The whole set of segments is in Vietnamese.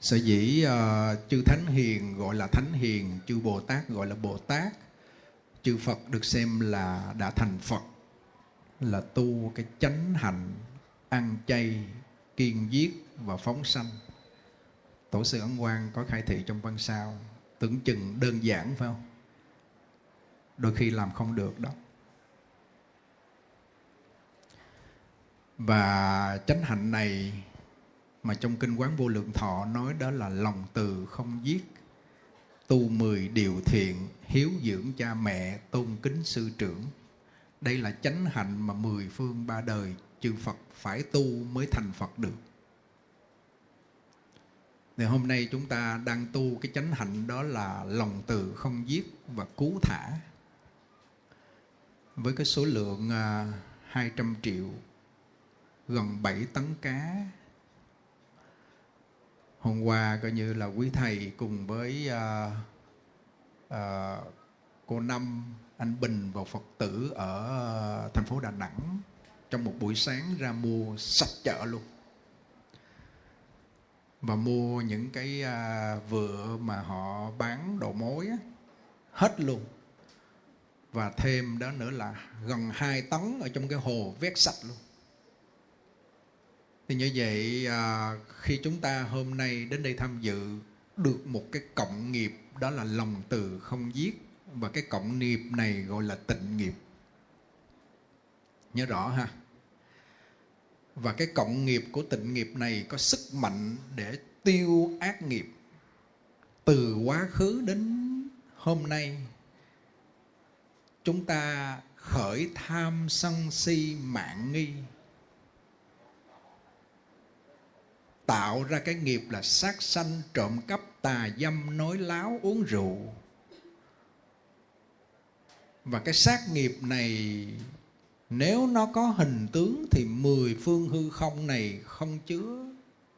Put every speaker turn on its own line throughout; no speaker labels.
sở dĩ uh, chư thánh hiền gọi là thánh hiền chư bồ tát gọi là bồ tát chư phật được xem là đã thành phật là tu cái chánh hạnh ăn chay kiên giết và phóng sanh. Tổ sư ấn quang có khai thị trong văn sao tưởng chừng đơn giản phải không? Đôi khi làm không được đó. Và chánh hạnh này mà trong kinh quán vô lượng thọ nói đó là lòng từ không giết. Tu mười điều thiện, hiếu dưỡng cha mẹ, tôn kính sư trưởng. Đây là chánh hạnh mà mười phương ba đời chư Phật phải tu mới thành Phật được. Thì hôm nay chúng ta đang tu cái chánh hạnh đó là lòng từ không giết và cứu thả. Với cái số lượng à, 200 triệu, gần 7 tấn cá hôm qua coi như là quý thầy cùng với uh, uh, cô năm anh bình và phật tử ở uh, thành phố đà nẵng trong một buổi sáng ra mua sạch chợ luôn. Và mua những cái uh, vựa mà họ bán đồ mối á, hết luôn. Và thêm đó nữa là gần 2 tấn ở trong cái hồ vét sạch luôn thì như vậy à, khi chúng ta hôm nay đến đây tham dự được một cái cộng nghiệp đó là lòng từ không giết. Và cái cộng nghiệp này gọi là tịnh nghiệp. Nhớ rõ ha. Và cái cộng nghiệp của tịnh nghiệp này có sức mạnh để tiêu ác nghiệp. Từ quá khứ đến hôm nay chúng ta khởi tham sân si mạng nghi. Tạo ra cái nghiệp là sát sanh, trộm cắp, tà dâm, nói láo, uống rượu. Và cái sát nghiệp này, nếu nó có hình tướng thì mười phương hư không này không chứa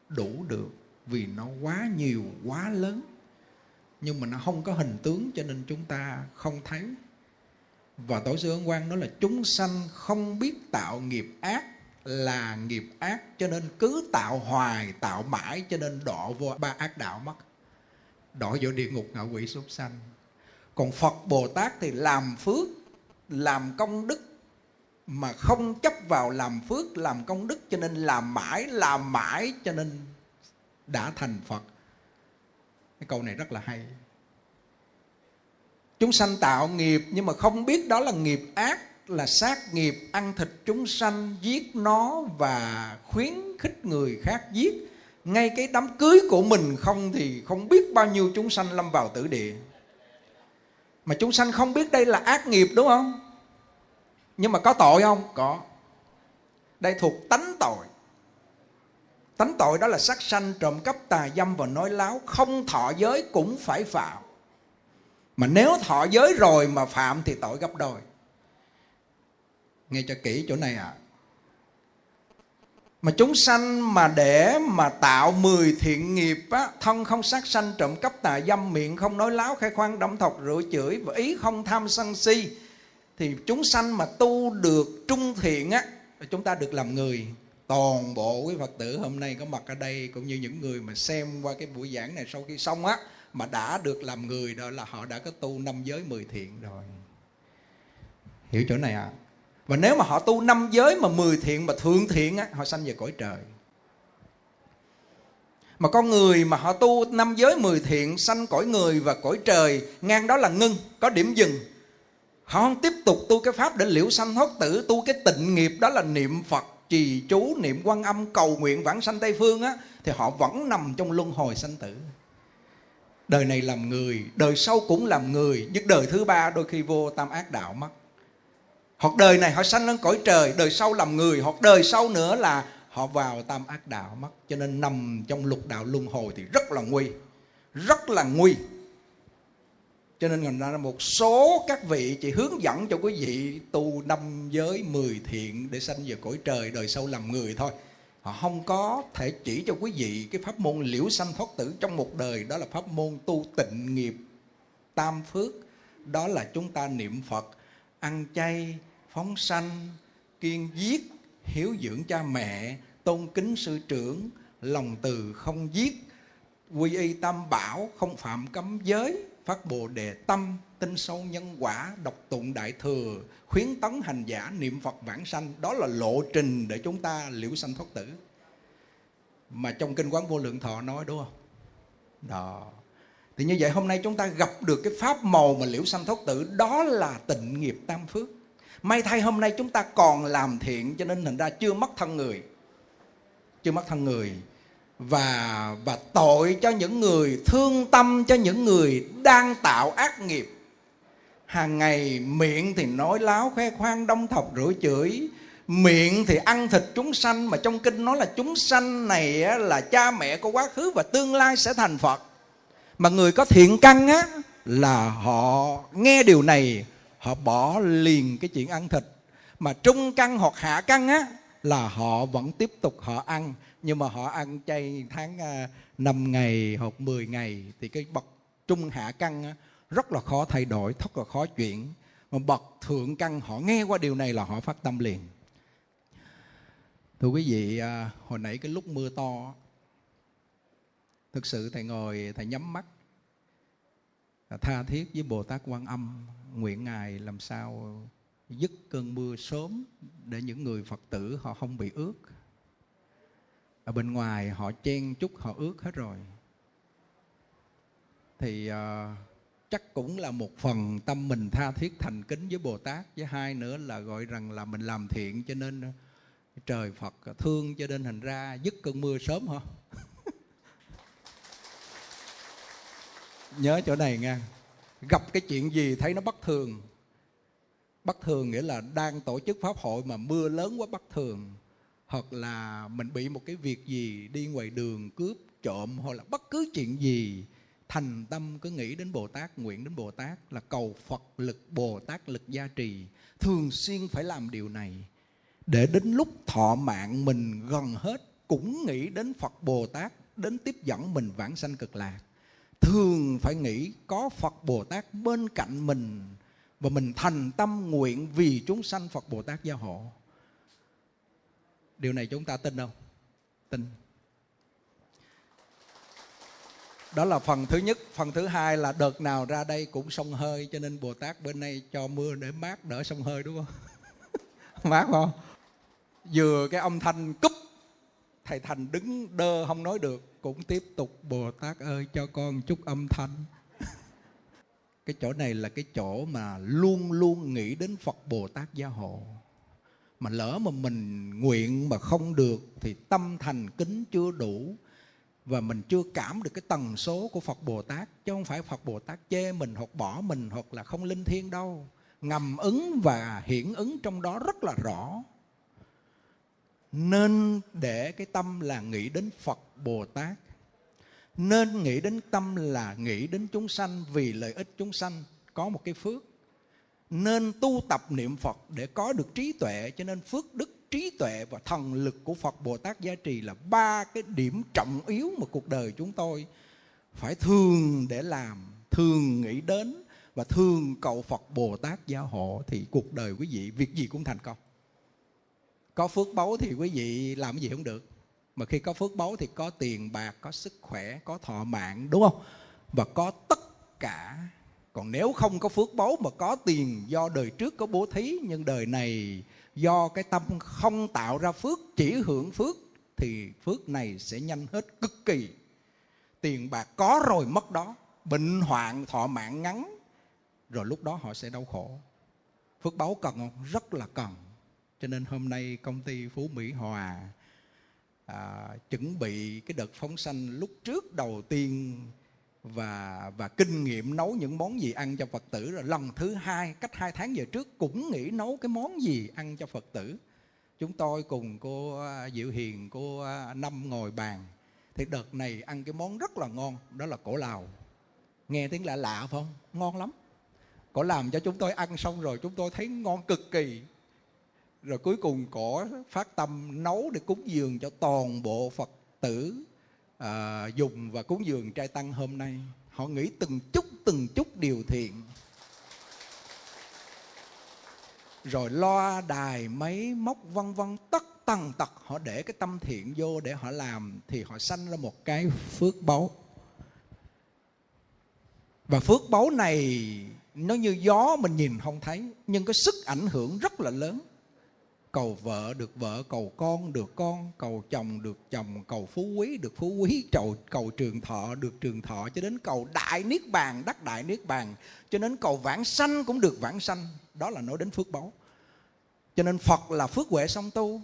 đủ được vì nó quá nhiều, quá lớn. Nhưng mà nó không có hình tướng cho nên chúng ta không thấy. Và tổ sư ấn quang nói là chúng sanh không biết tạo nghiệp ác là nghiệp ác, cho nên cứ tạo hoài, tạo mãi, cho nên đọa vô ba ác đạo mất. Đọa vô địa ngục ngạ quỷ súc sanh. Còn phật bồ tát thì làm phước, làm công đức, mà không chấp vào làm phước, làm công đức, cho nên làm mãi làm mãi, cho nên đã thành phật. Cái câu này rất là hay. Chúng sanh tạo nghiệp nhưng mà không biết đó là nghiệp ác là sát nghiệp ăn thịt chúng sanh, giết nó và khuyến khích người khác giết. Ngay cái đám cưới của mình không thì không biết bao nhiêu chúng sanh lâm vào tử địa. Mà chúng sanh không biết đây là ác nghiệp, đúng không? Nhưng mà có tội không? Có. Đây thuộc tánh tội. Tánh tội đó là sát sanh trộm cắp tà dâm và nói láo, không thọ giới cũng phải phạm. Mà nếu thọ giới rồi mà phạm thì tội gấp đôi nghe cho kỹ chỗ này ạ. À. mà chúng sanh mà để mà tạo 10 thiện nghiệp á, thân không sát sanh trộm cắp tà dâm miệng không nói láo khai khoan đâm thọc rửa chửi và ý không tham sân si thì chúng sanh mà tu được trung thiện á chúng ta được làm người. Toàn bộ quý phật tử hôm nay có mặt ở đây cũng như những người mà xem qua cái buổi giảng này sau khi xong á mà đã được làm người đó là họ đã có tu năm giới mười thiện rồi. Hiểu chỗ này à và nếu mà họ tu năm giới mà mười thiện mà thượng thiện á, họ sanh về cõi trời. Mà con người mà họ tu năm giới mười thiện, sanh cõi người và cõi trời, ngang đó là ngưng, có điểm dừng. Họ không tiếp tục tu cái pháp để liễu sanh thoát tử, tu cái tịnh nghiệp đó là niệm phật, trì chú, niệm quan âm, cầu nguyện vãng sanh tây phương á, thì họ vẫn nằm trong luân hồi sanh tử. Đời này làm người, đời sau cũng làm người, nhưng đời thứ ba đôi khi vô tam ác đạo mất hoặc đời này họ sanh lên cõi trời, đời sau làm người, hoặc đời sau nữa là họ vào tam ác đạo mất. Cho nên nằm trong lục đạo luân hồi thì rất là nguy, rất là nguy. Cho nên thành ra một số các vị chỉ hướng dẫn cho quý vị tu năm giới mười thiện để sanh về cõi trời, đời sau làm người thôi. Họ không có thể chỉ cho quý vị cái pháp môn liễu sanh thoát tử trong một đời, đó là pháp môn tu tịnh nghiệp, tam phước. Đó là chúng ta niệm phật, ăn chay phóng sanh, kiên giết, hiếu dưỡng cha mẹ, tôn kính sư trưởng, lòng từ không giết, quy y tam bảo, không phạm cấm giới, phát bồ đề tâm, tinh sâu nhân quả, đọc tụng đại thừa, khuyến tấn hành giả, niệm phật vãng sanh. Đó là lộ trình để chúng ta liễu sanh thoát tử. Mà trong kinh quán vô lượng thọ nói, đúng không? Đó. Thì như vậy hôm nay chúng ta gặp được cái pháp màu mà liễu sanh thoát tử, đó là tịnh nghiệp tam phước may thay hôm nay chúng ta còn làm thiện, cho nên thành ra chưa mất thân người. Chưa mất thân người. Và và tội cho những người, thương tâm cho những người đang tạo ác nghiệp. Hàng ngày miệng thì nói láo khoe khoang, đông thọc rửa chửi. Miệng thì ăn thịt chúng sanh, mà trong kinh nói là chúng sanh này là cha mẹ của quá khứ và tương lai sẽ thành phật. Mà người có thiện căn á, là họ nghe điều này họ bỏ liền cái chuyện ăn thịt. Mà trung căn hoặc hạ căn á là họ vẫn tiếp tục họ ăn. Nhưng mà họ ăn chay tháng à, uh, 5 ngày hoặc 10 ngày thì cái bậc trung hạ căn á, rất là khó thay đổi rất là khó chuyển. Mà bậc thượng căn họ nghe qua điều này là họ phát tâm liền. Thưa quý vị à, hồi nãy cái lúc mưa to thực sự thầy ngồi thầy nhắm mắt tha thiết với bồ tát quan âm nguyện ngài làm sao dứt cơn mưa sớm để những người phật tử họ không bị ướt. Ở bên ngoài họ chen chút họ ướt hết rồi. Thì uh, chắc cũng là một phần tâm mình tha thiết thành kính với bồ tát với hai nữa là gọi rằng là mình làm thiện cho nên ờ, trời phật thương cho nên thành ra dứt cơn mưa sớm hả? Nhớ chỗ này nha gặp cái chuyện gì thấy nó bất thường bất thường nghĩa là đang tổ chức pháp hội mà mưa lớn quá bất thường hoặc là mình bị một cái việc gì đi ngoài đường cướp trộm hoặc là bất cứ chuyện gì thành tâm cứ nghĩ đến Bồ Tát, nguyện đến Bồ Tát là cầu Phật lực Bồ Tát lực gia trì. Thường xuyên phải làm điều này để đến lúc thọ mạng mình gần hết cũng nghĩ đến Phật Bồ Tát đến tiếp dẫn mình vãng sanh cực lạc. Thường phải nghĩ có Phật Bồ Tát bên cạnh mình và mình thành tâm nguyện vì chúng sanh Phật Bồ Tát gia hộ. Điều này chúng ta tin không? Tin đó là phần thứ nhất phần thứ hai là đợt nào ra đây cũng sông hơi, cho nên bồ tát bên đây cho mưa để mát đỡ sông hơi, đúng không mát không vừa cái âm thanh cúp thầy thành đứng đơ không nói được, cũng tiếp tục bồ tát ơi, cho con chút âm thanh. Cái chỗ này là cái chỗ mà luôn luôn nghĩ đến phật bồ tát gia hộ. Mà lỡ mà mình nguyện mà không được, thì tâm thành kính chưa đủ. Và mình chưa cảm được cái tần số của Phật Bồ Tát, chứ không phải Phật Bồ Tát chê mình hoặc bỏ mình hoặc là không linh thiêng đâu. Ngầm ứng và hiển ứng trong đó rất là rõ nên để cái tâm là nghĩ đến Phật Bồ Tát. Nên nghĩ đến tâm là nghĩ đến chúng sanh vì lợi ích chúng sanh có một cái phước. Nên tu tập niệm Phật để có được trí tuệ cho nên phước đức trí tuệ và thần lực của Phật Bồ Tát gia trì là ba cái điểm trọng yếu mà cuộc đời chúng tôi phải thường để làm, thường nghĩ đến và thường cầu Phật Bồ Tát gia hộ. Thì cuộc đời quý vị việc gì cũng thành công. Có phước báu thì quý vị làm cái gì không được. Mà khi có phước báu thì có tiền bạc, có sức khỏe, có thọ mạng đúng không? Và có tất cả. Còn nếu không có phước báu mà có tiền do đời trước có bố thí nhưng đời này do cái tâm không tạo ra phước chỉ hưởng phước thì phước này sẽ nhanh hết cực kỳ. Tiền bạc có rồi mất đó bệnh hoạn thọ mạng ngắn rồi lúc đó họ sẽ đau khổ. Phước báu cần không? Rất là cần cho nên hôm nay công ty phú mỹ hòa à, chuẩn bị cái đợt phóng sanh lúc trước đầu tiên và và kinh nghiệm nấu những món gì ăn cho Phật tử. Rồi lần thứ hai cách hai tháng về trước cũng nghĩ nấu cái món gì ăn cho Phật tử. Chúng tôi cùng cô à, Diệu Hiền cô à, Năm ngồi bàn. Thì đợt này ăn cái món rất là ngon đó là cổ lào. Nghe tiếng lạ lạ phải không? Ngon lắm. Cổ làm cho chúng tôi ăn xong rồi chúng tôi thấy ngon cực kỳ rồi cuối cùng cổ phát tâm nấu để cúng dường cho toàn bộ Phật tử à, dùng và cúng dường trai tăng hôm nay. Họ nghĩ từng chút từng chút điều thiện. Rồi loa đài máy móc vân vân tất tần tật họ để cái tâm thiện vô để họ làm thì họ sanh ra một cái phước báu. Và phước báu này nó như gió mình nhìn không thấy nhưng có sức ảnh hưởng rất là lớn cầu vợ được vợ, cầu con được con, cầu chồng được chồng, cầu phú quý được phú quý, cầu cầu trường thọ được trường thọ, cho đến cầu đại niết bàn, đắc đại niết bàn. Cho đến cầu vãng sanh cũng được vãng sanh. Đó là nói đến phước báu cho nên phật là phước huệ song tu.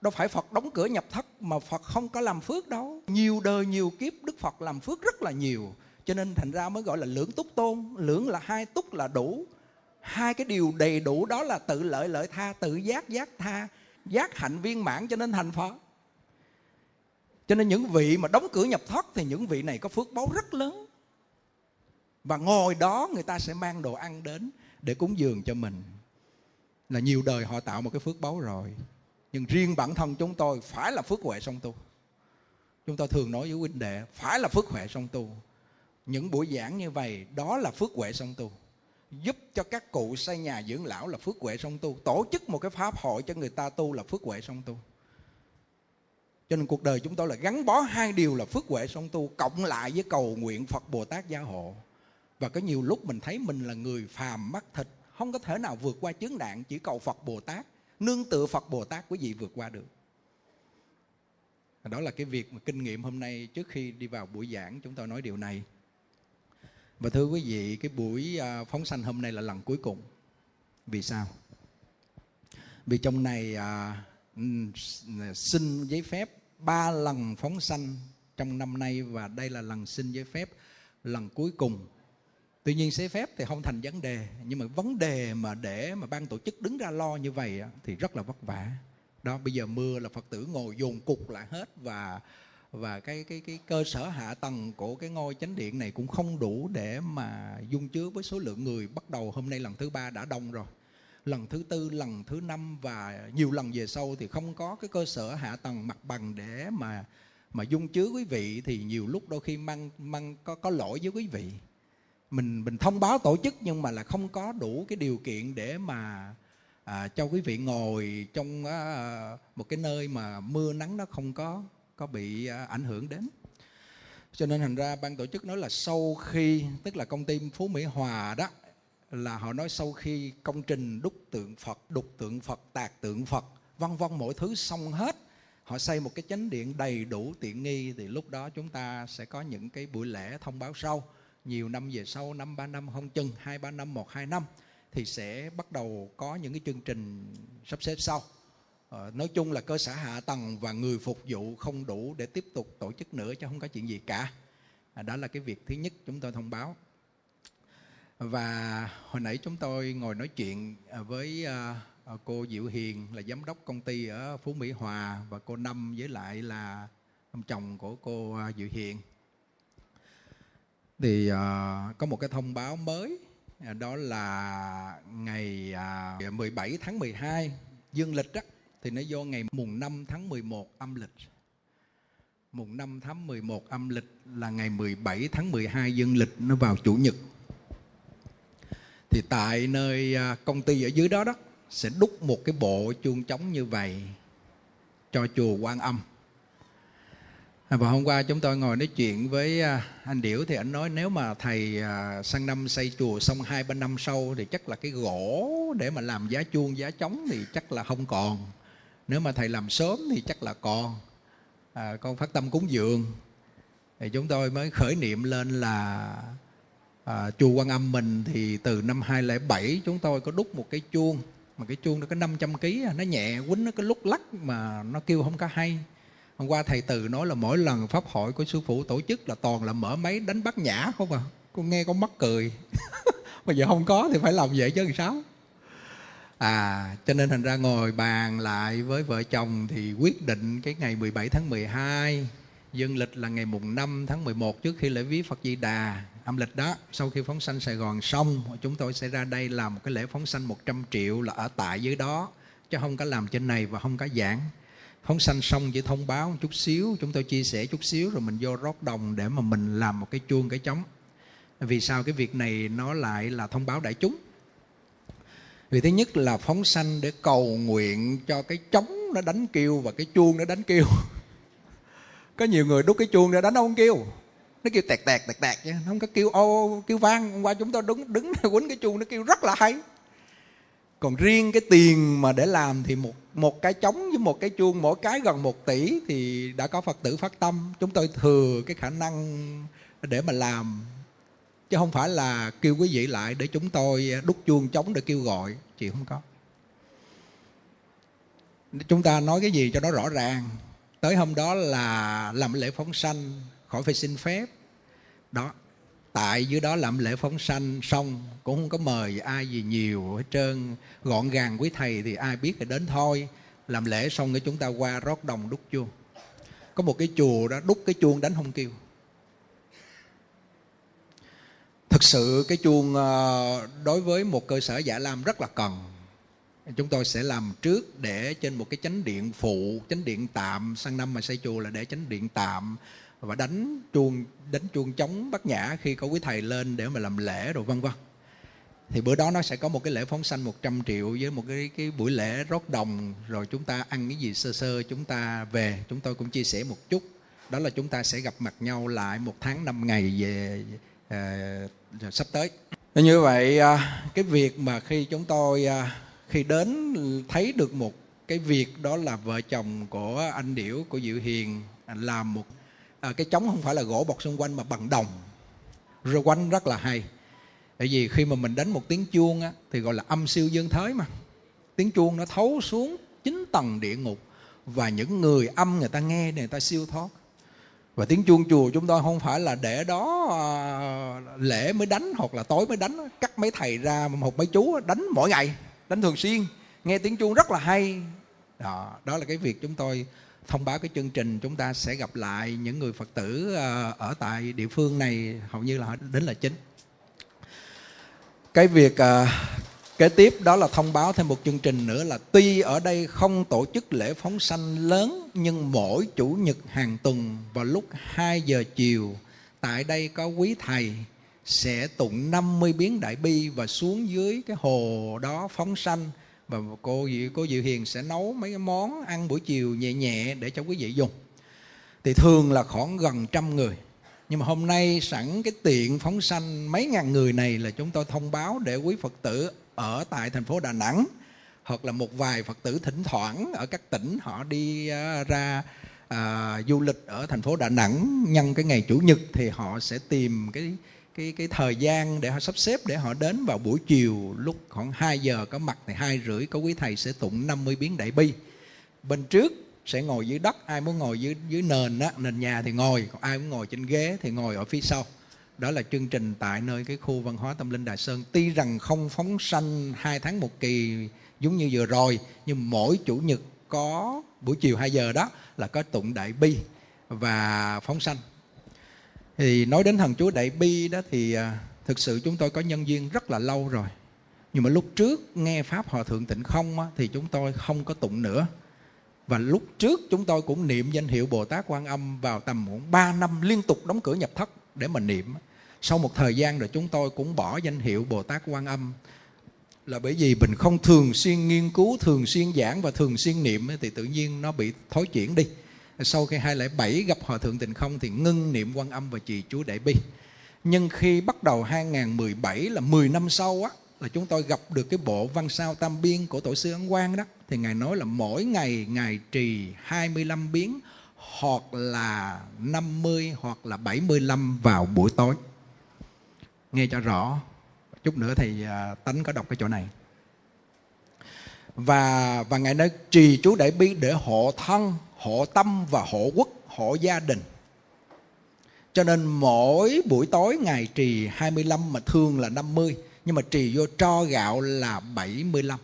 Đâu phải phật đóng cửa nhập thất, mà phật không có làm phước đâu. Nhiều đời nhiều kiếp, đức phật làm phước rất là nhiều. Cho nên thành ra mới gọi là lưỡng túc tôn. Lưỡng là hai túc là đủ hai cái điều đầy đủ đó là tự lợi lợi tha, tự giác giác tha, giác hạnh viên mãn cho nên thành phật. Cho nên những vị mà đóng cửa nhập thất thì những vị này có phước báu rất lớn. Và ngồi đó người ta sẽ mang đồ ăn đến để cúng dường cho mình. Là nhiều đời họ tạo một cái phước báu rồi. Nhưng riêng bản thân chúng tôi phải là phước huệ song tu. Chúng tôi thường nói với huynh đệ, phải là phước huệ song tu. Những buổi giảng như vậy, đó là phước huệ song tu giúp cho các cụ xây nhà dưỡng lão là phước huệ song tu, tổ chức một cái pháp hội cho người ta tu là phước huệ song tu. Cho nên cuộc đời chúng tôi là gắn bó hai điều là phước huệ song tu cộng lại với cầu nguyện Phật Bồ Tát gia hộ. Và có nhiều lúc mình thấy mình là người phàm mắt thịt, không có thể nào vượt qua chướng nạn, chỉ cầu Phật Bồ Tát, nương tựa Phật Bồ Tát quý vị vượt qua được. Đó là cái việc mà kinh nghiệm hôm nay trước khi đi vào buổi giảng, chúng tôi nói điều này và thưa quý vị cái buổi à, phóng sanh hôm nay là lần cuối cùng. Vì sao? Vì trong này à, à, xin giấy phép ba lần phóng sanh trong năm nay và đây là lần xin giấy phép lần cuối cùng. Tuy nhiên giấy phép thì không thành vấn đề nhưng mà vấn đề mà để mà ban tổ chức đứng ra lo như vậy thì rất là vất vả. Đó bây giờ mưa là phật tử ngồi dồn cục lại hết và và cái cái cái cơ sở hạ tầng của cái ngôi chánh điện này cũng không đủ để mà dung chứa với số lượng người. Bắt đầu hôm nay lần thứ ba đã đông rồi. Lần thứ tư lần thứ năm và nhiều lần về sau thì không có cái cơ sở hạ tầng mặt bằng để mà mà dung chứa quý vị thì nhiều lúc đôi khi mang mang có có lỗi với quý vị. Mình mình thông báo tổ chức nhưng mà là không có đủ cái điều kiện để mà à, cho quý vị ngồi trong à, một cái nơi mà mưa nắng nó không có có bị à, ảnh hưởng đến. Cho nên thành ra ban tổ chức nói là sau khi, tức là công ty phú mỹ hòa đó, là họ nói sau khi công trình đúc tượng phật, đục tượng phật, tạc tượng phật, vân vân mọi thứ xong hết, họ xây một cái chánh điện đầy đủ tiện nghi, thì lúc đó chúng ta sẽ có những cái buổi lễ thông báo sau. Nhiều năm về sau, năm ba năm không chừng, hai ba năm, một hai năm, thì sẽ bắt đầu có những cái chương trình sắp xếp sau. Ờ, nói chung là cơ sở hạ tầng và người phục vụ không đủ để tiếp tục tổ chức nữa chứ không có chuyện gì cả. À, đó là cái việc thứ nhất chúng tôi thông báo. Và hồi nãy chúng tôi ngồi nói chuyện à, với à, à, cô Diệu Hiền là giám đốc công ty ở Phú Mỹ Hòa và cô Năm với lại là ông chồng của cô Diệu Hiền. Thì có một cái thông báo mới đó là ngày 17 tháng 12 dương lịch đó thì nó vô ngày mùng 5 tháng 11 âm lịch. Mùng 5 tháng 11 âm lịch là ngày 17 tháng 12 dương lịch nó vào chủ nhật. Thì tại nơi à, công ty ở dưới đó đó sẽ đúc một cái bộ chuông trống như vậy cho chùa Quan Âm. À, và hôm qua chúng tôi ngồi nói chuyện với à, anh Điểu thì anh nói nếu mà thầy sang năm xây chùa xong hai ba năm sau thì chắc là cái gỗ để mà làm giá chuông, giá trống thì chắc là không còn nếu mà thầy làm sớm thì chắc là con à, con phát tâm cúng dường. Thì chúng tôi mới khởi niệm lên là à, chùa Quan Âm mình thì từ năm 2007 chúng tôi có đúc một cái chuông. Mà cái chuông nó có 500 kg à, nó nhẹ quýnh nó cứ lúc lắc mà nó kêu không có hay. Hôm qua thầy từ nói là mỗi lần pháp hội của sư phụ tổ chức là toàn là mở máy đánh bắt nhã không à. Con nghe con mắc cười. Mà giờ không có thì phải làm vậy chứ làm sao? À cho nên thành ra ngồi bàn lại với vợ chồng thì quyết định cái ngày 17 tháng 12 Dương lịch là ngày mùng 5 tháng 11 trước khi lễ viếng Phật Di Đà. Âm lịch đó, Sau khi phóng sanh Sài Gòn xong, Chúng tôi sẽ ra đây làm một cái lễ phóng sanh 100 triệu là ở tại dưới đó, Chứ không có làm trên này và không có giảng. Phóng sanh xong chỉ thông báo một chút xíu, Chúng tôi chia sẻ chút xíu rồi mình vô rót đồng Để mà mình làm một cái chuông cái trống. Vì sao cái việc này nó lại là thông báo đại chúng? Vì thứ nhất là phóng sanh để cầu nguyện cho cái trống nó đánh kêu và cái chuông nó đánh kêu. Có nhiều người đút cái chuông để đánh ông kêu. Nó kêu tẹt tẹt tẹt tẹt chứ, nó không có kêu ô, kêu vang. Hôm qua chúng tôi đứng đứng quýnh cái chuông, nó kêu rất là hay. Còn riêng cái tiền mà để làm thì một một cái trống với một cái chuông, mỗi cái gần một tỷ thì đã có phật tử phát tâm. Chúng tôi thừa cái khả năng để mà làm chứ không phải là kêu quý vị lại để chúng tôi đúc chuông trống để kêu gọi. Chị không có. Chúng ta nói cái gì cho nó rõ ràng. Tới hôm đó là làm lễ phóng sanh, khỏi phải xin phép. Đó, tại dưới đó làm lễ phóng sanh xong, cũng không có mời ai gì nhiều hết trơn. Gọn gàng quý thầy thì ai biết thì đến thôi. Làm lễ xong cái chúng ta qua rót đồng đúc chuông. Có một cái chùa đó đúc cái chuông đánh không kêu. Thực sự cái chuông ờ, đối với một cơ sở giả lam rất là cần. Chúng tôi sẽ làm trước để trên một cái chánh điện phụ, chánh điện tạm, sang năm mà xây chùa là để chánh điện tạm và đánh chuông đánh chuông chống bắt nhã khi có quý thầy lên để mà làm lễ rồi vân vân. Thì bữa đó nó sẽ có một cái lễ phóng sanh 100 triệu với một cái cái buổi lễ rót đồng, rồi chúng ta ăn cái gì sơ sơ, chúng ta về. Chúng tôi cũng chia sẻ một chút. Đó là chúng ta sẽ gặp mặt nhau lại một tháng năm ngày về À, sắp tới. Như vậy à, cái việc mà khi chúng tôi à, khi đến thấy được một cái việc đó là vợ chồng của anh điểu của diệu hiền làm một à, cái trống không phải là gỗ bọc xung quanh mà bằng đồng. Rồi quanh rất là hay. Tại vì khi mà mình đánh một tiếng chuông á, thì gọi là âm siêu dương thới mà. Tiếng chuông nó thấu xuống chín tầng địa ngục và những người âm người ta nghe người ta siêu thoát và tiếng chuông chùa chúng tôi không phải là để đó à, lễ mới đánh hoặc là tối mới đánh cắt mấy thầy ra một mấy chú đánh mỗi ngày đánh thường xuyên. Nghe tiếng chuông rất là hay. Đó đó là cái việc chúng tôi thông báo cái chương trình. Chúng ta sẽ gặp lại những người phật tử à, ở tại địa phương này hầu như là đến là chính. Cái việc à, kế tiếp đó là thông báo thêm một chương trình nữa là tuy ở đây không tổ chức lễ phóng sanh lớn nhưng mỗi chủ nhật hàng tuần vào lúc 2 giờ chiều tại đây có quý thầy sẽ tụng 50 biến đại bi và xuống dưới cái hồ đó phóng sanh. Và cô Diệu, cô Diệu Hiền sẽ nấu mấy cái món ăn buổi chiều nhẹ nhẹ để cho quý vị dùng. Thì thường là khoảng gần trăm người. Nhưng mà hôm nay sẵn cái tiện phóng sanh mấy ngàn người này là chúng tôi thông báo để quý Phật tử ở tại thành phố Đà Nẵng hoặc là một vài Phật tử thỉnh thoảng ở các tỉnh họ đi à, ra à, du lịch ở thành phố Đà Nẵng. Nhân cái ngày chủ nhật thì họ sẽ tìm cái cái cái thời gian để họ sắp xếp để họ đến vào buổi chiều lúc khoảng 2 giờ có mặt thì hai rưỡi có quý thầy sẽ tụng 50 biến đại bi. Bên trước sẽ ngồi dưới đất ai muốn ngồi dưới dưới nền á nền nhà thì ngồi còn ai muốn ngồi trên ghế thì ngồi ở phía sau đó là chương trình tại nơi cái khu văn hóa tâm linh Đà Sơn. Tuy rằng không phóng sanh hai tháng một kỳ giống như vừa rồi nhưng mỗi chủ nhật có buổi chiều 2 giờ đó là có tụng đại bi và phóng sanh. Thì nói đến thần chúa đại bi đó thì à, thực sự chúng tôi có nhân duyên rất là lâu rồi. Nhưng mà lúc trước nghe pháp hòa thượng tịnh không á, thì chúng tôi không có tụng nữa. Và lúc trước chúng tôi cũng niệm danh hiệu Bồ Tát Quan Âm vào tầm khoảng 3 năm liên tục đóng cửa nhập thất để mà niệm. Sau một thời gian rồi chúng tôi cũng bỏ danh hiệu Bồ Tát Quan Âm là bởi vì mình không thường xuyên nghiên cứu, thường xuyên giảng và thường xuyên niệm thì tự nhiên nó bị thối chuyển đi. Sau khi 207 gặp Hòa Thượng Tịnh Không thì ngưng niệm Quan Âm và trì chú Đại Bi. Nhưng khi bắt đầu 2017 là 10 năm sau á là chúng tôi gặp được cái bộ văn sao tam biên của tổ sư Ấn Quang đó thì ngài nói là mỗi ngày ngài trì 25 biến hoặc là 50 hoặc là 75 vào buổi tối. Nghe cho rõ. Chút nữa thì à, tánh có đọc cái chỗ này. Và và ngài nói trì chú đại bi để hộ thân, hộ tâm và hộ quốc, hộ gia đình. Cho nên mỗi buổi tối ngài trì 25 mà thường là 50 nhưng mà trì vô tro gạo là 75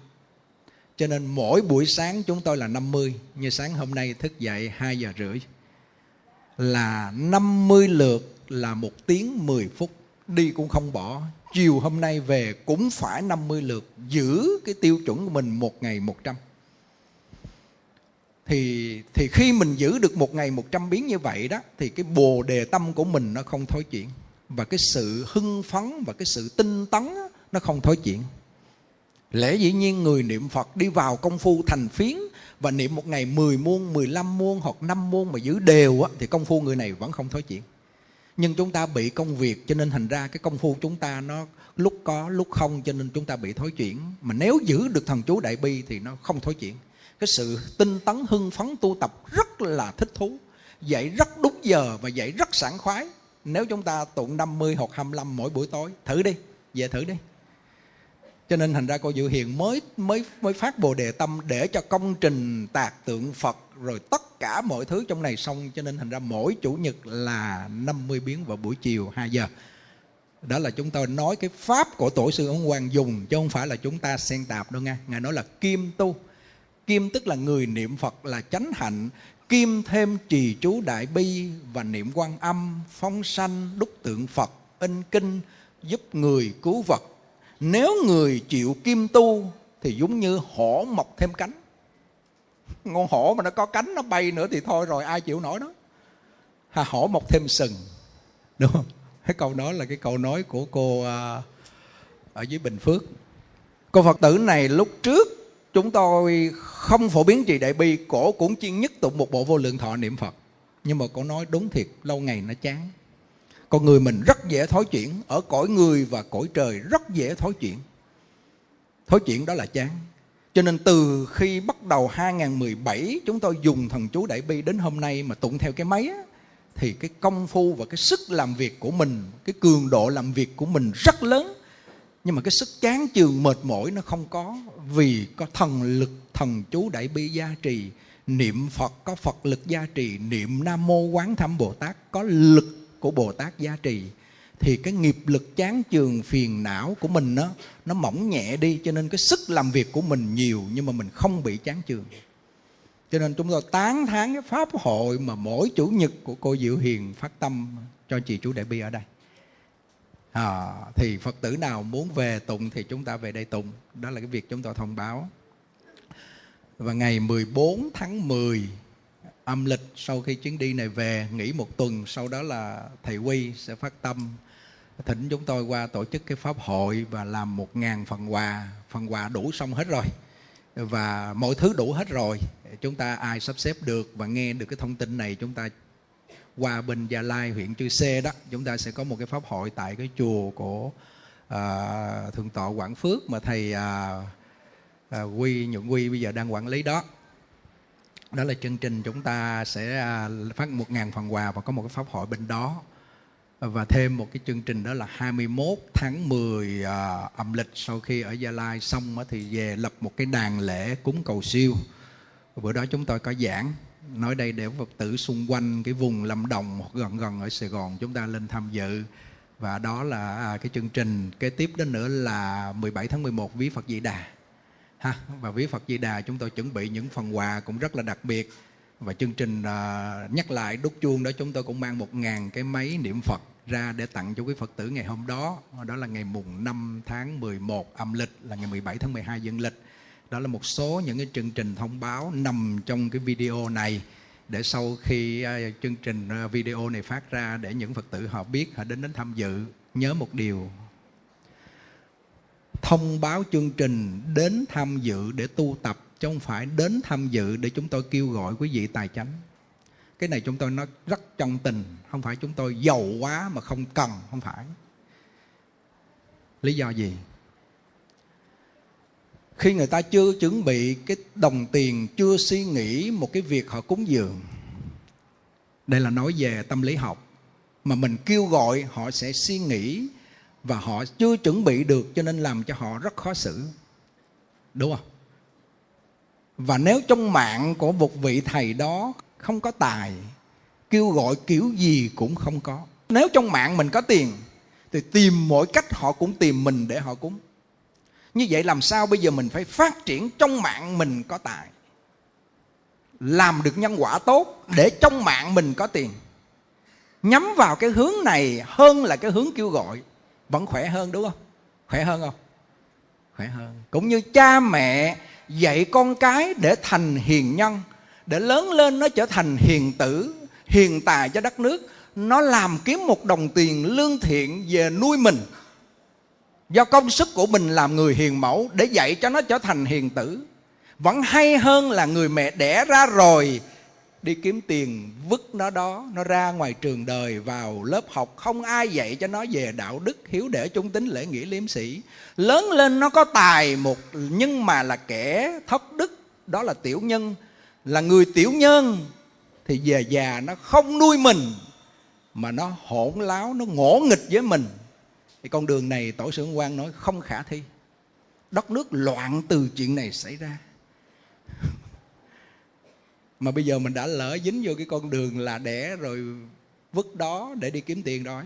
cho nên mỗi buổi sáng chúng tôi là 50 như sáng hôm nay thức dậy 2 giờ rưỡi là 50 lượt là một tiếng 10 phút đi cũng không bỏ. Chiều hôm nay về cũng phải 50 lượt giữ cái tiêu chuẩn của mình một ngày 100 thì thì khi mình giữ được một ngày 100 biến như vậy đó thì cái bồ đề tâm của mình nó không thối chuyển. Và cái sự hưng phấn và cái sự tinh tấn nó không thối chuyển. Lẽ dĩ nhiên người niệm Phật đi vào công phu thành phiến và niệm một ngày 10 muôn, 15 muôn hoặc 5 muôn mà giữ đều á, thì công phu người này vẫn không thối chuyển nhưng chúng ta bị công việc, cho nên thành ra cái công phu chúng ta nó lúc có, lúc không, cho nên chúng ta bị thối chuyển. Mà nếu giữ được thần chú đại bi thì nó không thối chuyển. Cái sự tinh tấn, hưng phấn, tu tập rất là thích thú. Dậy rất đúng giờ và dậy rất sảng khoái. Nếu chúng ta tụng 50 hoặc 25 mỗi buổi tối, thử đi, về thử đi. Cho nên thành ra cô Diệu Hiền mới mới mới phát bồ đề tâm để cho công trình tạc tượng Phật rồi tất cả mọi thứ trong này xong, cho nên thành ra mỗi chủ nhật là 50 biến vào buổi chiều 2 giờ. Đó là chúng tôi nói cái pháp của tổ sư ông Hoàng dùng, chứ không phải là chúng ta xen tạp đâu nha. Ngài nói là kim tu. Kim tức là người niệm Phật là chánh hạnh, kim thêm trì chú đại bi và niệm quan âm phong sanh, đúc tượng Phật, in kinh, giúp người cứu vật. Nếu người chịu kim tu thì giống như hổ mọc thêm cánh con hổ mà nó có cánh nó bay nữa thì thôi rồi ai chịu nổi nó ha hổ mọc thêm sừng đúng không? Cái câu đó là cái câu nói của cô à, ở dưới bình phước. Cô phật tử này lúc trước chúng tôi không phổ biến trì đại bi cổ cũng chuyên nhất tụng một bộ vô lượng thọ niệm phật. Nhưng mà cô nói đúng thiệt lâu ngày nó chán. Con người mình rất dễ thối chuyển ở cõi người và cõi trời rất dễ thối chuyển. Thối chuyển đó là chán cho nên từ khi bắt đầu 2017 chúng tôi dùng thần chú đại bi đến hôm nay mà tụng theo cái máy á, thì cái công phu và cái sức làm việc của mình, cái cường độ làm việc của mình rất lớn. Nhưng mà cái sức chán chường mệt mỏi nó không có vì có thần lực thần chú đại bi gia trì, niệm Phật có Phật lực gia trì, niệm Nam mô Quán Thâm Bồ Tát có lực của Bồ Tát gia trì thì cái nghiệp lực chán chường phiền não của mình nó nó mỏng nhẹ đi cho nên cái sức làm việc của mình nhiều nhưng mà mình không bị chán chường. Cho nên chúng tôi tán thán cái pháp hội mà mỗi chủ nhật của cô diệu hiền phát tâm cho chị chú đại bi ở đây. À, thì phật tử nào muốn về tụng thì chúng ta về đây tụng. Đó là cái việc chúng tôi thông báo. Và ngày 14 tháng 10 âm lịch sau khi chuyến đi này về nghỉ một tuần sau đó là thầy Quy sẽ phát tâm thỉnh chúng tôi qua tổ chức cái pháp hội và làm một ngàn phần quà. Phần quà đủ xong hết rồi. Và mọi thứ đủ hết rồi. Chúng ta ai sắp xếp được và nghe được cái thông tin này chúng ta qua bên Gia Lai huyện Chư Sê đó chúng ta sẽ có một cái pháp hội tại cái chùa của à, thượng tọa Quảng Phước mà thầy à, à, Quy Nhuận Quy bây giờ đang quản lý đó. Đó là chương trình chúng ta sẽ à, phát một ngàn phần quà và có một cái pháp hội bên đó. Ờ, và thêm một cái chương trình đó là 21 tháng 10 à, âm lịch sau khi ở Gia Lai xong thì về lập một cái đàn lễ cúng cầu siêu. Bữa đó chúng tôi có giảng nói đây để Phật tử xung quanh cái vùng Lâm Đồng gần gần ở Sài Gòn chúng ta lên tham dự. Và đó là à, cái chương trình. Kế tiếp đó nữa là 17 tháng 11 ví Phật Di Đà. Ha và ví Phật Di Đà chúng tôi chuẩn bị những phần quà cũng rất là đặc biệt. Và chương trình uh, nhắc lại đúc chuông đó chúng tôi cũng mang một ngàn cái máy niệm Phật ra để tặng cho quý Phật tử ngày hôm đó. Đó là ngày mùng 5 tháng 11 âm lịch, là ngày 17 tháng 12 dương lịch. Đó là một số những cái chương trình thông báo nằm trong cái video này để sau khi à, chương trình à, video này phát ra để những Phật tử họ biết, họ đến đến tham dự, nhớ một điều. Thông báo chương trình đến tham dự để tu tập, chứ không phải đến tham dự để chúng tôi kêu gọi quý vị tài chánh cái này chúng tôi nói rất chân tình. Không phải chúng tôi giàu quá mà không cần, không phải. Lý do gì? Khi người ta chưa chuẩn bị cái đồng tiền, chưa suy nghĩ một cái việc họ cúng dường, đây là nói về tâm lý học. Mà mình kêu gọi, họ sẽ suy nghĩ và họ chưa chuẩn bị được cho nên làm cho họ rất khó xử. Đúng không? Và nếu trong mạng của một vị thầy đó không có tài. Kêu gọi kiểu gì cũng không có. Nếu trong mạng mình có tiền, thì tìm mọi cách họ cũng tìm mình để họ cúng. Như vậy làm sao bây giờ mình phải phát triển trong mạng mình có tài? Làm được nhân quả tốt để trong mạng mình có tiền. Nhắm vào cái hướng này hơn là cái hướng kêu gọi. Vẫn khỏe hơn đúng không? Khỏe hơn không? Khỏe hơn. Cũng như cha mẹ dạy con cái để thành hiền nhân để lớn lên nó trở thành hiền tử, hiền tài cho đất nước. Nó làm kiếm một đồng tiền lương thiện về nuôi mình. Do công sức của mình làm người hiền mẫu để dạy cho nó trở thành hiền tử. Vẫn hay hơn là người mẹ đẻ ra rồi đi kiếm tiền vứt nó đó. Nó ra ngoài trường đời vào lớp học. Không ai dạy cho nó về đạo đức, hiếu để, trung tính lễ nghĩa, liêm sĩ lớn lên nó có tài một, nhưng mà là kẻ thất đức. Đó là tiểu nhân là người tiểu nhân, thì về già nó không nuôi mình, mà nó hỗn láo, nó ngỗ nghịch với mình. Thì con đường này tổ sư quan nói không khả thi. Đất nước loạn từ chuyện này xảy ra. Mà bây giờ mình đã lỡ dính vô cái con đường là đẻ rồi vứt đó để đi kiếm tiền đói.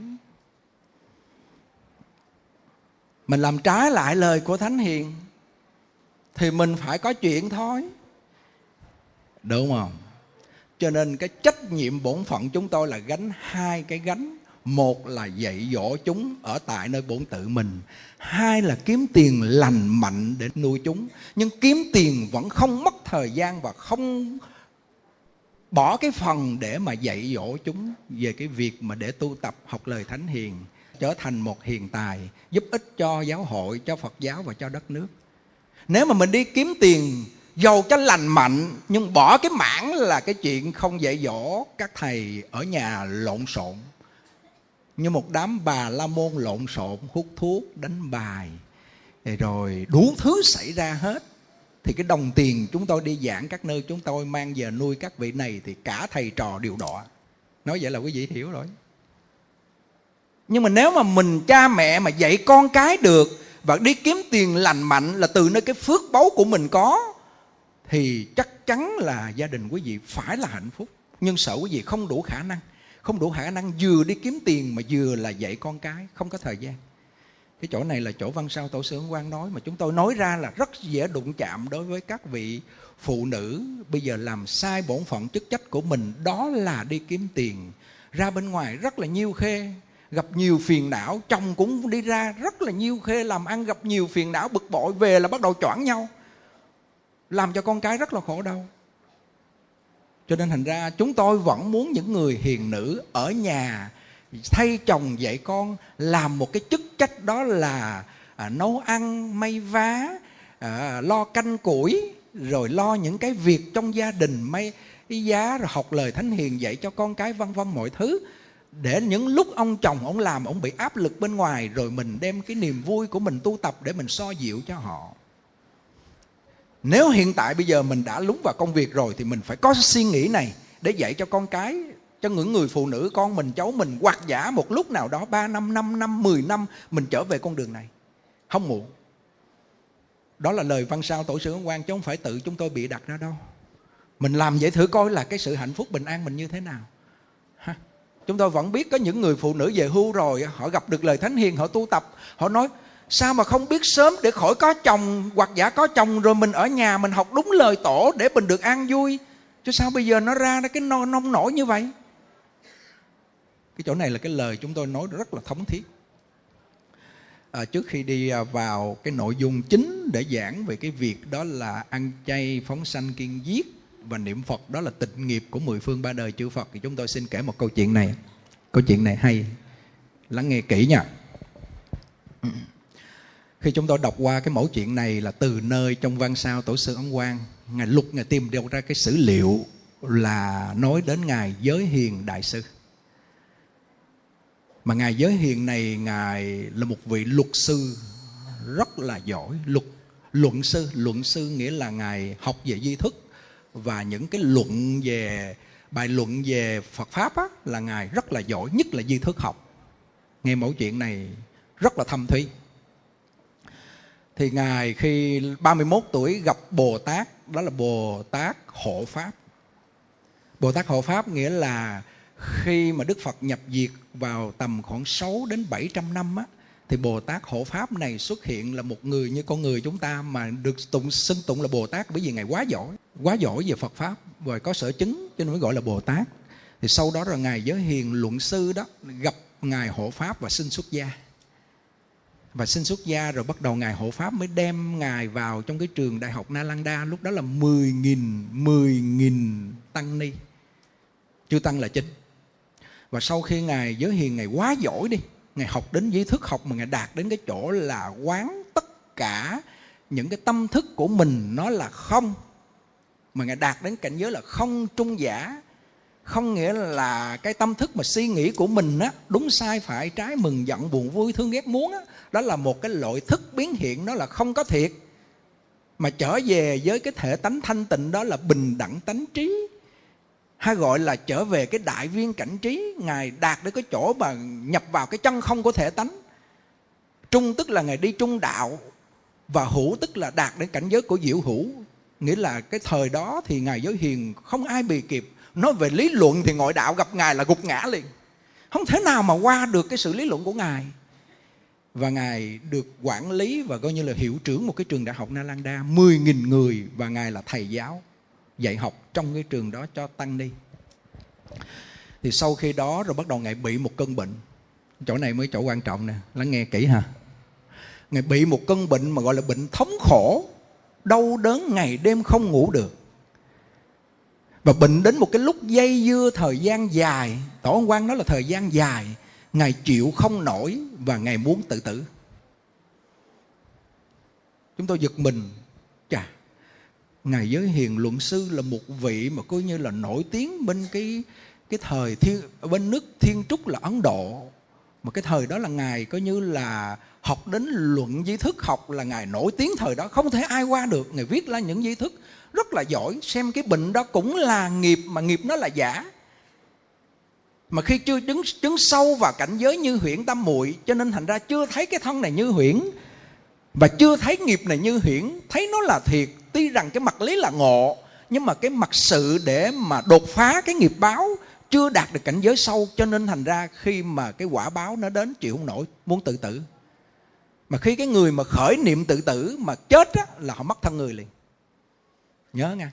Mình làm trái lại lời của thánh hiền, thì mình phải có chuyện thôi đúng không? Cho nên cái trách nhiệm bổn phận chúng tôi là gánh hai cái gánh. Một là dạy dỗ chúng ở tại nơi bổn tự mình. Hai là kiếm tiền lành mạnh để nuôi chúng. Nhưng kiếm tiền vẫn không mất thời gian và không bỏ cái phần để mà dạy dỗ chúng về cái việc mà để tu tập, học lời thánh hiền, trở thành một hiền tài, giúp ích cho giáo hội, cho phật giáo và cho đất nước. Nếu mà mình đi kiếm tiền dầu cho lành mạnh, nhưng bỏ cái mảng là cái chuyện không dạy dỗ các thầy ở nhà lộn xộn. Như một đám bà la môn lộn xộn, hút thuốc, đánh bài. Rồi đủ thứ xảy ra hết. Thì cái đồng tiền chúng tôi đi giảng các nơi chúng tôi, mang về nuôi các vị này thì cả thầy trò đều đọa nói vậy là quý vị hiểu rồi. Nhưng mà nếu mà mình, cha mẹ mà dạy con cái được và đi kiếm tiền lành mạnh là từ nơi cái phước báu của mình có thì chắc chắn là gia đình quý vị phải là hạnh phúc. Nhưng sợ quý vị không đủ khả năng, không đủ khả năng vừa đi kiếm tiền mà vừa là dạy con cái, không có thời gian. Cái chỗ này là chỗ văn sao tổ sư quan nói, mà chúng tôi nói ra là rất dễ đụng chạm đối với các vị phụ nữ. Bây giờ làm sai bổn phận chức trách của mình, đó là đi kiếm tiền. Ra bên ngoài rất là nhiêu khê, gặp nhiều phiền não, chồng cũng đi ra rất là nhiêu khê làm ăn, gặp nhiều phiền não, bực bội, về là bắt đầu choảng nhau làm cho con cái rất là khổ đau. Cho nên thành ra chúng tôi vẫn muốn những người hiền nữ ở nhà thay chồng dạy con làm một cái chức trách đó là à, nấu ăn may vá à, lo canh củi rồi lo những cái việc trong gia đình may cái giá rồi học lời thánh hiền dạy cho con cái vân vân mọi thứ. Để những lúc ông chồng ông làm ông bị áp lực bên ngoài rồi mình đem cái niềm vui của mình tu tập để mình so dịu cho họ nếu hiện tại bây giờ mình đã lúng vào công việc rồi thì mình phải có suy nghĩ này để dạy cho con cái, cho những người phụ nữ, con mình, cháu mình, hoặc giả một lúc nào đó 3 năm 5 năm 10 năm, mình trở về con đường này. Không muộn. Đó là lời văn sao tổ sư ấn quan chứ không phải tự chúng tôi bị đặt ra đâu. Mình làm vậy thử coi là cái sự hạnh phúc bình an mình như thế nào. Ha? chúng tôi vẫn biết có những người phụ nữ về hưu rồi, họ gặp được lời thánh hiền, họ tu tập, họ nói sao mà không biết sớm để khỏi có chồng hoặc giả có chồng rồi mình ở nhà mình học đúng lời tổ để mình được an vui? Chứ sao bây giờ nó ra cái nông nổi như vậy? Cái chỗ này là cái lời chúng tôi nói rất là thống thiết. À, trước khi đi à, vào cái nội dung chính để giảng về cái việc đó là ăn chay phóng sanh kiên giết và niệm phật đó là tịnh nghiệp của mười phương ba đời chư phật. Thì chúng tôi xin kể một câu chuyện này. Câu chuyện này hay. Lắng nghe kỹ nha khi chúng tôi đọc qua cái mẫu chuyện này là từ nơi trong văn sao tổ sư ấn quang ngài lục ngài tìm được ra cái sử liệu là nói đến ngài giới hiền đại sư. Mà ngài giới hiền này ngài là một vị luật sư rất là giỏi luật luận sư. Luận sư nghĩa là ngài học về di thức và những cái luận về bài luận về Phật pháp á, là ngài rất là giỏi nhất là di thức học. Nghe mẫu chuyện này rất là thâm thúy thì ngài khi 31 tuổi gặp Bồ Tát đó là Bồ Tát hộ pháp Bồ Tát hộ pháp nghĩa là khi mà Đức Phật nhập diệt vào tầm khoảng 6 đến 700 năm á, thì Bồ Tát hộ pháp này xuất hiện là một người như con người chúng ta mà được tụng xưng tụng là Bồ Tát bởi vì ngài quá giỏi, quá giỏi về Phật pháp và có sở chứng cho nên mới gọi là Bồ Tát. Thì sau đó là ngài giới hiền luận sư đó gặp ngài hộ pháp và xin xuất gia. Và xin xuất gia rồi bắt đầu ngài hộ pháp mới đem ngài vào trong cái trường đại học Nalanda lúc đó là 10.000 10.000 tăng ni. Chư tăng là chính và sau khi ngài giới hiền, ngài quá giỏi đi, ngài học đến giới thức học mà ngài đạt đến cái chỗ là quán tất cả những cái tâm thức của mình nó là không. Mà ngài đạt đến cảnh giới là không trung giả không nghĩa là cái tâm thức mà suy nghĩ của mình á, đúng sai phải, trái mừng, giận, buồn, vui, thương, ghét, muốn á, đó là một cái loại thức biến hiện nó là không có thiệt. Mà trở về với cái thể tánh thanh tịnh đó là bình đẳng tánh trí, hay gọi là trở về cái đại viên cảnh trí. Ngài đạt đến cái chỗ mà nhập vào cái chân không của thể tánh. Trung tức là ngài đi trung đạo, và hữu tức là đạt đến cảnh giới của diệu hữu. Nghĩa là cái thời đó thì ngài giới hiền, không ai bì kịp nói về lý luận thì ngoại đạo gặp ngài là gục ngã liền. Không thể nào mà qua được cái sự lý luận của ngài. Và ngài được quản lý và coi như là hiệu trưởng một cái trường đại học Nalanda 10.000 người và ngài là thầy giáo dạy học trong cái trường đó cho tăng ni. Thì sau khi đó rồi bắt đầu ngài bị một cơn bệnh. Chỗ này mới chỗ quan trọng nè, lắng nghe kỹ ha. Ngài bị một cơn bệnh mà gọi là bệnh thống khổ, đau đớn ngày đêm không ngủ được và bệnh đến một cái lúc dây dưa thời gian dài, tổ ông quan nói là thời gian dài, ngài chịu không nổi và ngài muốn tự tử. Chúng tôi giật mình. Chà, ngài giới hiền luận sư là một vị mà coi như là nổi tiếng bên cái cái thời thiên, bên nước thiên trúc là ấn độ. Mà cái thời đó là ngài coi như là học đến luận di thức, học là ngài nổi tiếng thời đó. Không thể ai qua được. Ngài viết ra những di thức rất là giỏi xem cái bệnh đó cũng là nghiệp mà nghiệp nó là giả. Mà khi chưa đứng chứng sâu vào cảnh giới như huyễn tâm muội cho nên thành ra chưa thấy cái thân này như huyễn. Và chưa thấy nghiệp này như huyễn thấy nó là thiệt. Tuy rằng cái mặt lý là ngộ nhưng mà cái mặt sự để mà đột phá cái nghiệp báo chưa đạt được cảnh giới sâu cho nên thành ra khi mà cái quả báo nó đến chịu không nổi muốn tự tử. Mà khi cái người mà khởi niệm tự tử mà chết á, là họ mất thân người liền nhớ nha.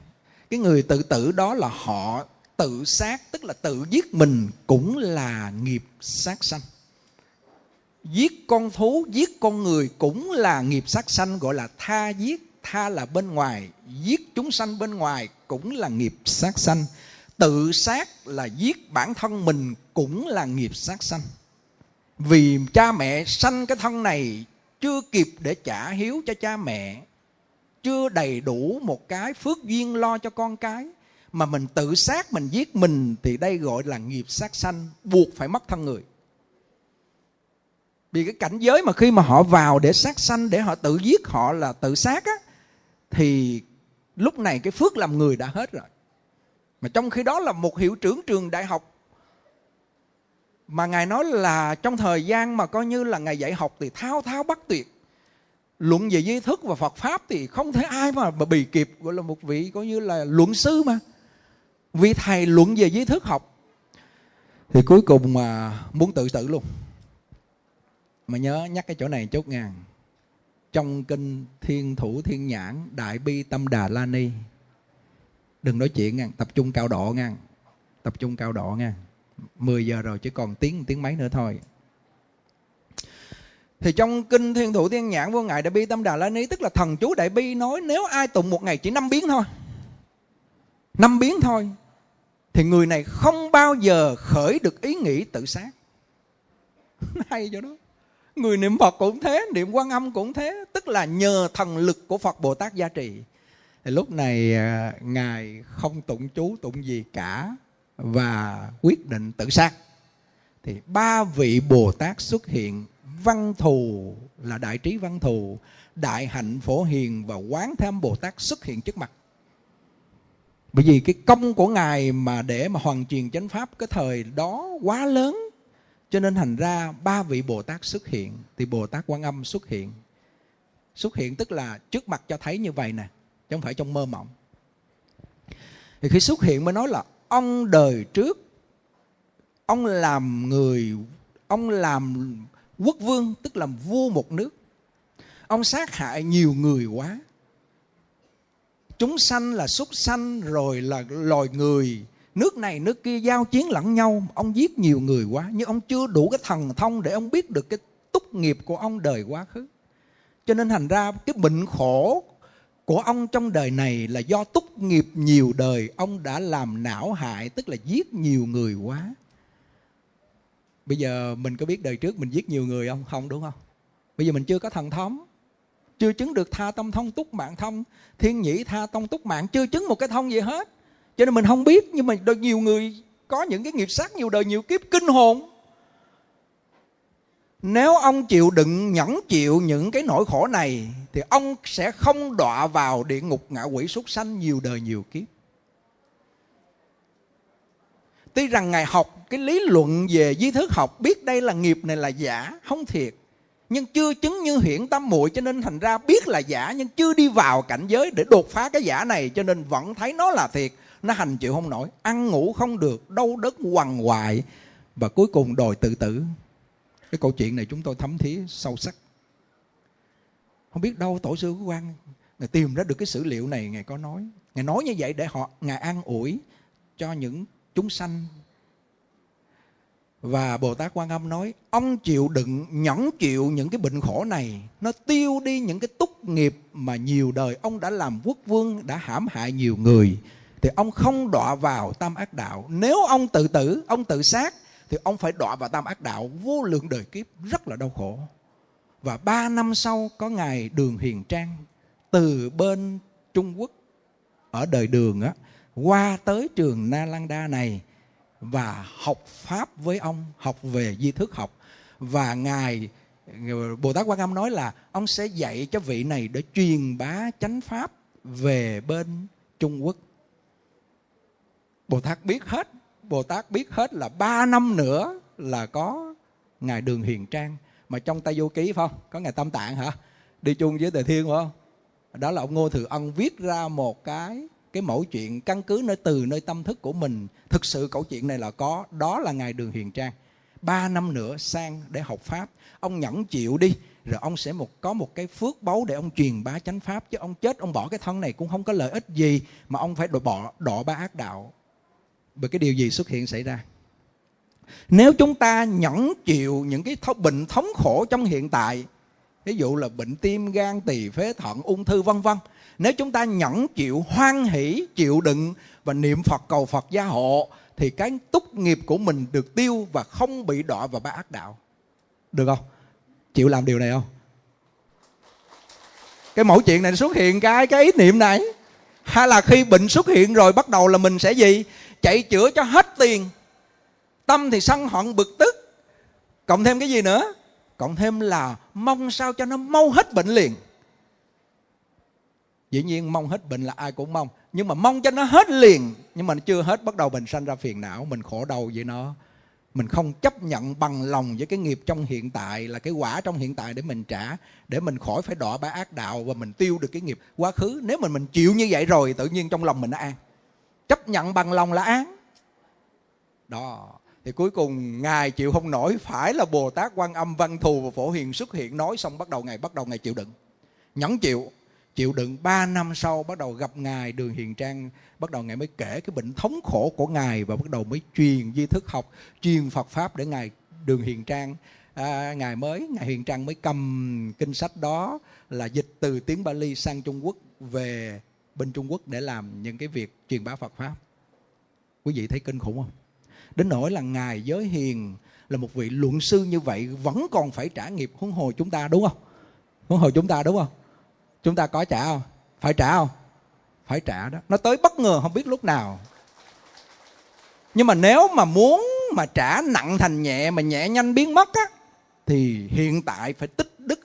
Cái người tự tử đó là họ tự sát, tức là tự giết mình cũng là nghiệp sát sanh. Giết con thú, giết con người cũng là nghiệp sát sanh, gọi là tha giết, tha là bên ngoài. Giết chúng sanh bên ngoài cũng là nghiệp sát sanh. Tự sát là giết bản thân mình cũng là nghiệp sát sanh. Vì cha mẹ sanh cái thân này chưa kịp để trả hiếu cho cha mẹ chưa đầy đủ một cái phước duyên lo cho con cái, mà mình tự sát mình giết mình thì đây gọi là nghiệp sát sanh, buộc phải mất thân người. Vì cái cảnh giới mà khi mà họ vào để sát sanh, để họ tự giết họ là tự sát á, thì lúc này cái phước làm người đã hết rồi. Mà trong khi đó là một hiệu trưởng trường đại học, mà ngài nói là trong thời gian mà coi như là ngài dạy học thì thao thao bất tuyệt luận về duy thức và Phật pháp thì không thể ai mà, bị bì kịp gọi là một vị coi như là luận sư mà. Vị thầy luận về duy thức học. Thì cuối cùng mà muốn tự tử luôn. Mà nhớ nhắc cái chỗ này chốt ngàn trong kinh thiên thủ thiên nhãn đại bi tâm đà la ni. Đừng nói chuyện ngang tập trung cao độ ngang. Tập trung cao độ ngang. 10 giờ rồi chỉ còn tiếng tiếng mấy nữa thôi thì trong kinh thiên thủ thiên nhãn vô ngài đại bi tâm đà la ni, tức là thần chú đại bi nói, nếu ai tụng một ngày chỉ năm biến thôi, năm biến thôi, thì người này không bao giờ khởi được ý nghĩ tự sát. Hay cho đó. Người niệm phật cũng thế, niệm quan âm cũng thế, tức là nhờ thần lực của phật bồ tát gia trì. Thì lúc này à, ngài không tụng chú, tụng gì cả và quyết định tự sát. Thì ba vị bồ tát xuất hiện văn thù là đại trí văn thù, đại hạnh phổ hiền và quán tham bồ tát xuất hiện trước mặt. Bởi vì cái công của ngài mà để mà hoàn truyền chánh pháp cái thời đó quá lớn, cho nên thành ra ba vị bồ tát xuất hiện, thì bồ tát quan âm xuất hiện. Xuất hiện tức là trước mặt cho thấy như vậy nè, chứ không phải trong mơ mộng. Thì khi xuất hiện mới nói là ông đời trước, ông làm người, ông làm quốc vương tức làm vua một nước. Ông sát hại nhiều người quá. Chúng sanh là súc sanh, rồi là loài người. Nước này, nước kia giao chiến lẫn nhau. Ông giết nhiều người quá, nhưng ông chưa đủ cái thần thông để ông biết được cái túc nghiệp của ông đời quá khứ. Cho nên thành ra cái bệnh khổ của ông trong đời này là do túc nghiệp nhiều đời, ông đã làm não hại, tức là giết nhiều người quá bây giờ mình có biết đời trước mình giết nhiều người không? Không, đúng không? Bây giờ mình chưa có thần thống, chưa chứng được tha tâm thông túc mạng thông. Thiên nhĩ tha tông túc mạng, chưa chứng một cái thông gì hết. Cho nên mình không biết, nhưng mà nhiều người có những cái nghiệp sát nhiều đời, nhiều kiếp kinh hồn. Nếu ông chịu đựng, nhẫn chịu những cái nỗi khổ này, thì ông sẽ không đọa vào địa ngục ngạ quỷ súc sanh nhiều đời, nhiều kiếp tuy rằng ngài học cái lý luận về di thức học, biết đây là nghiệp này là giả, không thiệt. Nhưng chưa chứng như hiển tâm muội, cho nên thành ra biết là giả, nhưng chưa đi vào cảnh giới để đột phá cái giả này, cho nên vẫn thấy nó là thiệt. Nó hành chịu không nổi, ăn ngủ không được, đau đớn quằn hoại và cuối cùng đòi tự tử. Cái câu chuyện này chúng tôi thấm thía sâu sắc. Không biết đâu tổ sư của quan ngài tìm ra được cái sử liệu này, ngài có nói. Ngài nói như vậy để họ, ngài an ủi cho những chúng sanh. Và Bồ Tát Quan Âm nói Ông chịu đựng nhẫn chịu những cái bệnh khổ này Nó tiêu đi những cái túc nghiệp Mà nhiều đời ông đã làm quốc vương Đã hãm hại nhiều người Thì ông không đọa vào tam ác đạo. Nếu ông tự tử, ông tự sát Thì ông phải đọa vào tam ác đạo Vô lượng đời kiếp rất là đau khổ. Và ba năm sau có ngài Đường Hiền Trang Từ bên Trung Quốc Ở đời đường á qua tới trường Na Lan Đa này và học pháp với ông, học về di thức học. Và ngài, bồ tát quan âm nói là ông sẽ dạy cho vị này để truyền bá chánh pháp về bên trung quốc. Bồ tát biết hết, bồ tát biết hết là ba năm nữa là có ngài đường hiền trang. Mà trong tay vô ký phải không? Có ngài tâm tạng hả? Đi chung với tề thiên phải không? Đó là ông ngô thừa ân viết ra một cái cái mẫu chuyện căn cứ nơi từ nơi tâm thức của mình, thực sự câu chuyện này là có, đó là ngài đường hiền trang. Ba năm nữa sang để học pháp, ông nhẫn chịu đi, rồi ông sẽ một, có một cái phước báu để ông truyền bá chánh pháp, chứ ông chết, ông bỏ cái thân này cũng không có lợi ích gì, mà ông phải đổ bỏ đọ ba ác đạo. Bởi cái điều gì xuất hiện xảy ra? Nếu chúng ta nhẫn chịu những cái bệnh thống khổ trong hiện tại, ví dụ là bệnh tim, gan, tỳ phế thận, ung thư, vân vân nếu chúng ta nhẫn chịu, hoan hỷ, chịu đựng và niệm phật, cầu phật gia hộ, thì cái túc nghiệp của mình được tiêu và không bị đọa vào ba ác đạo. Được không? Chịu làm điều này không? Cái mẫu chuyện này xuất hiện cái cái ý niệm này. Hay là khi bệnh xuất hiện rồi, bắt đầu là mình sẽ gì? Chạy chữa cho hết tiền. Tâm thì sân hận, bực tức. Cộng thêm cái gì nữa? Cộng thêm là mong sao cho nó mau hết bệnh liền dĩ nhiên mong hết bệnh là ai cũng mong. Nhưng mà mong cho nó hết liền. Nhưng mà nó chưa hết, bắt đầu mình sanh ra phiền não. Mình khổ đau với nó. Mình không chấp nhận bằng lòng với cái nghiệp trong hiện tại, là cái quả trong hiện tại để mình trả, để mình khỏi phải đọa ba ác đạo và mình tiêu được cái nghiệp quá khứ. Nếu mà mình chịu như vậy rồi, tự nhiên trong lòng mình nó an. Chấp nhận bằng lòng là an. Đó. Thì cuối cùng, ngài chịu không nổi. Phải là bồ tát quan âm văn thù và phổ hiền xuất hiện, nói xong bắt đầu ngài, bắt đầu ngài chịu đựng. Nhẫn chịu chịu đựng 3 năm sau bắt đầu gặp ngài đường hiền trang bắt đầu ngài mới kể cái bệnh thống khổ của ngài và bắt đầu mới truyền di thức học truyền phật pháp để ngài đường hiền trang à, ngài mới ngài hiền trang mới cầm kinh sách đó là dịch từ tiếng bali sang trung quốc về bên trung quốc để làm những cái việc truyền bá phật pháp. Quý vị thấy kinh khủng không? Đến nỗi là ngài giới hiền là một vị luận sư như vậy vẫn còn phải trả nghiệp huống hồ chúng ta đúng không? Huống hồ chúng ta đúng không? Chúng ta có trả không? Phải trả không? Phải trả đó. Nó tới bất ngờ không biết lúc nào. Nhưng mà nếu mà muốn mà trả nặng thành nhẹ, mà nhẹ nhanh biến mất á, thì hiện tại phải tích đức,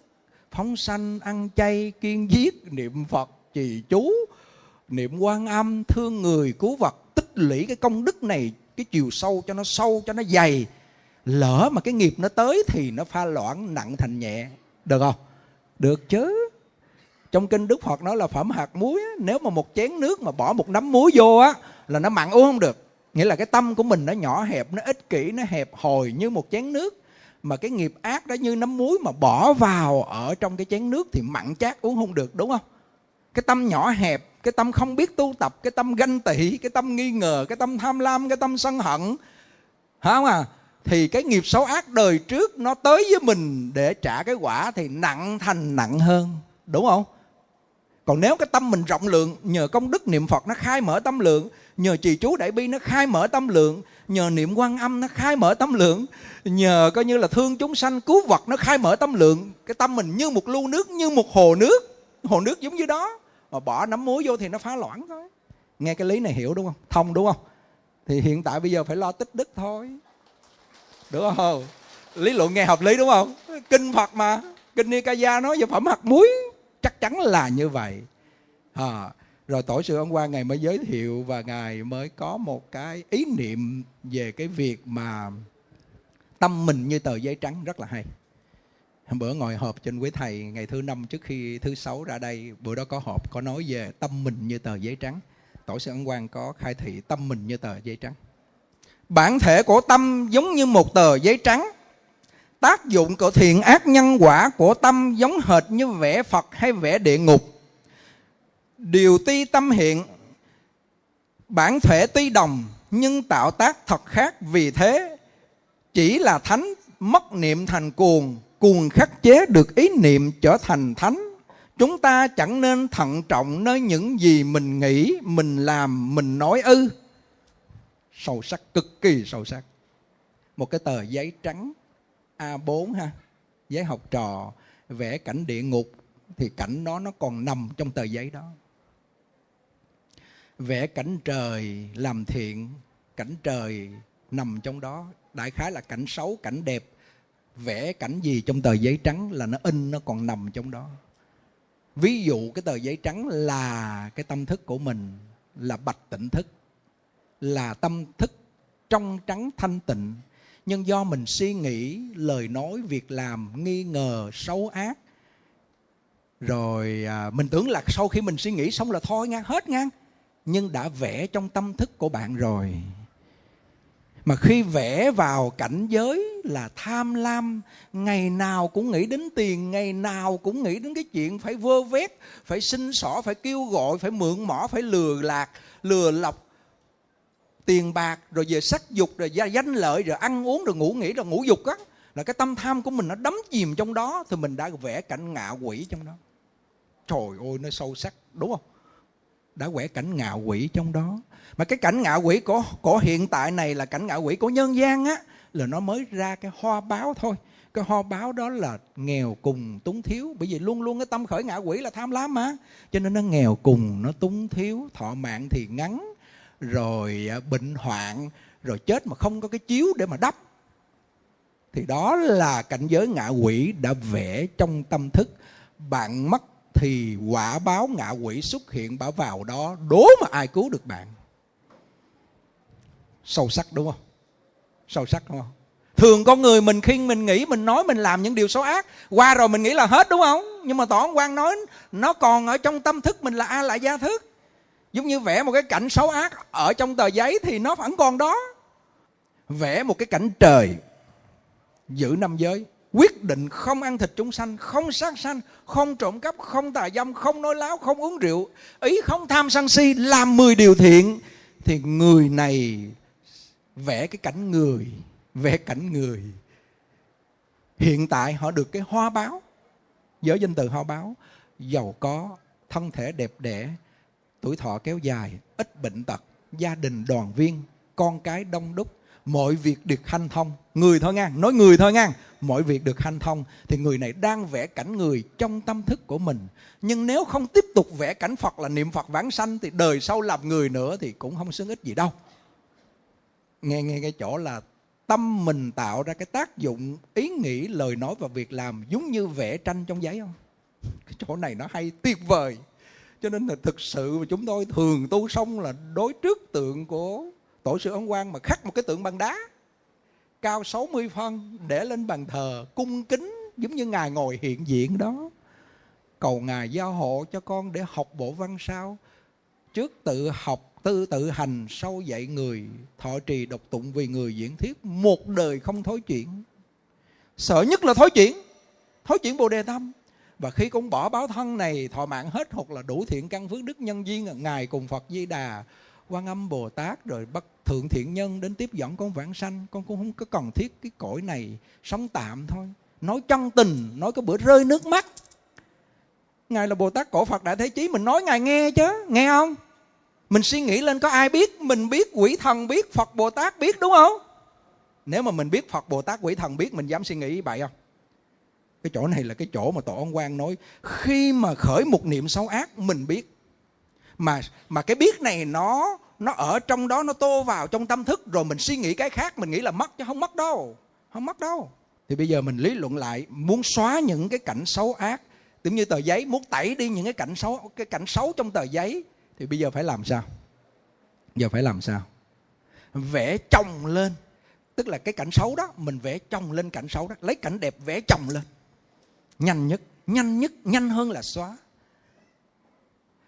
phóng sanh, ăn chay, kiên giết, niệm phật, trì chú, niệm quan âm, thương người, cứu vật, tích lũy cái công đức này, cái chiều sâu cho nó sâu, cho nó dày. Lỡ mà cái nghiệp nó tới thì nó pha loãng, nặng thành nhẹ. Được không? Được chứ trong kinh đức phật nói là phẩm hạt muối nếu mà một chén nước mà bỏ một nắm muối vô á, là nó mặn uống không được. Nghĩa là cái tâm của mình nó nhỏ hẹp, nó ích kỷ, nó hẹp hòi như một chén nước. Mà cái nghiệp ác đó như nắm muối mà bỏ vào ở trong cái chén nước thì mặn chát uống không được, đúng không? Cái tâm nhỏ hẹp, cái tâm không biết tu tập, cái tâm ganh tị, cái tâm nghi ngờ, cái tâm tham lam, cái tâm sân hận, hả không à? Thì cái nghiệp xấu ác đời trước nó tới với mình để trả cái quả thì nặng thành nặng hơn, đúng không? Còn nếu cái tâm mình rộng lượng, nhờ công đức niệm phật nó khai mở tâm lượng, nhờ trì chú đại bi nó khai mở tâm lượng, nhờ niệm quan âm nó khai mở tâm lượng, nhờ coi như là thương chúng sanh, cứu vật nó khai mở tâm lượng, cái tâm mình như một lu nước, như một hồ nước. Hồ nước giống như đó. Mà bỏ nắm muối vô thì nó phá loãng thôi. Nghe cái lý này hiểu đúng không? Thông đúng không? Thì hiện tại bây giờ phải lo tích đức thôi. Đúng không? Lý luận nghe hợp lý đúng không? Kinh phật mà. Kinh nikaya nói về phẩm hạt muối chắc chắn là như vậy. À, rồi tổ sư ông qua ngài mới giới thiệu và ngài mới có một cái ý niệm về cái việc mà tâm mình như tờ giấy trắng rất là hay. Hôm bữa ngồi họp trên quý thầy ngày thứ năm trước khi thứ sáu ra đây bữa đó có họp có nói về tâm mình như tờ giấy trắng. Tổ sư ấn quang có khai thị tâm mình như tờ giấy trắng. Bản thể của tâm giống như một tờ giấy trắng tác dụng của thiện ác nhân quả của tâm giống hệt như vẽ phật hay vẽ địa ngục. Điều ti tâm hiện, bản thể tuy đồng, nhưng tạo tác thật khác. Vì thế, chỉ là thánh, mất niệm thành cuồng cuồng khắc chế được ý niệm trở thành thánh. Chúng ta chẳng nên thận trọng nơi những gì mình nghĩ, mình làm, mình nói ư. Sâu sắc, cực kỳ sâu sắc. Một cái tờ giấy trắng. A4 ha giấy học trò, vẽ cảnh địa ngục, thì cảnh đó nó còn nằm trong tờ giấy đó. Vẽ cảnh trời làm thiện, cảnh trời nằm trong đó. Đại khái là cảnh xấu, cảnh đẹp. Vẽ cảnh gì trong tờ giấy trắng là nó in, nó còn nằm trong đó. Ví dụ cái tờ giấy trắng là cái tâm thức của mình, là bạch tịnh thức, là tâm thức trong trắng thanh tịnh nhưng do mình suy nghĩ lời nói việc làm nghi ngờ xấu ác rồi à, mình tưởng là sau khi mình suy nghĩ xong là thôi ngang hết ngang nhưng đã vẽ trong tâm thức của bạn rồi. Mà khi vẽ vào cảnh giới là tham lam ngày nào cũng nghĩ đến tiền ngày nào cũng nghĩ đến cái chuyện phải vơ vét phải xin xỏ phải kêu gọi phải mượn mỏ phải lừa lạc lừa lọc tiền bạc, rồi về sắc dục, rồi danh lợi, rồi ăn uống, rồi ngủ nghỉ, rồi ngủ dục á, là cái tâm tham của mình nó đắm chìm trong đó, thì mình đã vẽ cảnh ngạ quỷ trong đó. Trời ơi, nó sâu sắc, đúng không? Đã vẽ cảnh ngạ quỷ trong đó. Mà cái cảnh ngạ quỷ của của hiện tại này là cảnh ngạ quỷ của nhân gian á, là nó mới ra cái hoa báo thôi. Cái hoa báo đó là nghèo cùng túng thiếu. Bởi vì luôn luôn cái tâm khởi ngạ quỷ là tham lam mà. Cho nên nó nghèo cùng, nó túng thiếu. Thọ mạng thì ngắn rồi à, bệnh hoạn, rồi chết mà không có cái chiếu để mà đắp. Thì đó là cảnh giới ngạ quỷ đã vẽ trong tâm thức. Bạn mất thì quả báo ngạ quỷ xuất hiện bảo vào đó, đố mà ai cứu được bạn. Sâu sắc đúng không? Sâu sắc đúng không? Thường con người mình khi mình nghĩ, mình nói mình làm những điều xấu ác, qua rồi mình nghĩ là hết đúng không? Nhưng mà tổ quan nói, nó còn ở trong tâm thức mình là a lại gia thức giống như vẽ một cái cảnh xấu ác ở trong tờ giấy thì nó vẫn còn đó. Vẽ một cái cảnh trời giữ năm giới, quyết định không ăn thịt chúng sanh, không sát sanh, không trộm cắp, không tà dâm, không nói láo, không uống rượu, ý không tham sân si, làm 10 điều thiện, thì người này vẽ cái cảnh người, vẽ cảnh người. Hiện tại họ được cái hoa báo, giới danh từ hoa báo, giàu có, thân thể đẹp đẽ tuổi thọ kéo dài, ít bệnh tật, gia đình đoàn viên, con cái đông đúc, mọi việc được hanh thông. Người thôi ngang, nói người thôi ngang, mọi việc được hanh thông. Thì người này đang vẽ cảnh người trong tâm thức của mình. Nhưng nếu không tiếp tục vẽ cảnh phật là niệm phật vãng sanh, thì đời sau làm người nữa thì cũng không xứng ích gì đâu. Nghe nghe cái chỗ là tâm mình tạo ra cái tác dụng, ý nghĩ, lời nói và việc làm giống như vẽ tranh trong giấy không? Cái chỗ này nó hay tuyệt vời cho nên là thực sự chúng tôi thường tu xong là đối trước tượng của tổ sư ấn quang mà khắc một cái tượng bằng đá, cao 60 phân, để lên bàn thờ, cung kính giống như ngài ngồi hiện diện đó. Cầu ngài giao hộ cho con để học bộ văn sao. Trước tự học, tư tự hành, sau dạy người, thọ trì độc tụng vì người diễn thuyết, một đời không thối chuyển. Sợ nhất là thối chuyển thối chuyển bồ đề tâm và khi con bỏ báo thân này, thọ mạng hết hoặc là đủ thiện căn phước đức nhân duyên à. ngài cùng phật di đà, quan âm bồ tát rồi bắt thượng thiện nhân đến tiếp dẫn con vãng sanh. Con cũng không có cần thiết cái cõi này sống tạm thôi. Nói chân tình, nói cái bữa rơi nước mắt. Ngài là bồ tát cổ phật đại thế chí, mình nói ngài nghe chứ, nghe không? Mình suy nghĩ lên có ai biết, mình biết quỷ thần biết phật bồ tát biết đúng không? Nếu mà mình biết phật bồ tát quỷ thần biết, mình dám suy nghĩ vậy không? Cái chỗ này là cái chỗ mà tổ ông quan nói, khi mà khởi một niệm xấu ác, mình biết. Mà mà cái biết này nó nó ở trong đó, nó tô vào trong tâm thức, rồi mình suy nghĩ cái khác, mình nghĩ là mất chứ không mất đâu, không mất đâu. Thì bây giờ mình lý luận lại, muốn xóa những cái cảnh xấu ác, giống như tờ giấy, muốn tẩy đi những cái cảnh xấu, cái cảnh xấu trong tờ giấy, thì bây giờ phải làm sao? Giờ phải làm sao? Vẽ chồng lên. Tức là cái cảnh xấu đó, mình vẽ chồng lên cảnh xấu đó. Lấy cảnh đẹp vẽ chồng lên nhanh nhất nhanh nhất, nhanh hơn là xóa.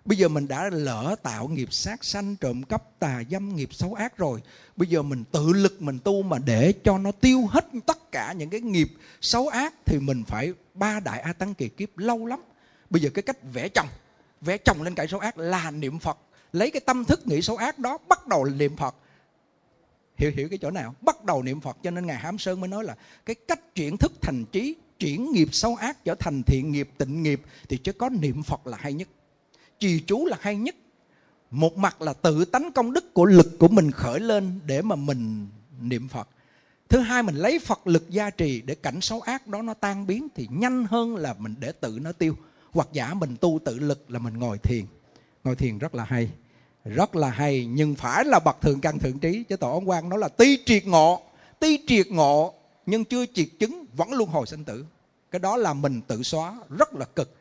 Bây giờ mình đã lỡ tạo nghiệp sát sanh, trộm cắp, tà dâm, nghiệp xấu ác rồi. Bây giờ mình tự lực mình tu mà để cho nó tiêu hết tất cả những cái nghiệp xấu ác thì mình phải ba đại a tăng kỳ kiếp lâu lắm. Bây giờ cái cách vẽ chồng vẽ chồng lên cái xấu ác là niệm phật. Lấy cái tâm thức nghĩ xấu ác đó, bắt đầu niệm phật. Hiểu hiểu cái chỗ nào? Bắt đầu niệm phật cho nên ngài hám sơn mới nói là cái cách chuyển thức thành trí chuyển nghiệp xấu ác trở thành thiện nghiệp, tịnh nghiệp, thì chỉ có niệm phật là hay nhất. Trì chú là hay nhất. Một mặt là tự tánh công đức của lực của mình khởi lên để mà mình niệm phật. Thứ hai, mình lấy phật lực gia trì để cảnh xấu ác đó nó tan biến thì nhanh hơn là mình để tự nó tiêu. Hoặc giả mình tu tự lực là mình ngồi thiền. Ngồi thiền rất là hay. Rất là hay, nhưng phải là bậc thượng căn thượng trí, chứ tổ ông quan nói là tuy triệt ngộ. Tuy triệt ngộ nhưng chưa triệt chứng, vẫn luân hồi sinh tử. Cái đó là mình tự xóa, rất là cực.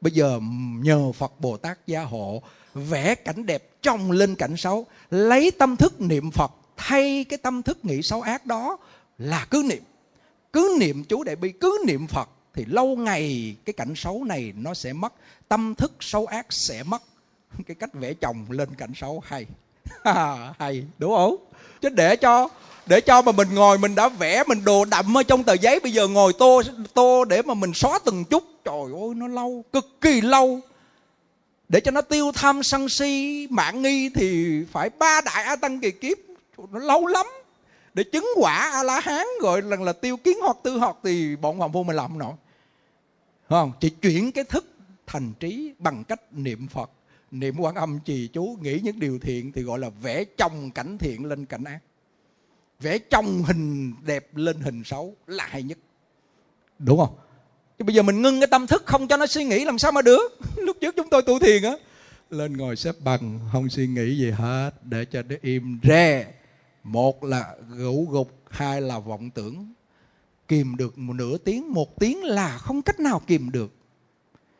Bây giờ nhờ phật bồ tát gia hộ vẽ cảnh đẹp trong lên cảnh xấu, lấy tâm thức niệm phật, thay cái tâm thức nghĩ xấu ác đó là cứ niệm. Cứ niệm chú đại bi, cứ niệm phật thì lâu ngày cái cảnh xấu này nó sẽ mất, tâm thức xấu ác sẽ mất. Cái cách vẽ chồng lên cảnh xấu hay. Hay, đúng không? Chứ để cho để cho mà mình ngồi, mình đã vẽ, mình đồ đậm ở trong tờ giấy. Bây giờ ngồi tô tô để mà mình xóa từng chút. Trời ơi, nó lâu, cực kỳ lâu. Để cho nó tiêu tham, sân si, mạng nghi thì phải ba đại a tăng kỳ kiếp. Nó lâu lắm. Để chứng quả a la hán gọi là là tiêu kiến hoặc tư hoặc thì bọn hoàng phu mình làm không nổi không? Chỉ chuyển cái thức thành trí bằng cách niệm phật. Niệm quan âm trì chú, nghĩ những điều thiện thì gọi là vẽ chồng cảnh thiện lên cảnh ác vẽ trong hình đẹp lên hình xấu là hay nhất. Đúng không? Chứ bây giờ mình ngưng cái tâm thức không cho nó suy nghĩ làm sao mà được. Lúc trước chúng tôi tu thiền á, lên ngồi xếp bằng, không suy nghĩ gì hết, để cho nó im re. Một là gũ gục, hai là vọng tưởng. Kìm được một nửa tiếng, một tiếng là không cách nào kìm được.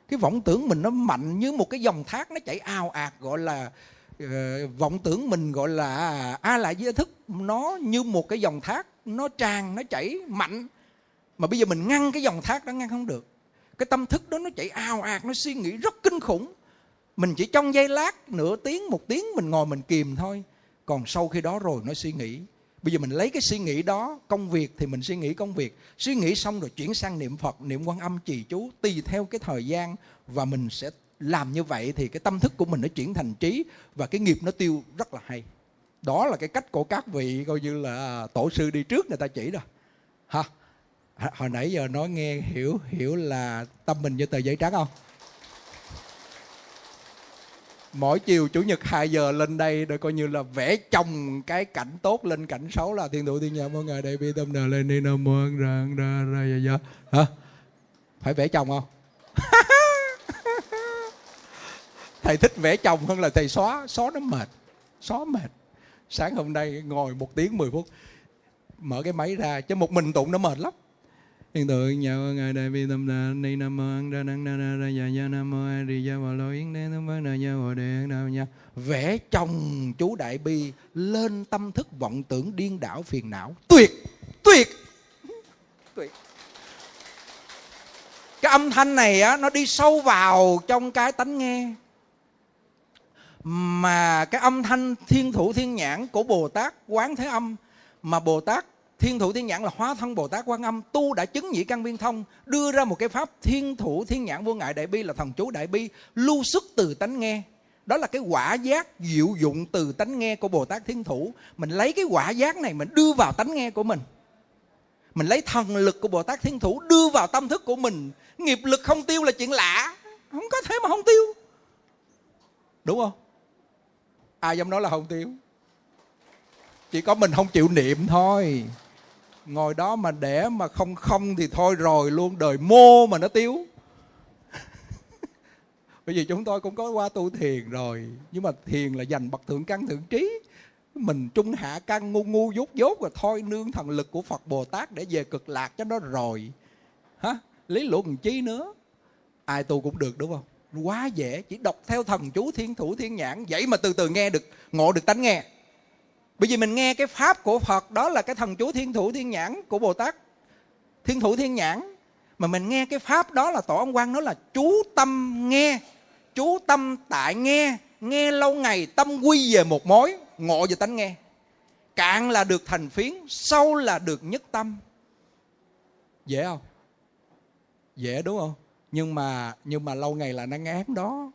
Cái vọng tưởng mình nó mạnh như một cái dòng thác, nó chảy ao ạt, gọi là Ờ, vọng tưởng mình gọi là a lại di thức. Nó như một cái dòng thác, nó tràn, nó chảy mạnh. Mà bây giờ mình ngăn cái dòng thác đó ngăn không được. Cái tâm thức đó nó chạy ào ạt, nó suy nghĩ rất kinh khủng. Mình chỉ trong giây lát, nửa tiếng, một tiếng mình ngồi mình kìm thôi. Còn sau khi đó rồi nó suy nghĩ. Bây giờ mình lấy cái suy nghĩ đó, công việc thì mình suy nghĩ công việc. Suy nghĩ xong rồi chuyển sang niệm phật, niệm quan âm trì chú, tùy theo cái thời gian và mình sẽ làm như vậy thì cái tâm thức của mình nó chuyển thành trí và cái nghiệp nó tiêu rất là hay. Đó là cái cách của các vị coi như là tổ sư đi trước người ta chỉ rồi ha hồi nãy giờ nói nghe hiểu hiểu là tâm mình như tờ giấy trắng không? Mỗi chiều chủ nhật 2 giờ lên đây để coi như là vẽ chồng cái cảnh tốt lên cảnh xấu là thiên thụ thiên nhà mỗi ngày đây bi tâm đờ lên đi nam mô ra ra ra ra ra hả? Phải vẽ chồng không? thầy thích vẽ chồng hơn là thầy xóa xóa nó mệt xóa mệt. Sáng hôm nay ngồi một tiếng 10 phút mở cái máy ra chứ một mình tụng nó mệt lắm. Hiện tượng nhà ngài đại bi tâm đà ni nam mô an đa năng đa đa ra dạ dạ nam mô a di đà bà lô yến đế tâm vấn đà gia bồ đề đạo nha. Vẽ chồng chú đại bi lên tâm thức vọng tưởng điên đảo phiền não. Tuyệt tuyệt tuyệt. Cái âm thanh này á nó đi sâu vào trong cái tánh nghe mà cái âm thanh thiên thủ thiên nhãn của bồ tát quán thế âm, mà bồ tát thiên thủ thiên nhãn là hóa thân bồ tát quan âm, tu đã chứng nhị căn biên thông, đưa ra một cái pháp thiên thủ thiên nhãn vô ngại đại bi là thần chú đại bi, lưu xuất từ tánh nghe. Đó là cái quả giác diệu dụng từ tánh nghe của bồ tát thiên thủ. Mình lấy cái quả giác này mình đưa vào tánh nghe của mình. Mình lấy thần lực của bồ tát thiên thủ đưa vào tâm thức của mình. Nghiệp lực không tiêu là chuyện lạ. Không có thế mà không tiêu. Đúng không? Ai dám nói là không thiếu. Chỉ có mình không chịu niệm thôi. Ngồi đó mà để mà không không thì thôi rồi luôn, đời mô mà nó tiêu bởi vì chúng tôi cũng có qua tu thiền rồi, nhưng mà thiền là dành bậc thượng căn thượng trí. Mình trung hạ căn, ngu ngu dốt dốt rồi thôi nương thần lực của phật bồ tát để về cực lạc cho nó rồi. Hả? Lý luận chi nữa? Ai tu cũng được, đúng không? Quá dễ, chỉ đọc theo thần chú, thiên thủ, thiên nhãn, vậy mà từ từ nghe được, ngộ được tánh nghe. Bởi vì mình nghe cái pháp của phật, đó là cái thần chú, thiên thủ, thiên nhãn của bồ tát. Thiên thủ, thiên nhãn. Mà mình nghe cái pháp đó là tổ ông quan nói là chú tâm nghe, chú tâm tại nghe nghe lâu ngày tâm quy về một mối, ngộ về tánh nghe. Cạn là được thành phiến, sâu là được nhất tâm. Dễ không? Dễ đúng không? Nhưng mà nhưng mà lâu ngày là nó ngán đó.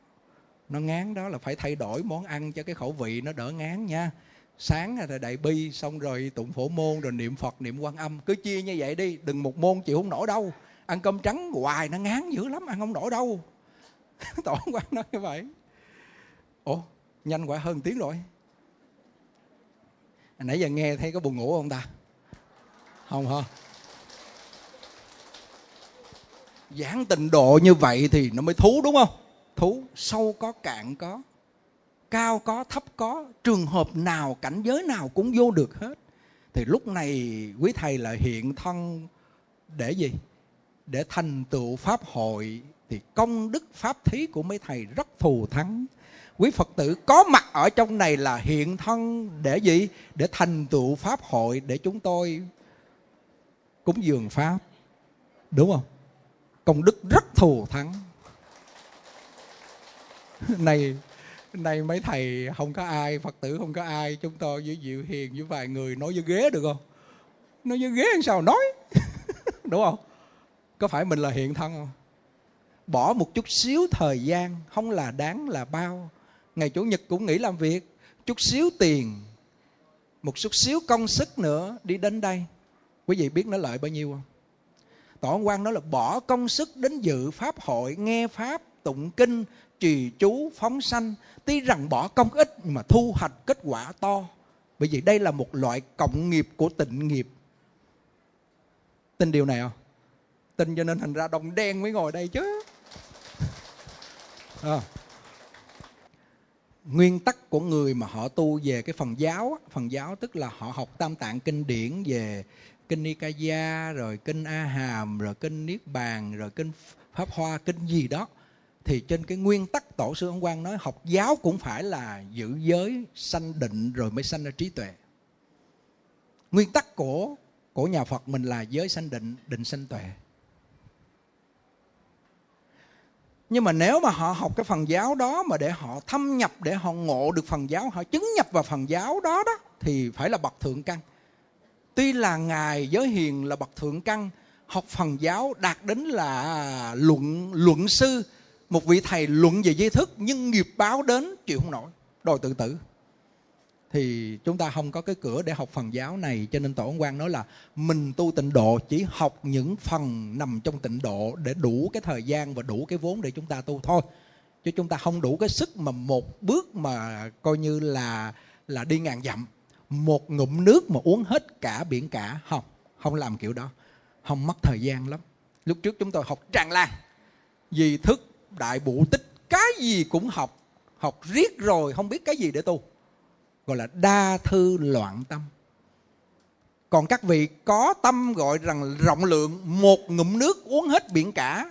Nó ngán đó là phải thay đổi món ăn cho cái khẩu vị nó đỡ ngán nha. Sáng là đại bi, xong rồi tụng phổ môn, rồi niệm phật, niệm quan âm. Cứ chia như vậy đi, đừng một môn chịu không nổi đâu. Ăn cơm trắng hoài nó ngán dữ lắm, ăn không nổi đâu. Tổ quá nói như vậy. Ủa, nhanh quá, hơn tiếng rồi. Nãy giờ nghe thấy có buồn ngủ không ta? Không hả? Giảng tình độ như vậy thì nó mới thú, đúng không? Thú. Sâu có, cạn có. Cao có, thấp có. Trường hợp nào, cảnh giới nào cũng vô được hết. Thì lúc này quý thầy là hiện thân để gì? Để thành tựu pháp hội. Thì công đức pháp thí của mấy thầy rất thù thắng. Quý phật tử có mặt ở trong này là hiện thân để gì? Để thành tựu pháp hội để chúng tôi cúng dường pháp. Đúng không? Công đức rất thù thắng. Này nay mấy thầy, không có ai, phật tử không có ai, chúng tôi với diệu hiền, với vài người nói với ghế được không? Nói với ghế làm sao nói? Đúng không? Có phải mình là hiện thân không? Bỏ một chút xíu thời gian, không là đáng là bao. Ngày chủ nhật cũng nghỉ làm việc, chút xíu tiền, một chút xíu công sức nữa, đi đến đây. Quý vị biết nó lợi bao nhiêu không? Tổ quan nói là bỏ công sức đến dự pháp hội, nghe pháp, tụng kinh, trì chú, phóng sanh. Tuy rằng bỏ công ít nhưng mà thu hoạch kết quả to. Bởi vì đây là một loại cộng nghiệp của tịnh nghiệp. Tin điều này không? Tin cho nên thành ra đồng đen mới ngồi đây chứ. À. nguyên tắc của người mà họ tu về cái phần giáo phần giáo tức là họ học tam tạng kinh điển về kinh Nikaya, rồi kinh A Hàm rồi kinh Niết Bàn, rồi kinh Pháp Hoa, kinh gì đó. Thì trên cái nguyên tắc tổ sư ông Quang nói học giáo cũng phải là giữ giới sanh định rồi mới sanh ra trí tuệ. Nguyên tắc của của nhà Phật mình là giới sanh định định sanh tuệ. Nhưng mà nếu mà họ học cái phần giáo đó mà để họ thâm nhập, để họ ngộ được phần giáo, họ chứng nhập vào phần giáo đó đó, thì phải là bậc thượng căn tuy là ngài giới hiền là bậc thượng căn, học phần giáo đạt đến là luận luận sư, một vị thầy luận về di thức, nhưng nghiệp báo đến chịu không nổi, đòi tự tử. Thì chúng ta không có cái cửa để học phần giáo này, cho nên tổ ông quan nói là mình tu tịnh độ chỉ học những phần nằm trong tịnh độ để đủ cái thời gian và đủ cái vốn để chúng ta tu thôi. Chứ chúng ta không đủ cái sức mà một bước mà coi như là là đi ngàn dặm một ngụm nước mà uống hết cả biển cả. Không không làm kiểu đó. Không mất thời gian lắm. Lúc trước chúng tôi học tràn lan. Vì thức, đại bụ tích, cái gì cũng học. Học riết rồi, không biết cái gì để tu. Gọi là đa thư loạn tâm. Còn các vị có tâm gọi rằng rộng lượng, một ngụm nước uống hết biển cả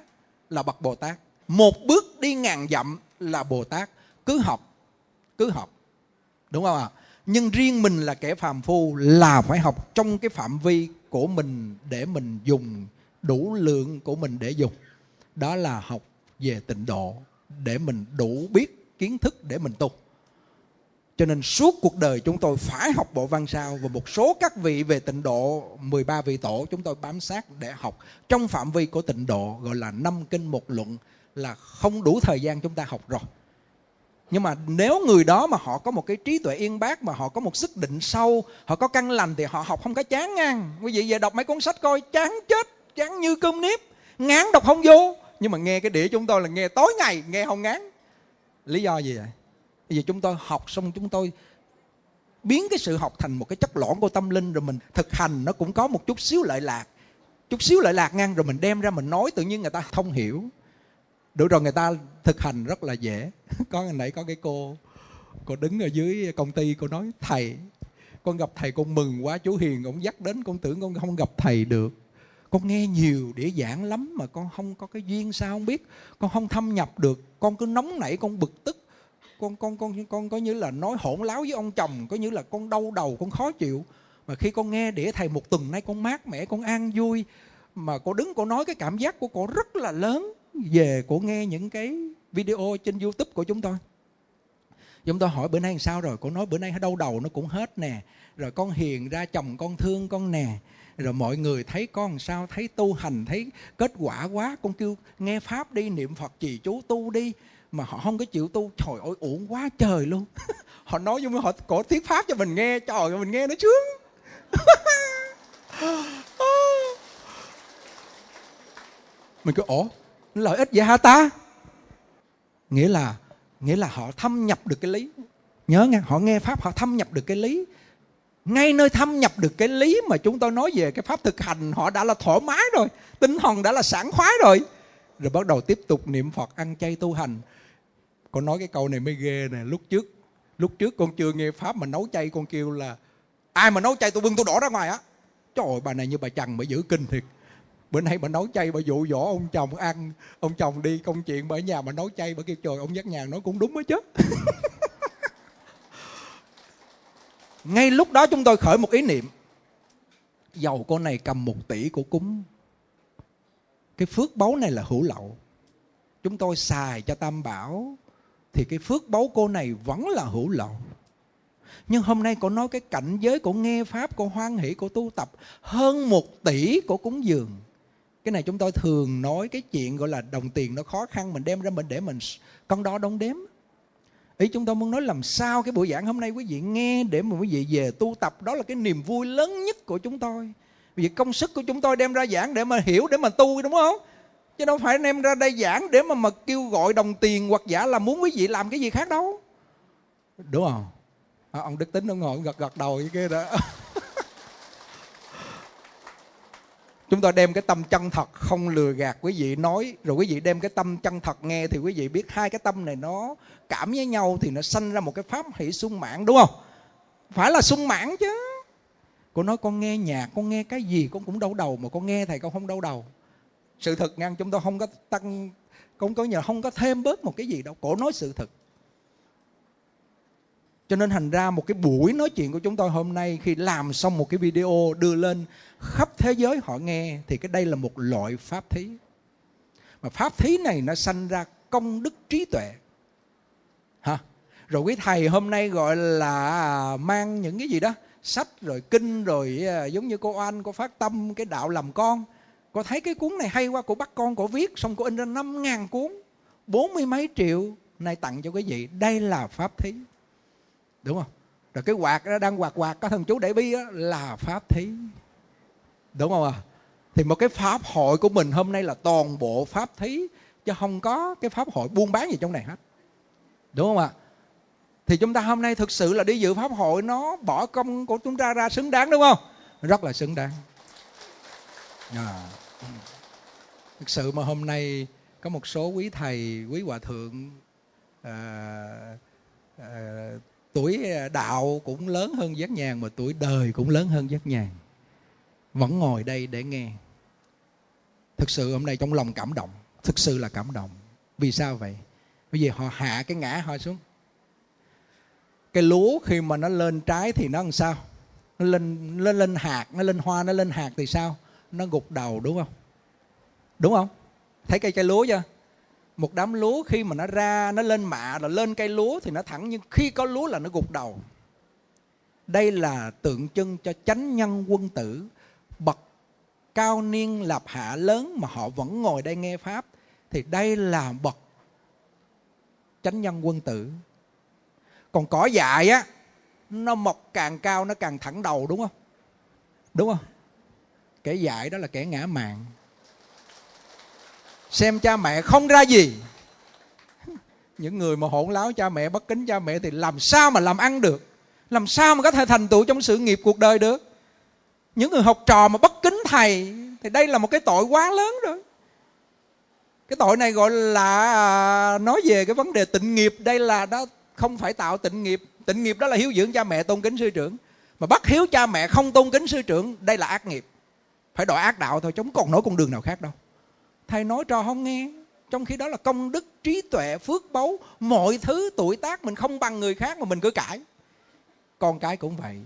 là bậc bồ tát. Một bước đi ngàn dặm là bồ tát. Cứ học cứ học. Đúng không ạ? Nhưng riêng mình là kẻ phàm phu là phải học trong cái phạm vi của mình để mình dùng đủ lượng của mình để dùng đó là học về tịnh độ để mình đủ biết kiến thức để mình tu cho nên suốt cuộc đời chúng tôi phải học bộ văn sao và một số các vị về tịnh độ 13 vị tổ chúng tôi bám sát để học trong phạm vi của tịnh độ, gọi là năm kinh một luận, là không đủ thời gian chúng ta học rồi. Nhưng mà nếu người đó mà họ có một cái trí tuệ yên bác mà họ có một sức định sâu, họ có căn lành thì họ học không có chán ngang. Quý vị về đọc mấy cuốn sách coi chán chết, chán như cơm nếp, ngán đọc không vô. Nhưng mà nghe cái đĩa chúng tôi là nghe tối ngày, nghe không ngán. Lý do gì vậy? Bây giờ chúng tôi học xong chúng tôi biến cái sự học thành một cái chất lõn của tâm linh rồi mình thực hành nó cũng có một chút xíu lợi lạc chút xíu lợi lạc ngang rồi mình đem ra mình nói tự nhiên người ta không hiểu đủ rồi, người ta thực hành rất là dễ. Có ngày nãy có cái cô cô đứng ở dưới công ty, cô nói, thầy, con gặp thầy con mừng quá, chú hiền ông dắt đến, con tưởng con không gặp thầy được. Con nghe nhiều để giảng lắm mà con không có cái duyên sao không biết. Con không thâm nhập được, con cứ nóng nảy, con bực tức. Con con con con có như là nói hỗn láo với ông chồng, có như là con đau đầu, con khó chịu. Mà khi con nghe đĩa thầy một tuần nay, con mát mẻ, con an vui. Mà cô đứng, cô nói cái cảm giác của cô rất là lớn về cô nghe những cái video trên youtube của chúng tôi. Chúng tôi hỏi bữa nay làm sao rồi? Cô nói bữa nay đau đầu nó cũng hết nè. Rồi con hiền ra chồng con thương con nè. Rồi mọi người thấy con sao? Thấy tu hành, thấy kết quả quá. Con kêu, nghe pháp đi, niệm phật trì chú tu đi. Mà họ không có chịu tu. Trời ơi, uổng quá trời luôn. Họ nói với họ cổ thuyết pháp cho mình nghe. Trời ơi, mình nghe nó sướng. Mình cứ ổ lợi ích vậy hả ta nghĩa là nghĩa là họ thâm nhập được cái lý. Nhớ nghe, họ nghe pháp, họ thâm nhập được cái lý. Ngay nơi thâm nhập được cái lý mà chúng tôi nói về cái pháp thực hành, họ đã là thoải mái rồi, tinh thần đã là sảng khoái rồi. Rồi bắt đầu tiếp tục niệm phật, ăn chay tu hành. Con nói cái câu này mới ghê nè, lúc trước lúc trước con chưa nghe pháp mà nấu chay, con kêu là, ai mà nấu chay tôi bưng tôi đổ ra ngoài á. Trời ơi, bà này như bà chằn mà giữ kinh thiệt bữa nay bà nấu chay bà dụ dỗ ông chồng ăn. Ông chồng đi công chuyện bà ở nhà bà nấu chay bà kêu, trời, ông dắt nhà nói cũng đúng đó chứ. Ngay lúc đó chúng tôi khởi một ý niệm. Giàu cô này cầm một tỷ của cúng. Cái phước báu này là hữu lậu. Chúng tôi xài cho tam bảo thì cái phước báu cô này vẫn là hữu lậu. Nhưng hôm nay cô nói cái cảnh giới của nghe pháp của hoan hỷ của tu tập hơn một tỷ của cúng dường cái này chúng tôi thường nói cái chuyện gọi là đồng tiền nó khó khăn mình đem ra mình để mình con đo đong đếm. Ý chúng tôi muốn nói làm sao cái buổi giảng hôm nay quý vị nghe để mà quý vị về tu tập đó là cái niềm vui lớn nhất của chúng tôi. Vì công sức của chúng tôi đem ra giảng để mà hiểu để mà tu đúng không? Chứ đâu phải đem ra đây giảng để mà mà kêu gọi đồng tiền hoặc giả là muốn quý vị làm cái gì khác đâu. Đúng không? À, ông đức tính ông ngồi gật gật đầu như kia đó. chúng ta đem cái tâm chân thật không lừa gạt quý vị nói, rồi quý vị đem cái tâm chân thật nghe thì quý vị biết hai cái tâm này nó cảm với nhau thì nó sanh ra một cái pháp hỷ sung mãn, đúng không? Phải là sung mãn chứ. Cô nói con nghe nhạc, con nghe cái gì con cũng đau đầu mà con nghe thầy con không đau đầu. Sự thật ngang, chúng tôi không có tăng, không có nhờ, không có thêm bớt một cái gì đâu. Cổ nói sự thật cho nên thành ra một cái buổi nói chuyện của chúng tôi hôm nay khi làm xong một cái video đưa lên khắp thế giới họ nghe thì cái đây là một loại pháp thí. Mà pháp thí này nó sanh ra công đức trí tuệ. Hả? Rồi quý thầy hôm nay gọi là mang những cái gì đó? Sách rồi kinh rồi à, giống như cô anh cô phát tâm, cái đạo làm con. Cô thấy cái cuốn này hay quá, cô bắt con cô viết, xong cô in ra năm ngàn cuốn. Bốn mươi mấy triệu này tặng cho quý vị. Đây là pháp thí đúng không rồi cái quạt đó đang quạt quạt có thần chú để bi đó, là pháp thí đúng không ạ à? thì một cái pháp hội của mình hôm nay là toàn bộ pháp thí chứ không có cái pháp hội buôn bán gì trong này hết đúng không ạ à? thì chúng ta hôm nay thực sự là đi dự pháp hội nó bỏ công của chúng ta ra xứng đáng đúng không rất là xứng đáng à. thực sự mà hôm nay có một số quý thầy quý hòa thượng à, à, tuổi à, đạo cũng lớn hơn giác nhàn mà tuổi đời cũng lớn hơn giác nhàn. Vẫn ngồi đây để nghe. Thực sự hôm nay trong lòng cảm động, thực sự là cảm động. Vì sao vậy? Bởi vì họ hạ cái ngã họ xuống. Cái lúa khi mà nó lên trái thì nó làm sao? Nó lên lên lên hạt, nó lên hoa, nó lên hạt thì sao? Nó gục đầu, đúng không? Đúng không? Thấy cây cây lúa chưa? Một đám lúa khi mà nó ra, nó lên mạ là lên cây lúa thì nó thẳng, nhưng khi có lúa là nó gục đầu. Đây là tượng trưng cho chánh nhân quân tử. Bậc cao niên lập hạ lớn mà họ vẫn ngồi đây nghe pháp, thì đây là bậc chánh nhân quân tử. Còn cỏ dại á, nó mọc càng cao nó càng thẳng đầu, đúng không? Đúng không? Kẻ dại đó là kẻ ngã mạng xem cha mẹ không ra gì. Những người mà hỗn láo cha mẹ, bất kính cha mẹ thì làm sao mà làm ăn được? Làm sao mà có thể thành tựu trong sự nghiệp cuộc đời được? Những người học trò mà bất kính thầy thì đây là một cái tội quá lớn rồi. Cái tội này gọi là à, nói về cái vấn đề tịnh nghiệp. Đây là đó, không phải tạo tịnh nghiệp. Tịnh nghiệp đó là hiếu dưỡng cha mẹ, tôn kính sư trưởng. Mà bắt hiếu cha mẹ không tôn kính sư trưởng, đây là ác nghiệp. Phải đòi ác đạo thôi, chứ không còn nói con đường nào khác đâu thầy nói trò không nghe. Trong khi đó là công đức, trí tuệ, phước báu, mọi thứ, tuổi tác mình không bằng người khác mà mình cứ cãi. Con cái cũng vậy.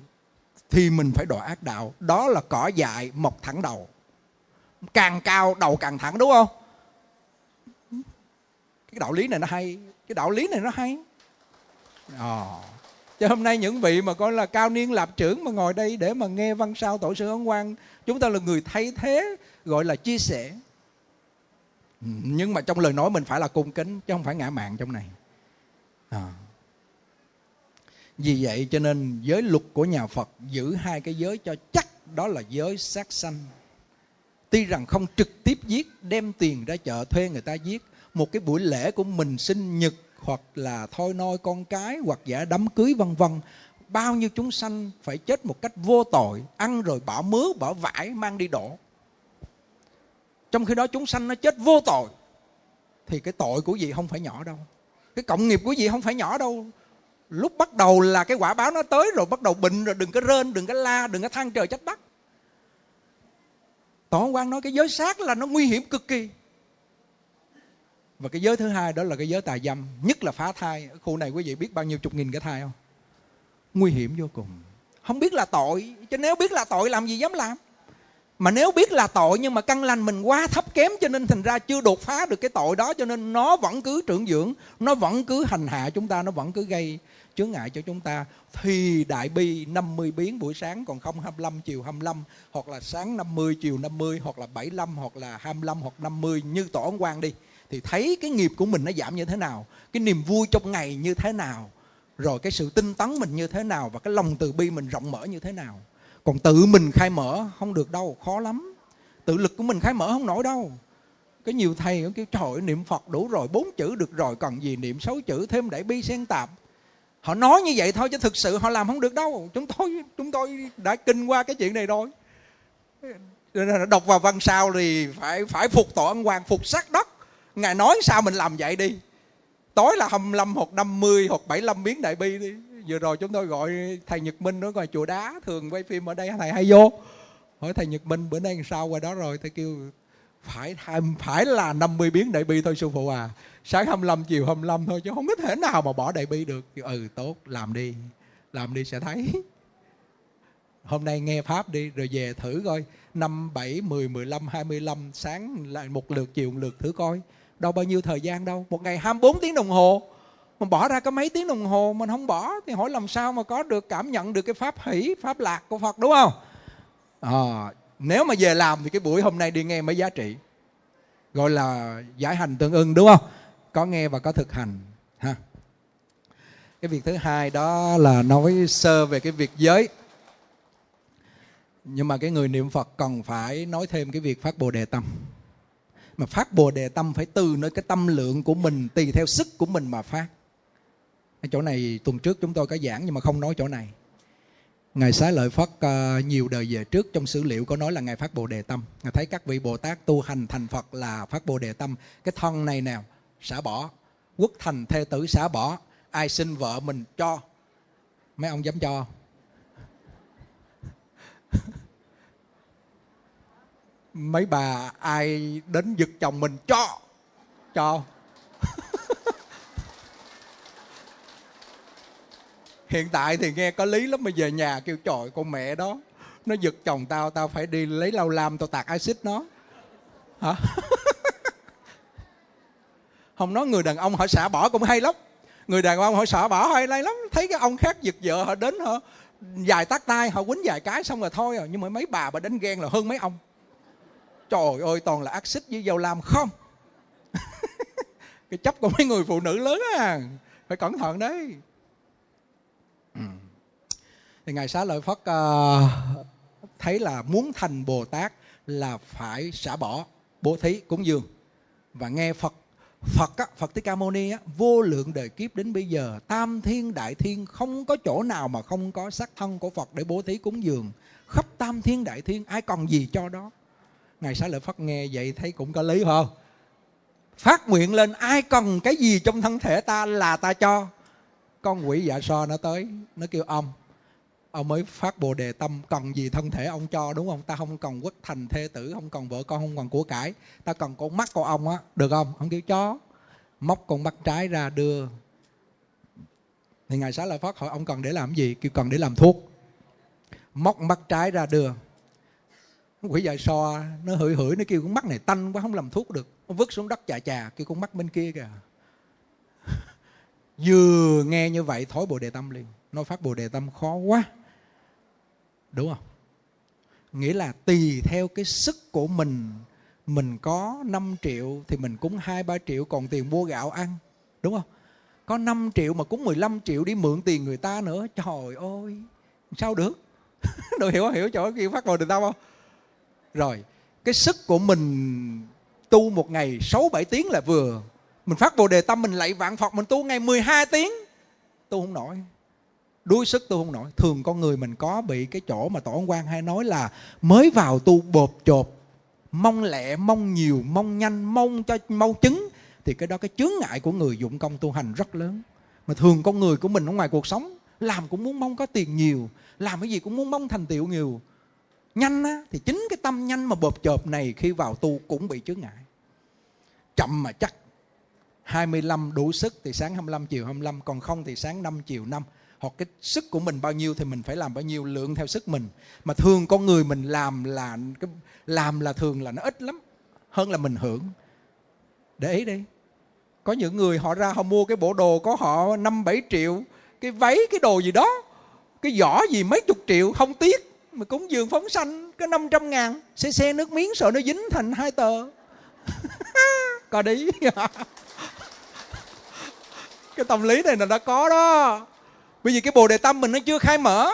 Thì mình phải đòi ác đạo. Đó là cỏ dại mọc thẳng đầu. Càng cao, đầu càng thẳng, đúng không? Cái đạo lý này nó hay. Cái đạo lý này nó hay. À. chứ hôm nay những vị mà coi là cao niên lạp trưởng mà ngồi đây để mà nghe văn sao tổ sư ấn quang, chúng ta là người thay thế, gọi là chia sẻ nhưng mà trong lời nói mình phải là cung kính, chứ không phải ngã mạn trong này. À. vì vậy cho nên giới luật của nhà phật giữ hai cái giới cho chắc, đó là giới sát sanh. Tuy rằng không trực tiếp giết, đem tiền ra chợ thuê người ta giết, một cái buổi lễ của mình sinh nhật hoặc là thôi noi con cái hoặc giả đám cưới vân vân, bao nhiêu chúng sanh phải chết một cách vô tội, ăn rồi bỏ mứa, bỏ vải, mang đi đổ trong khi đó chúng sanh nó chết vô tội, thì cái tội của vị không phải nhỏ đâu. Cái cộng nghiệp của vị không phải nhỏ đâu. Lúc bắt đầu là cái quả báo nó tới rồi, bắt đầu bệnh rồi, đừng có rên, đừng có la, đừng có than trời trách đất. Tổ quan nói cái giới sát là nó nguy hiểm cực kỳ. Và cái giới thứ hai đó là cái giới tà dâm, nhất là phá thai. Ở khu này quý vị biết bao nhiêu chục nghìn cái thai không? Nguy hiểm vô cùng. Không biết là tội, chứ nếu biết là tội, làm gì dám làm? Mà nếu biết là tội nhưng mà căn lành mình quá thấp kém cho nên thành ra chưa đột phá được cái tội đó cho nên nó vẫn cứ trưởng dưỡng, nó vẫn cứ hành hạ chúng ta, nó vẫn cứ gây chướng ngại cho chúng ta. Thì đại bi 50 biến buổi sáng, còn không 25 chiều 25 hoặc là sáng 50 chiều 50 hoặc là 75 hoặc là 25 hoặc 50 như tổ ấn quan đi, thì thấy cái nghiệp của mình nó giảm như thế nào, cái niềm vui trong ngày như thế nào, rồi cái sự tinh tấn mình như thế nào, và cái lòng từ bi mình rộng mở như thế nào còn tự mình khai mở không được đâu, khó lắm. Tự lực của mình khai mở không nổi đâu. Cái nhiều thầy cũng kêu, trời niệm phật đủ rồi, bốn chữ được rồi cần gì niệm sáu chữ, thêm đại bi xen tạp. Họ nói như vậy thôi chứ thực sự họ làm không được đâu. Chúng tôi chúng tôi đã kinh qua cái chuyện này rồi. Đọc vào văn sao thì phải phải phục tổ ân hoàng phục sát đất. Ngài nói sao mình làm vậy đi. Tối là 25 hoặc 50 hoặc 75 biến đại bi đi vừa rồi chúng tôi gọi thầy Nhật Minh nó ngoài chùa đá thường quay phim ở đây, thầy hay vô. Hỏi thầy Nhật Minh, bữa nay sao qua đó rồi? Thầy kêu, phải phải là 50 biến đại bi thôi sư phụ à. Sáng 25 chiều 25 thôi chứ không có thể nào mà bỏ đại bi được. Ừ tốt, làm đi làm đi sẽ thấy. Hôm nay nghe pháp đi, rồi về thử coi. Năm bảy, mười mười lăm, hai mươi lăm, sáng lại một lượt, chiều một lượt thử coi. Đâu bao nhiêu thời gian đâu, một ngày 24 tiếng đồng hồ mà bỏ ra có mấy tiếng đồng hồ mình không bỏ thì hỏi làm sao mà có được cảm nhận được cái pháp hỷ pháp lạc của phật đúng không? À, nếu mà về làm thì cái buổi hôm nay đi nghe mới giá trị. Gọi là giải hành tương ưng đúng không? Có nghe và có thực hành ha. Cái việc thứ hai đó là nói sơ về cái việc giới. Nhưng mà cái người niệm phật cần phải nói thêm cái việc phát bồ đề tâm. Mà phát bồ đề tâm phải từ nơi cái tâm lượng của mình tùy theo sức của mình mà phát cái chỗ này tuần trước chúng tôi có giảng nhưng mà không nói chỗ này. Ngài xá lợi phất uh, nhiều đời về trước trong sử liệu có nói là ngài phát bồ đề tâm. Ngài thấy các vị bồ tát tu hành thành phật là phát bồ đề tâm. Cái thân này nào xả bỏ. Quốc thành thê tử xả bỏ. Ai sinh vợ mình cho. Mấy ông dám cho mấy bà ai đến giật chồng mình cho? Cho hiện tại thì nghe có lý lắm mà về nhà kêu, trời, con mẹ đó, nó giật chồng tao tao phải đi lấy lau lam, tao tạt axit nó. Hả? Không nói người đàn ông họ xả bỏ cũng hay lắm. Người đàn ông họ xả bỏ hay lắm. Thấy cái ông khác giật vợ họ đến họ dài tắt tay, họ quýnh vài cái xong rồi thôi à. Nhưng mà mấy bà bà đánh ghen là hơn mấy ông. Trời ơi, toàn là axit với dầu lam không? Cái chấp của mấy người phụ nữ lớn à phải cẩn thận đấy ừ. thì ngài xá lợi phất uh, thấy là muốn thành bồ tát là phải xả bỏ bố thí cúng dường. Và nghe phật Phật á, Phật Thích Ca Mâu Ni á, vô lượng đời kiếp đến bây giờ tam thiên đại thiên không có chỗ nào mà không có sắc thân của Phật để bố thí cúng dường. Khắp tam thiên đại thiên ai còn gì cho đó? Ngài xá lợi phất nghe vậy thấy cũng có lý không? Phát nguyện lên ai cần cái gì trong thân thể ta là ta cho con quỷ dạ so nó tới. Nó kêu, ông ông mới phát bồ đề tâm, cần gì thân thể ông cho, đúng không? Ta không cần quốc thành thê tử, không cần vợ con, không cần của cải. Ta cần con mắt của ông á. Được không? Ông kêu, chó. Móc con mắt trái ra đưa. Thì ngài xá lợi phát hỏi, ông cần để làm gì? Kêu, cần để làm thuốc. Móc mắt trái ra đưa. Quỷ dạ so, nó hửi hửi, nó kêu, con mắt này tanh quá, không làm thuốc được. Nó vứt xuống đất chà chà, kêu, con mắt bên kia kìa vừa nghe như vậy thối bồ đề tâm liền. Nói phát bồ đề tâm khó quá. Đúng không? Nghĩa là tùy theo cái sức của mình mình có 5 triệu thì mình cúng 2 3 triệu, còn tiền mua gạo ăn. Đúng không? Có 5 triệu mà cúng 15 triệu đi mượn tiền người ta nữa. Trời ơi! Sao được? Được hiểu hiểu chỗ kia phát bồ đề tâm không? Rồi, cái sức của mình tu một ngày 6 7 tiếng là vừa mình phát bồ đề tâm, mình lạy vạn phật, mình tu ngày 12 tiếng. Tu không nổi. Đuối sức tu không nổi. Thường con người mình có bị cái chỗ mà tổ ông quan hay nói là mới vào tu bột chột mong lẹ, mong nhiều, mong nhanh, mong cho, mau chứng. Thì cái đó cái chướng ngại của người dụng công tu hành rất lớn. Mà thường con người của mình ở ngoài cuộc sống, làm cũng muốn mong có tiền nhiều, làm cái gì cũng muốn mong thành tiệu nhiều. Nhanh á, thì chính cái tâm nhanh mà bộp chộp này khi vào tu cũng bị chướng ngại. Chậm mà chắc 25 đủ sức thì sáng 25 chiều 25 còn không thì sáng 5 chiều 5 hoặc cái sức của mình bao nhiêu thì mình phải làm bao nhiêu, lượng theo sức mình. Mà thường con người mình làm là, cái, làm là thường là nó ít lắm, hơn là mình hưởng. Để ý đi. Có những người họ ra họ mua cái bộ đồ có họ năm bảy triệu, cái váy, cái đồ gì đó, cái giỏ gì mấy chục triệu, không tiếc. Mà cúng dường phóng sanh, có 500 ngàn, xe xe nước miếng sợ nó dính thành hai tờ. Coi đi. cái tâm lý này là đã có đó. Bởi vì cái bồ đề tâm mình nó chưa khai mở.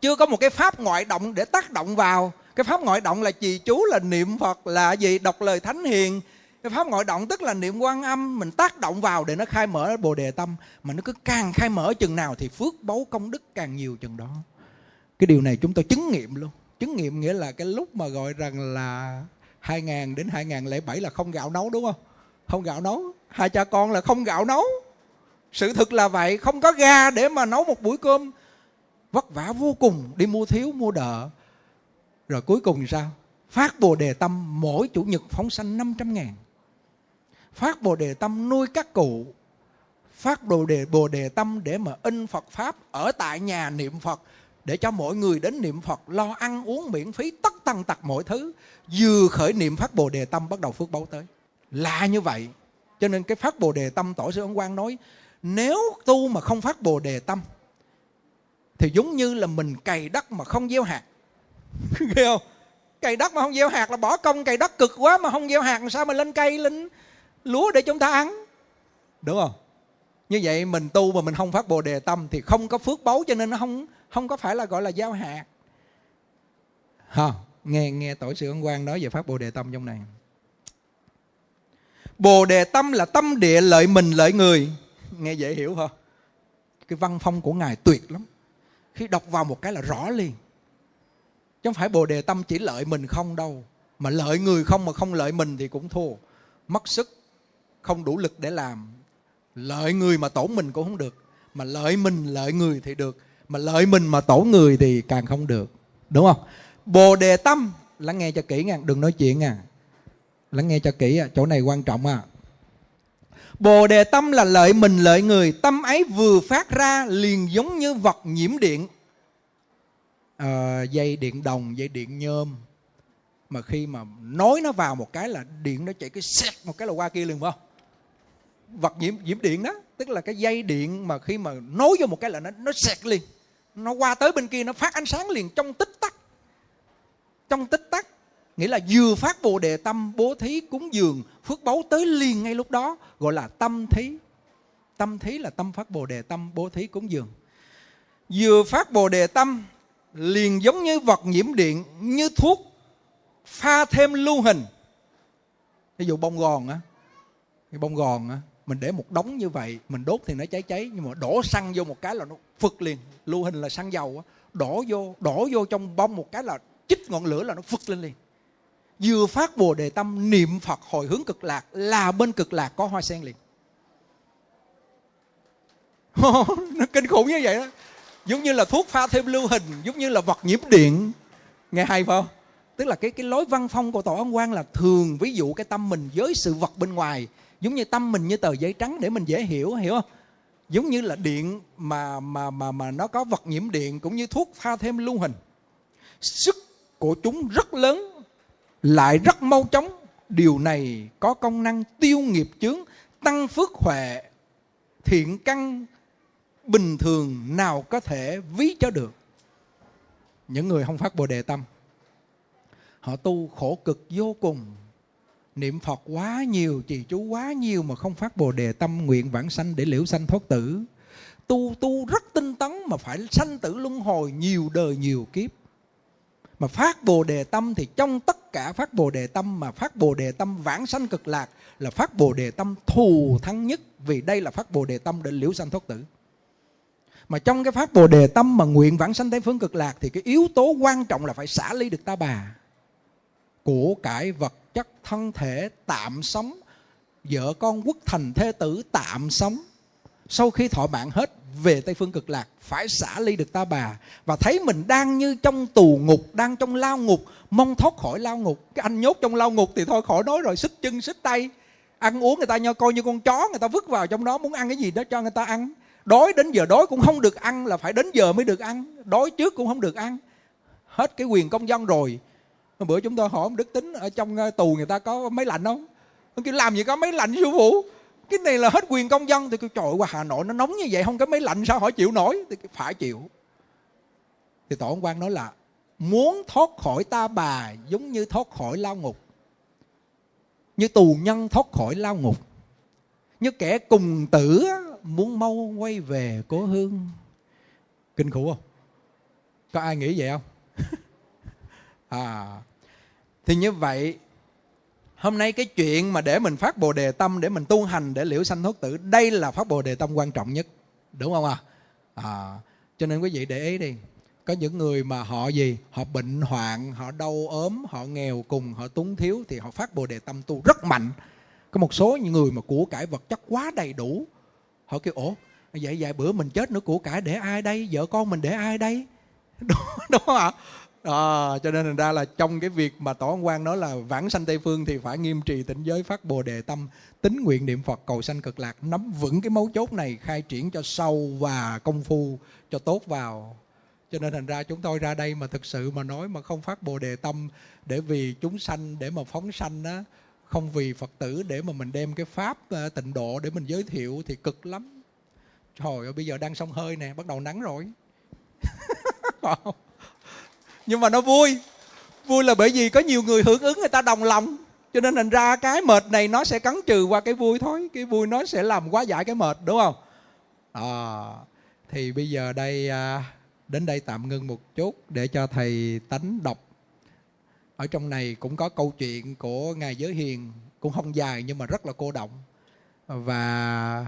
Chưa có một cái pháp ngoại động để tác động vào. Cái pháp ngoại động là trì chú, là niệm phật, là gì? Đọc lời thánh hiền. Cái pháp ngoại động tức là niệm quan âm, mình tác động vào để nó khai mở bồ đề tâm. Mà nó cứ càng khai mở chừng nào thì phước báu công đức càng nhiều chừng đó. Cái điều này chúng tôi chứng nghiệm luôn. Chứng nghiệm nghĩa là cái lúc mà gọi rằng là 2000 đến 2007 là không gạo nấu, đúng không? Không gạo nấu hai cha con là không gạo nấu. Sự thực là vậy, không có ga để mà nấu một buổi cơm. Vất vả vô cùng, đi mua thiếu, mua đợ. Rồi cuối cùng thì sao? Phát bồ đề tâm mỗi chủ nhật phóng sanh 500 ngàn. Phát bồ đề tâm nuôi các cụ. Phát bồ đề bồ đề tâm để mà in phật pháp ở tại nhà niệm phật, để cho mọi người đến niệm phật, lo ăn uống miễn phí, tất tần tật mọi thứ. Vừa khởi niệm phát bồ đề tâm, bắt đầu phước báu tới. Là như vậy cho nên cái phát bồ đề tâm, tổ sư Ấn Quang nói, nếu tu mà không phát bồ đề tâm, thì giống như là mình cày đất mà không gieo hạt. Ghê không? Cày đất mà không gieo hạt là bỏ công cày đất cực quá mà không gieo hạt, làm sao mà lên cây, lên lúa để chúng ta ăn? Đúng không? Như vậy mình tu mà mình không phát bồ đề tâm thì không có phước báu, cho nên nó không không có phải là gọi là giao hạt. Ha, nghe nghe tổ sư ấn quang nói về phát bồ đề tâm trong này bồ đề tâm là tâm địa lợi mình lợi người. Nghe dễ hiểu không cái văn phong của ngài tuyệt lắm. Khi đọc vào một cái là rõ liền. Chứ không phải bồ đề tâm chỉ lợi mình không đâu. Mà lợi người không mà không lợi mình thì cũng thua. Mất sức, không đủ lực để làm. Lợi người mà tổn mình cũng không được. Mà lợi mình, lợi người thì được. Mà lợi mình mà tổn người thì càng không được. Đúng không? Bồ đề tâm, lắng nghe cho kỹ nha, đừng nói chuyện nha lắng nghe cho kỹ chỗ này quan trọng à bồ đề tâm là lợi mình lợi người tâm ấy vừa phát ra liền giống như vật nhiễm điện. À, dây điện đồng dây điện nhôm. Mà khi mà nối nó vào một cái là điện nó chạy cái xét một cái là qua kia liền phải không? Vật nhiễm nhiễm điện đó tức là cái dây điện mà khi mà nối vô một cái là nó nó xẹt liền. Nó qua tới bên kia nó phát ánh sáng liền trong tích tắc. Trong tích tắc nghĩa là vừa phát bồ đề tâm, bố thí cúng dường, phước báu tới liền ngay lúc đó, gọi là tâm thí. Tâm thí là tâm phát bồ đề tâm, bố thí cúng dường. Vừa phát bồ đề tâm, liền giống như vật nhiễm điện, như thuốc pha thêm lưu hình. Ví dụ bông gòn á, cái bông gòn á, mình để một đống như vậy, mình đốt thì nó cháy cháy, nhưng mà đổ xăng vô một cái là nó phực liền. Lưu hình là xăng dầu á, đổ vô đổ vô trong bông một cái là chích ngọn lửa là nó phực lên liền vừa phát bồ đề tâm, niệm phật hồi hướng cực lạc, là bên cực lạc có hoa sen liền. Nó kinh khủng như vậy đó. Giống như là thuốc pha thêm lưu hình, giống như là vật nhiễm điện. Nghe hay không? Tức là cái cái lối văn phong của tổ ấn quan là thường, ví dụ cái tâm mình với sự vật bên ngoài, giống như tâm mình như tờ giấy trắng để mình dễ hiểu hiểu không? Giống như là điện mà mà mà mà nó có vật nhiễm điện cũng như thuốc pha thêm lưu hình. Sức của chúng rất lớn lại rất mau chóng, điều này có công năng tiêu nghiệp chướng, tăng phước huệ, thiện căn, bình thường nào có thể ví cho được. Những người không phát bồ đề tâm, họ tu khổ cực vô cùng, niệm phật quá nhiều, trì chú quá nhiều mà không phát bồ đề tâm, nguyện vãng sanh để liễu sanh thoát tử. Tu tu rất tinh tấn mà phải sanh tử luân hồi nhiều đời nhiều kiếp mà phát bồ đề tâm thì trong tất cả phát bồ đề tâm mà phát bồ đề tâm vãng sanh cực lạc là phát bồ đề tâm thù thắng nhất, vì đây là phát bồ đề tâm để liễu sanh thoát tử. Mà trong cái phát bồ đề tâm mà nguyện vãng sanh tây phương cực lạc thì cái yếu tố quan trọng là phải xả ly được ta bà. Của cải vật chất thân thể tạm sống, vợ con quốc thành thê tử tạm sống sau khi thọ mạng hết, về tây phương cực lạc, phải xả ly được ta bà. Và thấy mình đang như trong tù ngục, đang trong lao ngục, mong thoát khỏi lao ngục. Cái anh nhốt trong lao ngục thì thôi, khỏi nói rồi, xích chân, xích tay. Ăn uống người ta nho coi như con chó, người ta vứt vào trong đó, muốn ăn cái gì đó cho người ta ăn. Đói đến giờ đói cũng không được ăn là phải đến giờ mới được ăn. Đói trước cũng không được ăn. Hết cái quyền công dân rồi. Bữa chúng tôi hỏi ông đức tính, ở trong ờ, tù người ta có máy lạnh không? Ông kêu, làm gì có máy lạnh, sư phụ? Cái này là hết quyền công dân. Thì kêu, trời qua hà nội nó nóng như vậy, không có máy lạnh sao họ chịu nổi. Thì phải chịu. Thì tổ ông quan nói là, muốn thoát khỏi ta bà giống như thoát khỏi lao ngục, như tù nhân thoát khỏi lao ngục, như kẻ cùng tử muốn mau quay về cố hương. Kinh khủng không? Có ai nghĩ vậy không? À thì như vậy hôm nay cái chuyện mà để mình phát bồ đề tâm để mình tu hành để liễu sanh thoát tử đây là phát bồ đề tâm quan trọng nhất. Đúng không à, à cho nên quý vị để ý đi. Có những người mà họ gì? Họ bệnh hoạn họ đau ốm họ nghèo cùng họ túng thiếu thì họ phát bồ đề tâm tu rất mạnh. Có một số những người mà của cải vật chất quá đầy đủ. Họ kêu ổ vậy vài bữa mình chết nữa của cải để ai đây? Vợ con mình để ai đây? Đúng, đúng không ạ? À, cho nên thành ra là trong cái việc mà tổ ông quan nói là vãng sanh tây phương thì phải nghiêm trì tịnh giới phát bồ đề tâm tính nguyện niệm phật cầu sanh cực lạc nắm vững cái mấu chốt này khai triển cho sâu và công phu cho tốt vào. Cho nên thành ra chúng tôi ra đây mà thực sự mà nói mà không phát bồ đề tâm để vì chúng sanh để mà phóng sanh á không vì phật tử để mà mình đem cái pháp ờ, tịnh độ để mình giới thiệu thì cực lắm. Trời ơi bây giờ đang sông hơi nè bắt đầu nắng rồi. nhưng mà nó vui. Vui là bởi vì có nhiều người hưởng ứng người ta đồng lòng. Cho nên thành ra cái mệt này nó sẽ cắn trừ qua cái vui thôi. Cái vui nó sẽ làm quá giải cái mệt đúng không? À, thì bây giờ đây à, đến đây tạm ngưng một chút để cho thầy tánh đọc. Ở trong này cũng có câu chuyện của ngài giới hiền cũng không dài nhưng mà rất là cô động. Và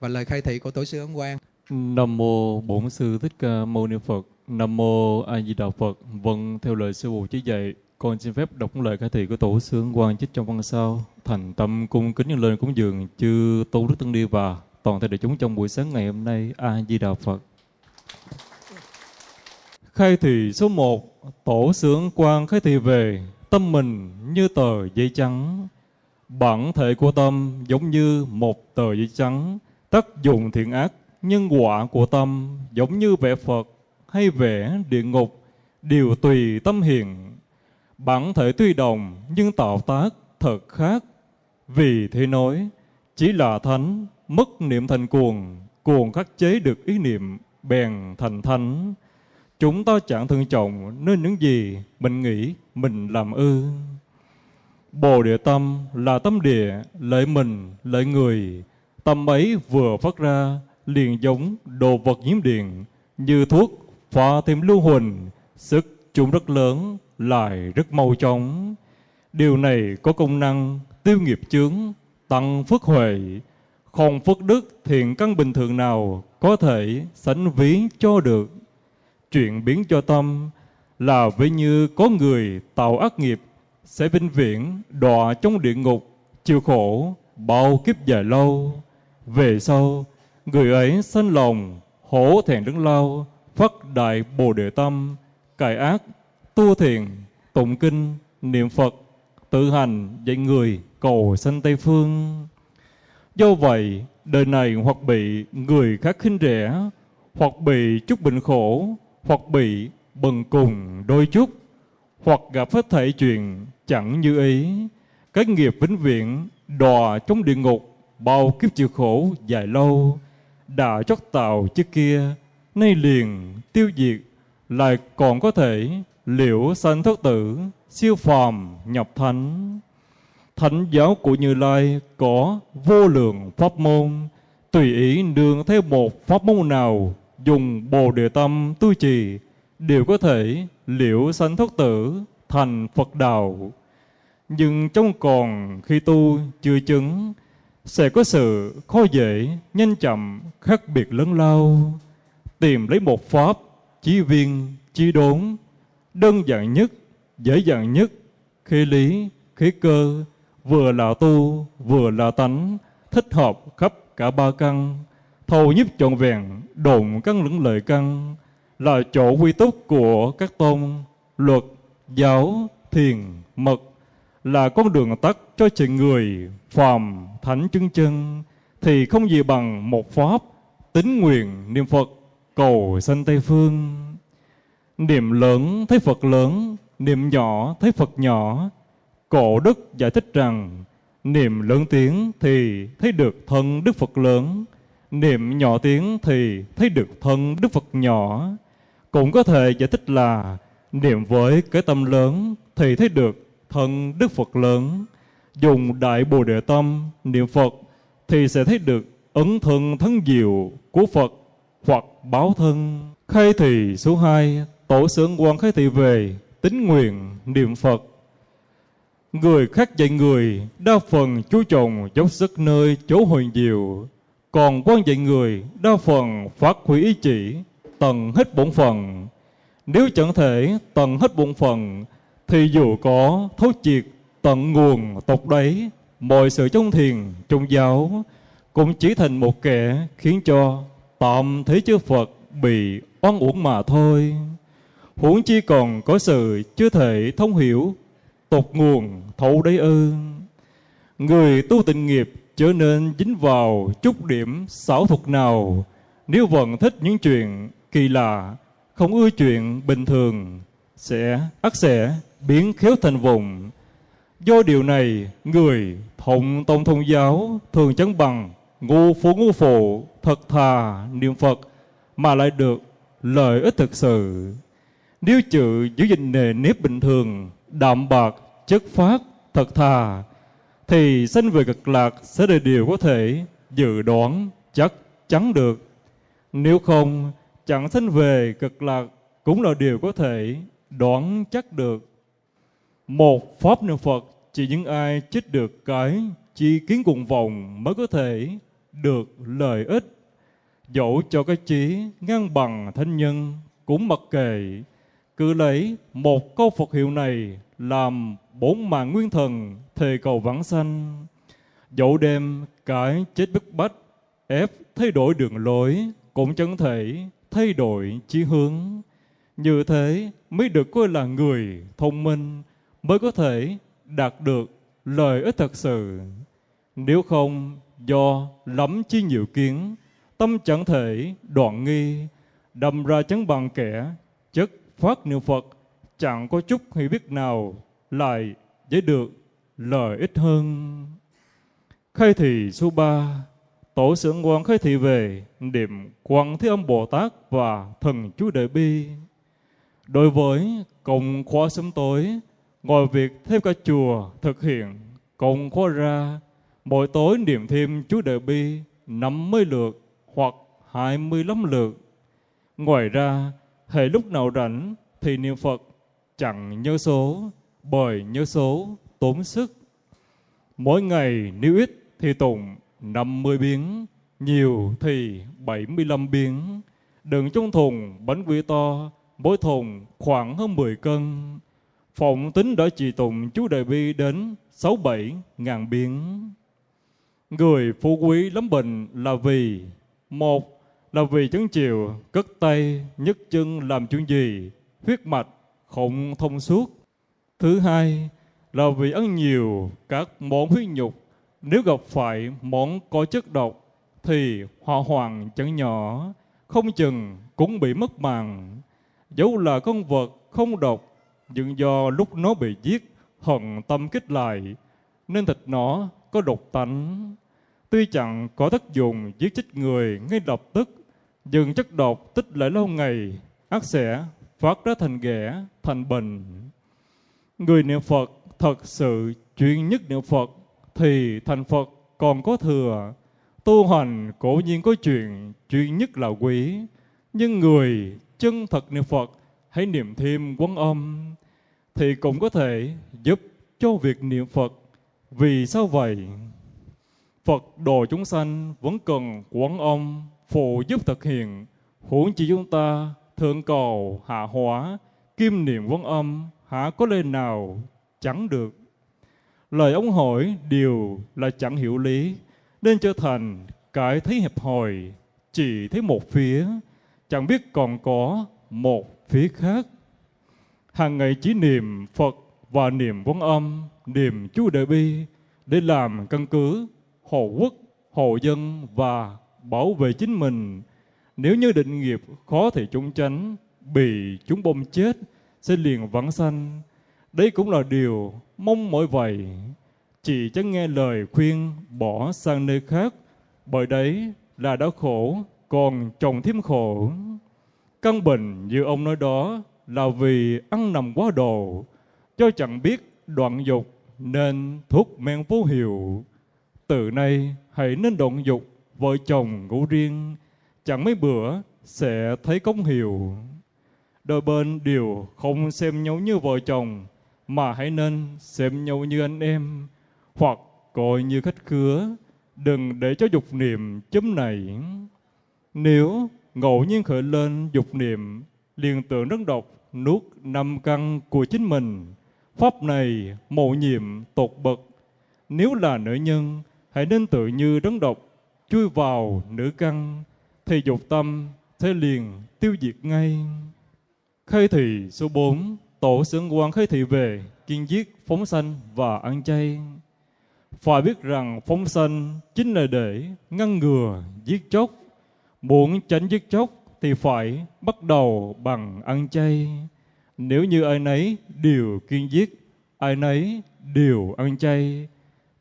và lời khai thị của tổ sư ấn quang.
Nam mô bổn sư thích ca mâu ni phật nam mô a di đà phật. Vâng theo lời sư phụ chỉ dạy, con xin phép đọc lời khai thị của tổ sướng quan chích trong văn sau thành tâm cung kính nhân lên cúng dường chư tôn đức tăng đi và toàn thể đại chúng trong buổi sáng ngày hôm nay. A di đà phật. Khai thị số 1 tổ sướng quan khai thị về, tâm mình như tờ giấy trắng. Bản thể của tâm giống như một tờ giấy trắng, tác dụng thiện ác nhân quả của tâm giống như vẽ phật hay vẽ địa ngục đều tùy tâm hiện bản thể tuy đồng nhưng tạo tác thật khác vì thế nói chỉ là thánh mất niệm thành cuồng cuồng khắc chế được ý niệm bèn thành thánh Chúng ta chẳng thận trọng nên những gì mình nghĩ mình làm ư. Bồ địa tâm là tâm địa, lợi mình, lợi người. Tâm ấy vừa phát ra liền giống đồ vật nhiễm điện, như thuốc phá thêm lưu huỳnh, sức chúng rất lớn, lại rất mau chóng. Điều này có công năng tiêu nghiệp chướng, tăng phước huệ, không phước đức thiện căn bình thường nào có thể sánh ví cho được. Chuyện biến cho tâm là ví như có người tạo ác nghiệp sẽ vinh viễn đọa trong địa ngục chịu khổ bao kiếp dài lâu. Về sau người ấy sanh lòng hổ thẹn đứng lao phát đại bồ đề tâm, cải ác, tu thiền, tụng kinh, niệm phật, tự hành dạy người cầu sanh tây phương. Do vậy, đời này hoặc bị người khác khinh rẻ, hoặc bị chút bệnh khổ, hoặc bị bần cùng đôi chút, hoặc gặp hết thảy chuyện chẳng như ý cái nghiệp vĩnh viễn đọa trong địa ngục, bao kiếp chịu khổ dài lâu, đã chót tạo trước kia nay liền, tiêu diệt, lại còn có thể liễu sanh thất tử, siêu phàm nhập thánh. Thánh giáo của như lai có vô lượng pháp môn, tùy ý nương theo một pháp môn nào, dùng bồ đề tâm tu trì, đều có thể liễu sanh thất tử thành phật đạo. Nhưng trong còn khi tu chưa chứng, sẽ có sự khó dễ, nhanh chậm khác biệt lớn lao tìm lấy một pháp chí viên chí đốn, đơn giản nhất, dễ dàng nhất khí lý khí cơ, vừa là tu, vừa là tánh, thích hợp khắp cả ba căn. Thầu nhiếp trọn vẹn, đồn căn lưỡng lợi căn, là chỗ quy túc của các tôn, luật, giáo, thiền, mật, là con đường tắt cho trình người phàm thánh chứng chân, thì không gì bằng một pháp tính nguyện niệm phật cầu sanh tây phương. Niệm lớn thấy phật lớn niệm nhỏ thấy phật nhỏ. Cổ đức giải thích rằng niệm lớn tiếng thì thấy được thân đức phật lớn niệm nhỏ tiếng thì thấy được thân đức phật nhỏ. Cũng có thể giải thích là niệm với cái tâm lớn thì thấy được thân Đức Phật lớn, dùng Đại Bồ Đề Tâm niệm Phật thì sẽ thấy được ấn thân thân diệu của Phật hoặc báo thân. Khai thị số 2, Tổ sướng quan khai thị về tính nguyện niệm Phật. Người khác dạy người đa phần chú trọng dốc sức nơi chỗ huyền diệu, còn quan dạy người đa phần phát huy ý chỉ, tầng hết bổn phần. Nếu chẳng thể tầng hết bổn phần thì dù có thấu triệt tận nguồn tộc đấy, mọi sự trong thiền, trong giáo cũng chỉ thành một kẻ khiến cho tạm thấy chư Phật bị oan uổng mà thôi. Huống chi còn có sự chưa thể thông hiểu tột nguồn thấu đấy ư. Người tu tịnh nghiệp trở nên dính vào chút điểm xảo thuật nào nếu vẫn thích những chuyện kỳ lạ, không ưa chuyện bình thường, sẽ ắt sẽ biến khéo thành vùng. Do điều này, người thụng tông thông giáo thường chẳng bằng ngu phú ngu phụ, thật thà, niệm Phật mà lại được lợi ích thực sự. Nếu chữ giữ gìn nề nếp bình thường, đạm bạc, chất phát, thật thà, thì sanh về cực lạc sẽ là điều có thể dự đoán chắc chắn được. Nếu không, chẳng sanh về cực lạc cũng là điều có thể đoán chắc được. Một pháp niệm Phật chỉ những ai chích được cái chi kiến cùng vòng mới có thể được lợi ích. Dẫu cho cái trí ngang bằng thanh nhân cũng mặc kệ, cứ lấy một câu Phật hiệu này làm bốn mạng nguyên thần thề cầu vãng sanh. Dẫu đem cái chết bức bách, ép thay đổi đường lối, cũng chẳng thể thay đổi chí hướng. Như thế mới được coi là người thông minh, mới có thể đạt được lợi ích thật sự. Nếu không, do lắm chi nhiều kiến, tâm chẳng thể đoạn nghi, đâm ra chẳng bằng kẻ, chất phát niệm Phật, chẳng có chút hiểu biết nào lại dễ được lợi ích hơn. Khai thị số ba Tổ sưởng quan khai thị về niệm quan thế âm Bồ Tát và thần chú Đại Bi. Đối với công khóa sớm tối, Ngoài việc theo cả chùa thực hiện công khóa ra, mỗi tối niệm thêm chú Đề Bi 50 lượt hoặc 25 lượt. Ngoài ra, hệ lúc nào rảnh thì niệm Phật chẳng nhớ số, bởi nhớ số tốn sức. Mỗi ngày nếu ít thì tụng 50 biến, nhiều thì 75 biến. Đựng trong thùng bánh quy to, mỗi thùng khoảng hơn 10 cân Phỏng tính đã trì tụng chú Đại Bi đến sáu bảy ngàn biến. Người phú quý lắm bệnh là vì một là vì chứng chiều, cất tay, nhấc chân làm chuyện gì, huyết mạch không thông suốt. Thứ hai là vì ăn nhiều các món huyết nhục, nếu gặp phải món có chất độc thì hòa hoàng chẳng nhỏ, không chừng cũng bị mất mạng. Dẫu là con vật không độc, nhưng do lúc nó bị giết, hận tâm kích lại, nên thịt nó có độc tánh. Tuy chẳng có tác dụng giết chết người ngay lập tức, nhưng chất độc tích lại lâu ngày, ác sẽ phát ra thành ghẻ, thành bệnh. Người niệm Phật thật sự chuyên nhất niệm Phật thì thành Phật còn có thừa. Tu hành cổ nhiên có chuyện chuyên nhất là quý. Nhưng người chân thật niệm Phật hãy niệm thêm quán âm thì cũng có thể giúp cho việc niệm Phật. Vì sao vậy? Phật đồ chúng sanh vẫn cần quán âm phụ giúp thực hiện. Huống chi chúng ta thượng cầu hạ hóa kim niệm quán âm hả có lên nào chẳng được. Lời ông hỏi điều là chẳng hiểu lý, nên trở thành cái thấy hẹp hòi, chỉ thấy một phía, chẳng biết còn có một phía khác. Hàng ngày chỉ niệm Phật và niệm quán âm, niệm chú đại bi để làm căn cứ hộ quốc, hộ dân và bảo vệ chính mình. Nếu như định nghiệp khó thì chúng tránh, bị chúng bom chết, sẽ liền vãng sanh. Đây cũng là điều mong mỏi vậy. Chỉ chẳng nghe lời khuyên bỏ sang nơi khác, bởi đấy là đã khổ, còn chồng thêm khổ. Căn bệnh như ông nói đó là vì ăn nằm quá độ, cho chẳng biết đoạn dục nên thuốc men vô hiệu. Từ nay hãy nên đoạn dục, vợ chồng ngủ riêng, chẳng mấy bữa sẽ thấy công hiệu. Đôi bên đều không xem nhau như vợ chồng, mà hãy nên xem nhau như anh em, hoặc coi như khách khứa, đừng để cho dục niệm chấm này. Nếu ngẫu nhiên khởi lên dục niệm, liền tưởng rất độc, nuốt năm căn của chính mình. Pháp này mộ nhiệm tột bậc. Nếu là nữ nhân, hãy nên tự như đấng độc, chui vào nữ căn, thì dục tâm thế liền tiêu diệt ngay. Khai thị số 4 Tổ xưởng quan khai thị về kiên giết, phóng sanh và ăn chay. Phải biết rằng phóng sanh chính là để ngăn ngừa giết chóc. Muốn tránh giết chóc thì phải bắt đầu bằng ăn chay. Nếu như ai nấy đều kiên giết, ai nấy đều ăn chay,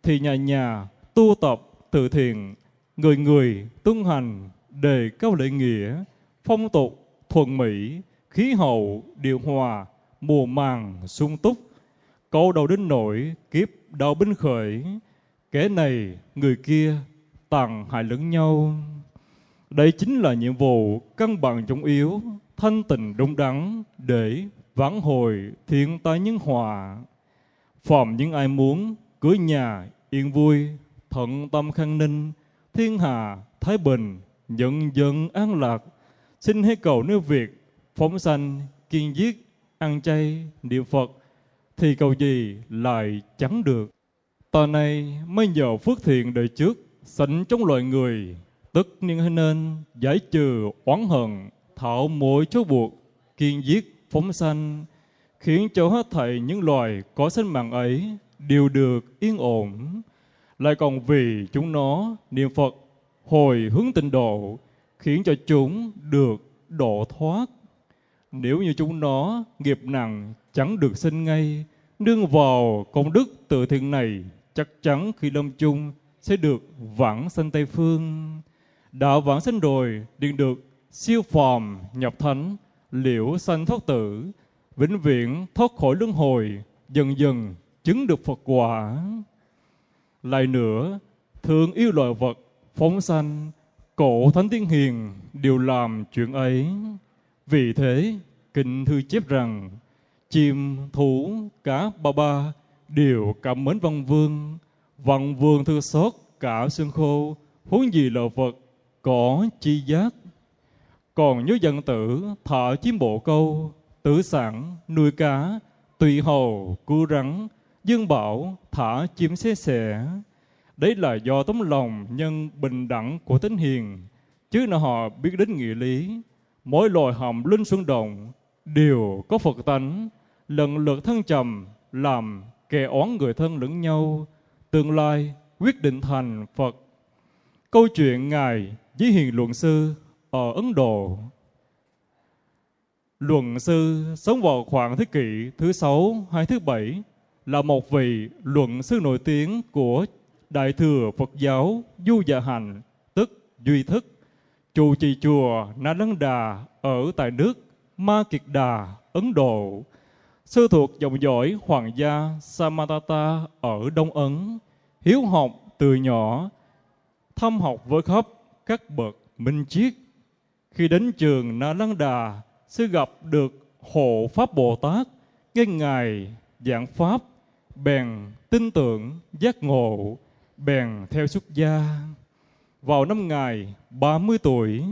thì nhà nhà tu tập từ thiện, người người tuân hành đề cao lễ nghĩa, phong tục, thuần mỹ, khí hậu, điều hòa, mùa màng, sung túc, câu đầu đến nỗi kiếp đầu binh khởi, kẻ này, người kia, tàn hại lẫn nhau. Đây chính là nhiệm vụ căn bản trọng yếu, thanh tịnh đúng đắn để vãn hồi thiện tai nhân hòa. Phòng những ai muốn cưới nhà yên vui, thận tâm khang ninh, thiên hà thái bình, nhận dân an lạc. Xin hãy cầu nếu việc phóng sanh, kiên giết, ăn chay, niệm Phật, thì cầu gì lại chẳng được. Tòa này mới nhờ phước thiện đời trước, sẵn trong loài người, tất nhiên nên giải trừ oán hận, thảo mỗi chốt buộc, kiên giết, phóng sanh, khiến cho hết thảy những loài có sinh mạng ấy đều được yên ổn. Lại còn vì chúng nó niệm Phật hồi hướng tịnh độ, khiến cho chúng được độ thoát. Nếu như chúng nó nghiệp nặng chẳng được sinh ngay, nương vào công đức tự thiện này, chắc chắn khi lâm chung sẽ được vãng sanh Tây Phương. Đã vãng sanh rồi, liền được siêu phàm nhập thánh, liễu sanh thoát tử, vĩnh viễn thoát khỏi luân hồi, dần dần chứng được Phật quả. Lại nữa, thương yêu loài vật, phóng sanh, cổ thánh tiên hiền đều làm chuyện ấy. Vì thế, kinh thư chép rằng, chim, thú, cá, ba ba đều cảm mến văn vương. Văn vương thư xót cả xương khô, huống gì là vật có chi giác. Còn nhớ dân tử thợ chim bộ câu, tử sản, nuôi cá, tùy hầu cứu rắn dương bảo thả chim xé xẻ. Đấy là do tấm lòng nhân bình đẳng của tính hiền chứ nào họ biết đến nghĩa lý. Mỗi loài hầm linh xuân đồng đều có phật tánh lần lượt thân trầm làm kẻ oán người thân lẫn nhau tương lai quyết định thành phật. Câu chuyện ngài với hiền luận sư ở ấn độ luận sư sống vào khoảng thế kỷ thứ sáu hay thứ bảy là một vị luận sư nổi tiếng của Đại thừa Phật giáo Du Dạ Hành, tức Duy Thức, chủ trì chùa Na Lăng Đà ở tại nước Ma Kiệt Đà, Ấn Độ, sư thuộc dòng dõi hoàng gia Samatata ở Đông Ấn, hiếu học từ nhỏ, thâm học với khắp các bậc minh triết. Khi đến trường Na Lăng Đà, sư gặp được hộ Pháp Bồ Tát, nghe Ngài giảng Pháp, bèn tin tưởng, giác ngộ, bèn theo xuất gia. Vào năm ngài 30 tuổi,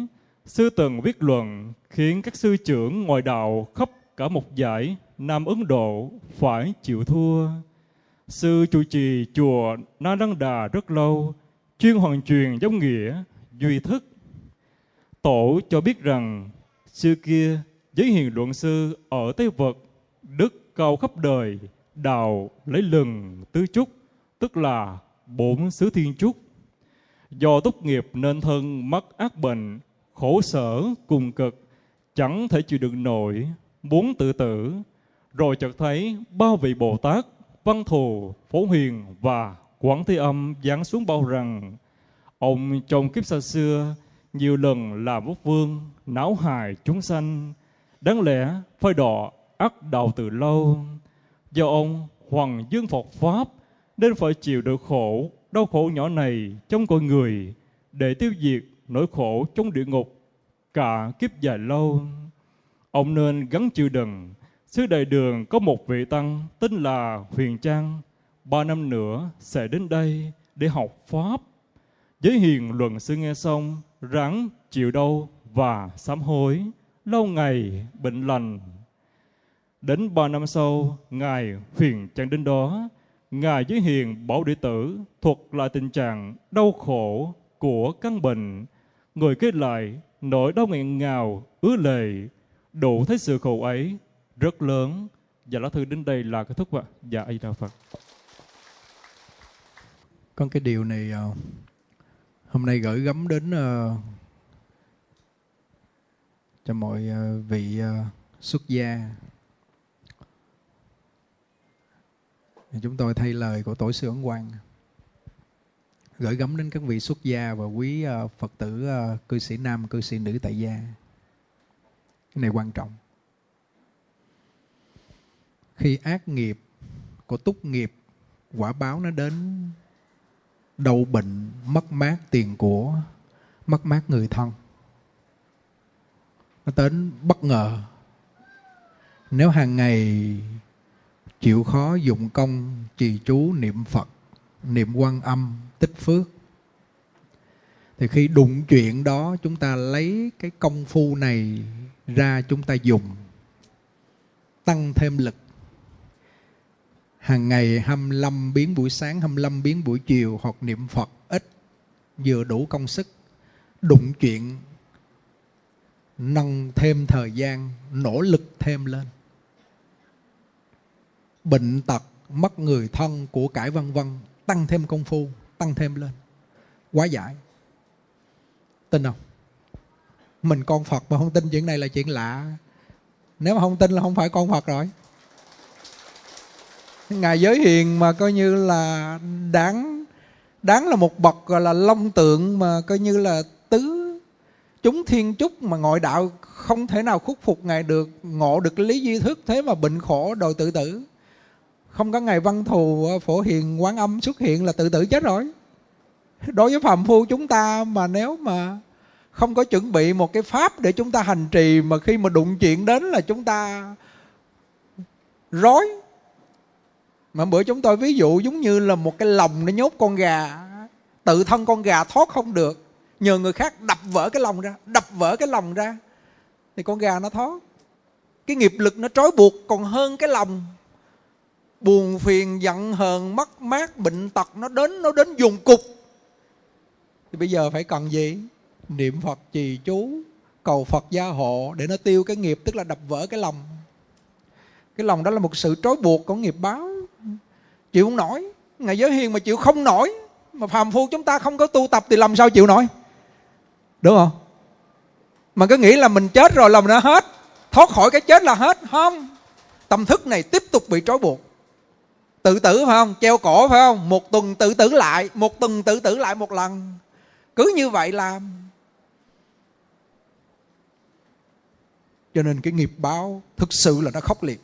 sư từng viết luận khiến các sư trưởng ngoại đạo khắp cả một giải Nam Ấn Độ phải chịu thua. Sư chủ trì chùa Na Đăng Đà rất lâu, chuyên hoàn truyền giống nghĩa, duy thức. Tổ cho biết rằng, xưa kia giới hiền luận sư ở Tây Vật, đức cao khắp đời, đào lấy lừng tứ trúc, tức là bốn xứ thiên trúc. Do tốt nghiệp nên thân mắc ác bệnh, khổ sở cùng cực, chẳng thể chịu đựng nổi, muốn tự tử. Rồi chợt thấy bao vị Bồ Tát, Văn Thù, Phổ Huyền và Quảng Thế Âm giáng xuống bao rằng ông trong kiếp xa xưa nhiều lần làm quốc vương, não hại chúng sanh, đáng lẽ phải đọ ắt đạo từ lâu. Do ông Hoàng Dương Phật Pháp nên phải chịu được khổ, đau khổ nhỏ này trong con người để tiêu diệt nỗi khổ trong địa ngục cả kiếp dài lâu. Ông nên gắn chịu đựng. Xứ đại đường có một vị tăng tên là Huyền Trang. Ba năm nữa sẽ đến đây để học Pháp. Giới hiền luận sư nghe xong, ráng chịu đau và sám hối. Lâu ngày bệnh lành. Đến ba năm sau, Ngài Huyền chẳng đến đó, Ngài Giới Hiền bảo đệ tử thuật lại tình trạng đau khổ của căn bệnh. Người kết lại nỗi đau nghẹn ngào, ứa lệ, đủ thấy sự khổ ấy rất lớn. Và lá thư đến đây là kết thúc ạ. Dạ, A Đà Phật.
Con cái điều này ờ, hôm nay gửi gắm đến uh, cho mọi uh, vị uh, xuất gia. Chúng tôi thay lời của tổ sư ấn quang. Gửi gắm đến các vị xuất gia và quý uh, phật tử uh, cư sĩ nam cư sĩ nữ tại gia. Cái này quan trọng. Khi ác nghiệp của túc nghiệp quả báo nó đến đau bệnh, mất mát tiền của, mất mát người thân. Nó đến bất ngờ. Nếu hàng ngày chịu khó dụng công, trì chú niệm phật, niệm quan âm, tích phước, thì khi đụng chuyện đó, chúng ta lấy cái công phu này ra chúng ta dùng, tăng thêm lực hàng ngày 25 biến buổi sáng 25 biến buổi chiều hoặc niệm Phật ít, vừa đủ công sức, đụng chuyện, nâng thêm thời gian, nỗ lực thêm lên. Bệnh tật, mất người thân của cải vân vân tăng thêm công phu, tăng thêm lên. Quá giải. Tin không? Mình con phật mà không tin chuyện này là chuyện lạ. Nếu mà không tin là không phải con phật rồi ngài giới hiền mà coi như là đáng đáng là một bậc gọi là long tượng mà coi như là tứ chúng thiên chúc mà ngoại đạo không thể nào khúc phục ngài được, ngộ được lý duy thức thế mà bệnh khổ đòi tự tử. Không có ngày văn thù ờ, phổ hiền, quán âm xuất hiện là tự tử chết rồi. Đối với phàm phu chúng ta mà nếu mà không có chuẩn bị một cái pháp để chúng ta hành trì mà khi mà đụng chuyện đến là chúng ta rối mà bữa chúng tôi ví dụ giống như là một cái lồng để nhốt con gà. Tự thân con gà thoát không được. Nhờ người khác đập vỡ cái lồng ra, đập vỡ cái lồng ra, thì con gà nó thoát. Cái nghiệp lực nó trói buộc, còn hơn cái lòng buồn phiền, giận hờn, mất mát, bệnh tật, nó đến nó đến dùng cục. Thì bây giờ phải cần gì? Niệm phật trì chú, cầu phật gia hộ để nó tiêu cái nghiệp, tức là đập vỡ cái lòng cái lòng đó là một sự trói buộc của nghiệp báo chịu không nổi. Ngày giới hiền mà chịu không nổi. Mà phàm phu chúng ta không có tu tập thì làm sao chịu nổi? Đúng không? Mà cứ nghĩ là mình chết rồi lòng nó hết. Thoát khỏi cái chết là hết. Không. Tâm thức này tiếp tục bị trói buộc. Tự tử phải không? Treo cổ phải không? Một tuần tự tử lại. Một tuần tự tử lại một lần. Cứ như vậy làm. Cho nên cái nghiệp báo thực sự là nó khốc liệt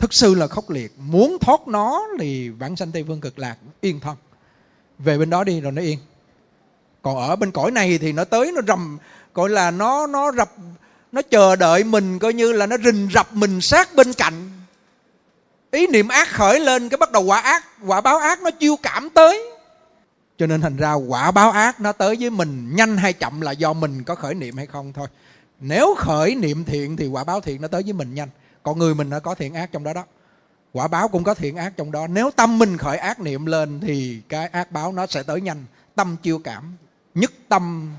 thực sự là khốc liệt. Muốn thoát nó thì vãng sanh tây phương cực lạc, yên thân. Về bên đó đi rồi nó yên. Còn ở bên cõi này thì nó tới, nó rầm, gọi là nó nó rập, nó chờ đợi mình coi như là nó rình rập mình sát bên cạnh. Ý niệm ác khởi lên, cái bắt đầu quả ác, quả báo ác nó chiêu cảm tới. Cho nên thành ra quả báo ác nó tới với mình, nhanh hay chậm là do mình có khởi niệm hay không thôi. Nếu khởi niệm thiện thì quả báo thiện nó tới với mình nhanh còn người mình nó có thiện ác trong đó đó. Quả báo cũng có thiện ác trong đó. Nếu tâm mình khởi ác niệm lên thì cái ác báo nó sẽ tới nhanh. Tâm chiêu cảm. Nhất tâm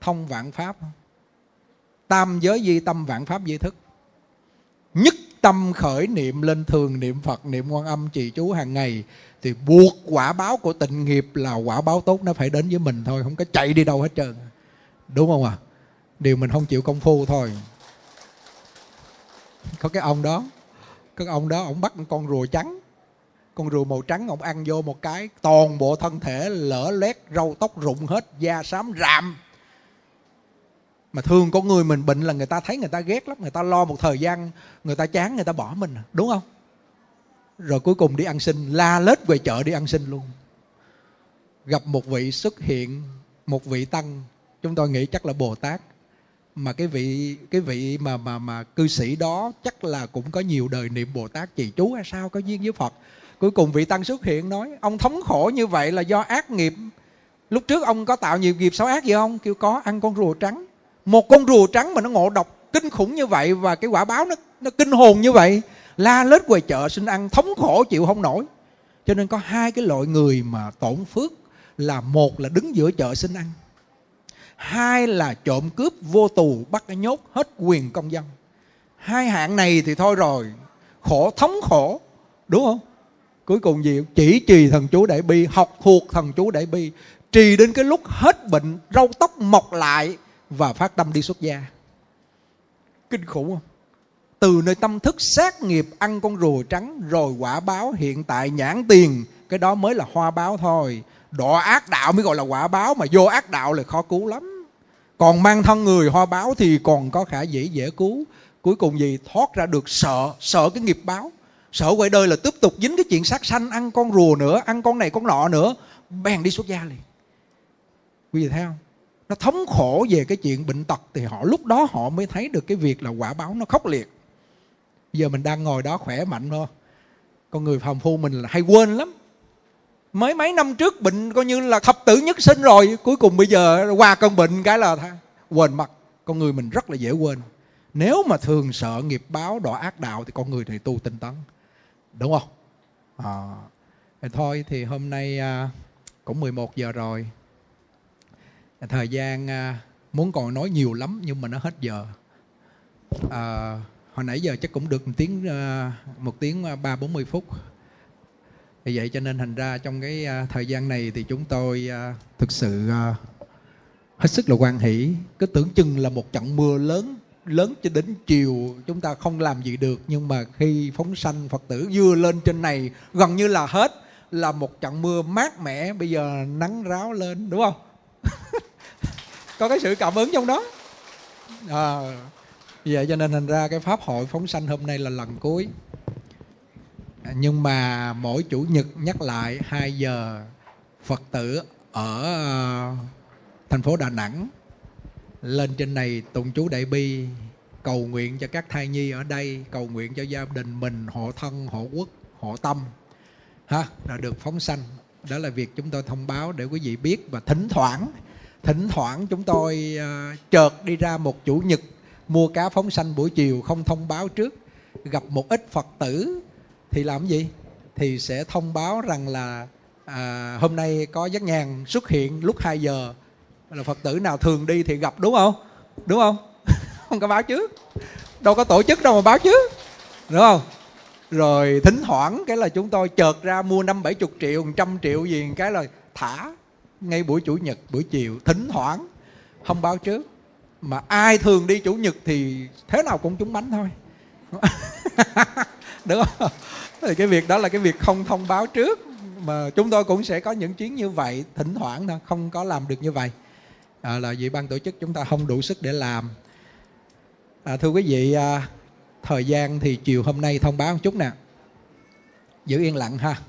thông vạn pháp. Tam giới di tâm vạn pháp di thức. Nhất tâm khởi niệm lên thường niệm phật, niệm quan âm, trì chú hàng ngày thì buộc quả báo của tịnh nghiệp là quả báo tốt nó phải đến với mình thôi, không có chạy đi đâu hết trơn. Đúng không ạ? À? điều mình không chịu công phu thôi có cái ông đó. Cái ông đó, ông bắt con rùa trắng. Con rùa màu trắng, ông ăn vô một cái, toàn bộ thân thể lở lét râu tóc rụng hết, da xám rạm. Mà thường có người mình bệnh là người ta thấy người ta ghét lắm, người ta lo một thời gian, người ta chán, người ta bỏ mình, đúng không? Rồi cuối cùng đi ăn xin, la lết về chợ đi ăn xin luôn. Gặp một vị xuất hiện, một vị tăng. Chúng tôi nghĩ chắc là bồ tát mà cái vị cái vị mà mà mà cư sĩ đó chắc là cũng có nhiều đời niệm bồ tát trì chú hay sao, có duyên với phật. Cuối cùng vị tăng xuất hiện nói, ông thống khổ như vậy là do ác nghiệp. Lúc trước ông có tạo nhiều nghiệp xấu ác gì không? Kêu, có, ăn con rùa trắng. Một con rùa trắng mà nó ngộ độc kinh khủng như vậy và cái quả báo nó nó kinh hồn như vậy, la lết quầy chợ xin ăn, thống khổ chịu không nổi. Cho nên có hai cái loại người mà tổn phước là một là đứng giữa chợ xin ăn hai là trộm cướp vô tù, bắt nhốt hết quyền công dân. Hai hạng này thì thôi rồi, khổ, thống khổ, đúng không? Cuối cùng gì? Chỉ trì thần chú đại bi, học thuộc thần chú đại bi. Trì đến cái lúc hết bệnh, râu tóc mọc lại và phát tâm đi xuất gia. Kinh khủng không? Từ nơi tâm thức sát nghiệp ăn con rùa trắng, rồi quả báo hiện tại nhãn tiền, cái đó mới là hoa báo thôi đọa ác đạo mới gọi là quả báo, mà vô ác đạo là khó cứu lắm. Còn mang thân người hoa báo thì còn có khả dễ dễ cứu. Cuối cùng gì? Thoát ra được sợ sợ cái nghiệp báo. Sợ quay đời là tiếp tục dính cái chuyện sát sanh, ăn con rùa nữa, ăn con này con nọ nữa. Bèn đi xuất gia liền. Quý vị thấy không? Nó thống khổ về cái chuyện bệnh tật thì họ, lúc đó họ mới thấy được cái việc là quả báo nó khốc liệt. Giờ mình đang ngồi đó khỏe mạnh thôi. Con người phàm phu mình là hay quên lắm mới mấy năm trước bệnh coi như là thập tử nhất sinh rồi. Cuối cùng bây giờ qua cơn bệnh cái là quên mặt con người mình rất là dễ quên. Nếu mà thường sợ nghiệp báo đọa ác đạo thì con người thì tu tinh tấn. Đúng không? À, thì thôi thì hôm nay à, cũng 11 giờ rồi. Thời gian à, muốn còn nói nhiều lắm nhưng mà nó hết giờ. À, hồi nãy giờ chắc cũng được một tiếng à, một tiếng à, ba bốn mươi phút vì vậy cho nên thành ra trong cái à, thời gian này thì chúng tôi à, thực sự à, hết sức là quan hỷ. Cứ tưởng chừng là một trận mưa lớn lớn cho đến chiều chúng ta không làm gì được. Nhưng mà khi phóng sanh phật tử vừa lên trên này gần như là hết là một trận mưa mát mẻ. Bây giờ nắng ráo lên đúng không? Có cái sự cảm ứng trong đó. À, vậy cho nên thành ra cái pháp hội phóng sanh hôm nay là lần cuối nhưng mà mỗi chủ nhật nhắc lại 2 giờ phật tử ở ờ, thành phố đà nẵng lên trên này tụng chú đại bi cầu nguyện cho các thai nhi ở đây cầu nguyện cho gia đình mình hộ thân hộ quốc hộ tâm. Ha là được phóng sanh. Đó là việc chúng tôi thông báo để quý vị biết và thỉnh thoảng thỉnh thoảng chúng tôi uh, chợt đi ra một chủ nhật mua cá phóng sanh buổi chiều không thông báo trước gặp một ít phật tử thì làm gì? Thì sẽ thông báo rằng là à, hôm nay có giác nhàn xuất hiện lúc 2 giờ. Là phật tử nào thường đi thì gặp đúng không? Đúng không? Không có báo chứ? đâu có tổ chức đâu mà báo chứ? đúng không? Rồi thỉnh thoảng cái là chúng tôi chợt ra mua năm bảy chục triệu một trăm triệu gì cái là thả ngay buổi chủ nhật buổi chiều. Thỉnh thoảng không báo trước. Mà ai thường đi chủ nhật thì thế nào cũng trúng bánh thôi. Đúng không? Thì cái việc đó là cái việc không thông báo trước mà chúng tôi cũng sẽ có những chuyến như vậy thỉnh thoảng thôi không có làm được như vậy. À, là vì ban tổ chức chúng ta không đủ sức để làm. À, thưa quý vị à, thời gian thì chiều hôm nay thông báo một chút nè. Giữ yên lặng ha.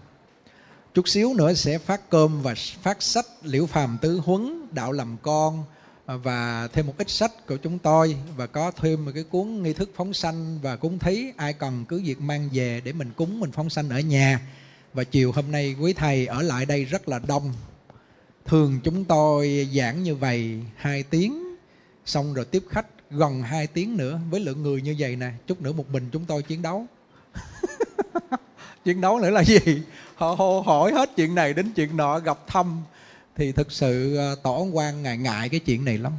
Chút xíu nữa sẽ phát cơm và phát sách liễu phàm tứ huấn đạo làm con và thêm một ít sách của chúng tôi và có thêm một cái cuốn nghi thức phóng sanh và cúng thí ai cần cứ việc mang về để mình cúng mình phóng sanh ở nhà. Và chiều hôm nay quý thầy ở lại đây rất là đông. Thường chúng tôi giảng như vậy hai tiếng xong rồi tiếp khách gần 2 tiếng nữa với lượng người như vậy nè. Chút nữa một mình chúng tôi chiến đấu. Chiến đấu nữa là gì? Họ, họ hỏi hết chuyện này đến chuyện nọ gặp thăm thì thực sự ờ, tổ quan ngài ngại cái chuyện này lắm.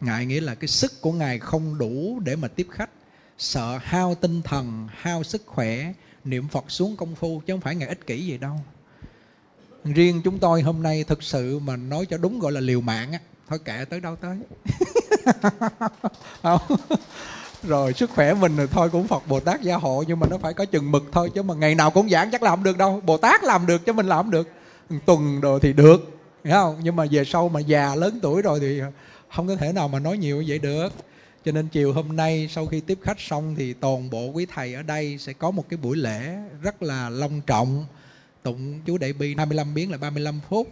Ngại nghĩa là cái sức của ngài không đủ để mà tiếp khách. Sợ hao tinh thần hao sức khỏe niệm phật xuống công phu chứ không phải ngài ích kỷ gì đâu. Riêng chúng tôi hôm nay thực sự mà nói cho đúng gọi là liều mạng á. Thôi kệ tới đâu tới. Không. Rồi sức khỏe mình rồi thôi cũng phật bồ tát gia hộ nhưng mà nó phải có chừng mực thôi chứ mà ngày nào cũng giảng chắc làm được đâu. Bồ tát làm được chứ mình làm không được tuần đồ thì được, hiểu không? Nhưng mà về sau mà già lớn tuổi rồi thì không có thể nào mà nói nhiều như vậy được. Cho nên chiều hôm nay sau khi tiếp khách xong thì toàn bộ quý thầy ở đây sẽ có một cái buổi lễ rất là long trọng. Tụng chú đại bi 25 biến là 35 phút.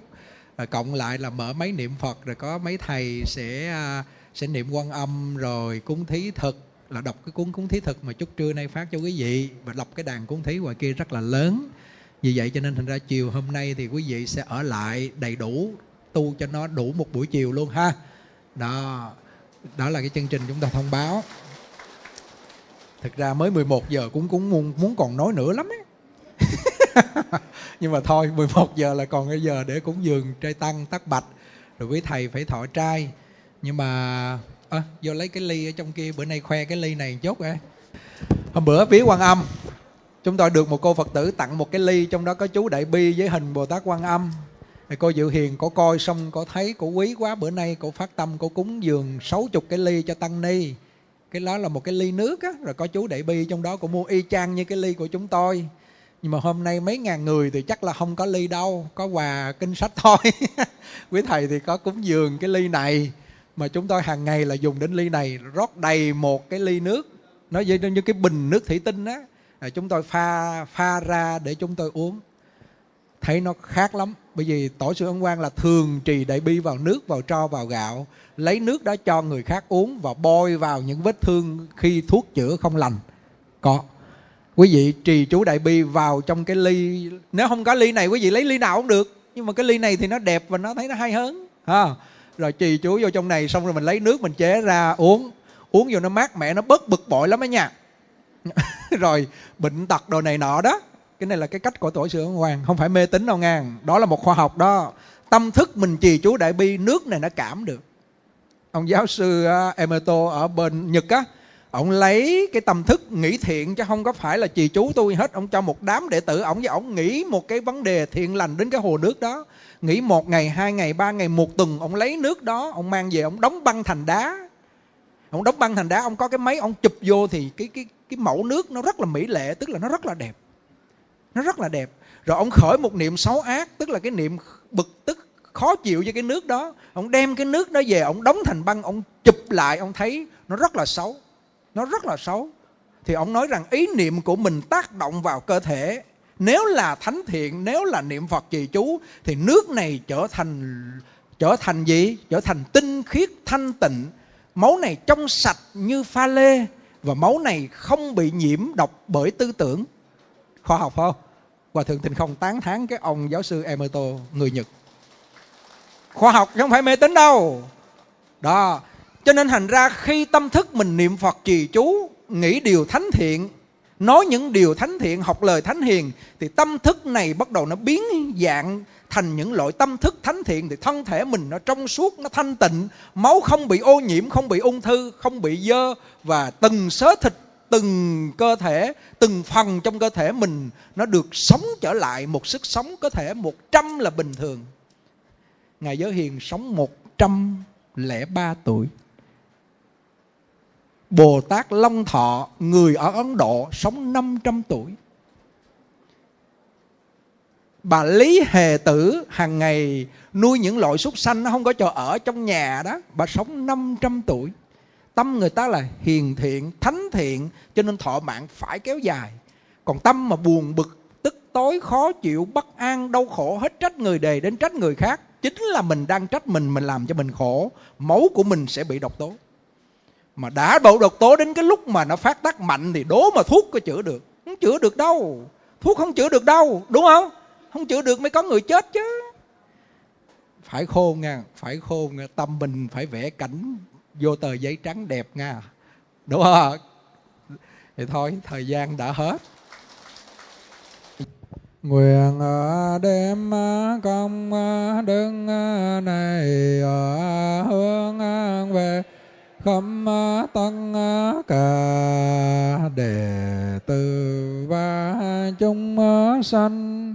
Rồi cộng lại là mở máy niệm phật, rồi có mấy thầy sẽ à, sẽ niệm quan âm, rồi cúng thí thực, là đọc cái cuốn cúng thí thực mà chút trưa nay phát cho quý vị, và đọc cái đàn cúng thí ngoài kia rất là lớn vì vậy cho nên thành ra chiều hôm nay thì quý vị sẽ ở lại đầy đủ tu cho nó đủ một buổi chiều luôn ha. Đó đó là cái chương trình chúng ta thông báo. Thực ra mới 11 giờ cũng cũng muốn, muốn còn nói nữa lắm ấy. Nhưng mà thôi 11 giờ là còn cái giờ để cúng dường trai tăng tắc bạch. Rồi quý thầy phải thọ trai. Nhưng mà à, vô lấy cái ly ở trong kia bữa nay khoe cái ly này chốt ấy. Hôm bữa viếng quan âm chúng tôi được một cô phật tử tặng một cái ly trong đó có chú đại bi với hình bồ tát quan âm. Thì cô dự Hiền có coi xong có thấy cổ quý quá bữa nay cổ phát tâm cổ cúng dường 60 cái ly cho tăng ni. Cái đó là một cái ly nước á rồi có chú đại bi trong đó cô mua y chang như cái ly của chúng tôi. Nhưng mà hôm nay mấy ngàn người thì chắc là không có ly đâu có quà kinh sách thôi. Quý thầy thì có cúng dường cái ly này mà chúng tôi hàng ngày là dùng đến ly này rót đầy một cái ly nước. Nó như, như cái bình nước thủy tinh á chúng tôi pha pha ra để chúng tôi uống. Thấy nó khác lắm, bởi vì tổ sư ân quang là thường trì đại bi vào nước, vào tro, vào gạo, lấy nước đó cho người khác uống và bôi vào những vết thương khi thuốc chữa không lành. Có. Quý vị trì chú đại bi vào trong cái ly, nếu không có ly này quý vị lấy ly nào cũng được, nhưng mà cái ly này thì nó đẹp và nó thấy nó hay hơn, ha. Rồi trì chú vô trong này, xong rồi mình lấy nước mình chế ra uống. Uống vô nó mát mẻ, nó bớt bực bội lắm á nha. rồi bệnh tật đồ này nọ đó. Cái này là cái cách của tổ sư ông hoàng. Không phải mê tín đâu ngang đó là một khoa học đó. Tâm thức mình trì chú đại bi nước này nó cảm được. Ông giáo sư uh, ở bên Nhật á ông lấy cái tâm thức nghĩ thiện chứ không có phải là trì chú tôi hết. Ông cho một đám đệ tử ông với ông nghĩ một cái vấn đề thiện lành đến cái hồ nước đó. Nghĩ một ngày hai ngày ba ngày một tuần ông lấy nước đó ông mang về ông đóng băng thành đá ông đóng băng thành đá, ông có cái máy, ông chụp vô thì cái cái cái mẫu nước nó rất là mỹ lệ, tức là nó rất là đẹp. Nó rất là đẹp. Rồi ông khởi một niệm xấu ác, tức là cái niệm bực tức, khó chịu với cái nước đó. Ông đem cái nước đó về, ông đóng thành băng, ông chụp lại, ông thấy nó rất là xấu. Nó rất là xấu. Thì ông nói rằng ý niệm của mình tác động vào cơ thể. Nếu là thánh thiện, nếu là niệm phật trì chú, thì nước này trở thành trở thành gì? Trở thành tinh khiết, thanh tịnh máu này trong sạch như pha lê và máu này không bị nhiễm độc bởi tư tưởng. Khoa học không? Hòa thượng tình không tán thán cái ông giáo sư Emerto người Nhật. Khoa học không phải mê tín đâu. Đó. Cho nên thành ra khi tâm thức mình niệm Phật trì chú, nghĩ điều thánh thiện, nói những điều thánh thiện, học lời thánh hiền, thì tâm thức này bắt đầu nó biến dạng thành những loại tâm thức thánh thiện thì thân thể mình nó trong suốt, nó thanh tịnh. Máu không bị ô nhiễm, không bị ung thư, không bị dơ. Và từng sớ thịt, từng cơ thể, từng phần trong cơ thể mình nó được sống trở lại một sức sống có thể 100 là bình thường. Ngài giới hiền sống 103 tuổi. Bồ Tát Long Thọ, người ở Ấn Độ, sống 500 tuổi bà lý hề tử hàng ngày nuôi những loại súc sanh nó không có cho ở trong nhà đó. Bà sống 500 tuổi. Tâm người ta là hiền thiện, thánh thiện, cho nên thọ mạng phải kéo dài. Còn tâm mà buồn bực, tức tối, khó chịu, bất an, đau khổ, hết trách người đề đến trách người khác, chính là mình đang trách mình mình làm cho mình khổ, máu của mình sẽ bị độc tố. Mà đã bộ độc tố đến cái lúc mà nó phát tác mạnh thì đố mà thuốc có chữa được. Không chữa được đâu. Thuốc không chữa được đâu, đúng không? Không chữa được mới có người chết chứ. Phải khôn nha, phải khôn nha. tâm mình phải vẽ cảnh, vô tờ giấy trắng đẹp nha. Đúng không thì thôi, thời gian đã hết.
Nguyện đêm công đức này, ở hướng về khâm tăng cả đệ tử và chúng sanh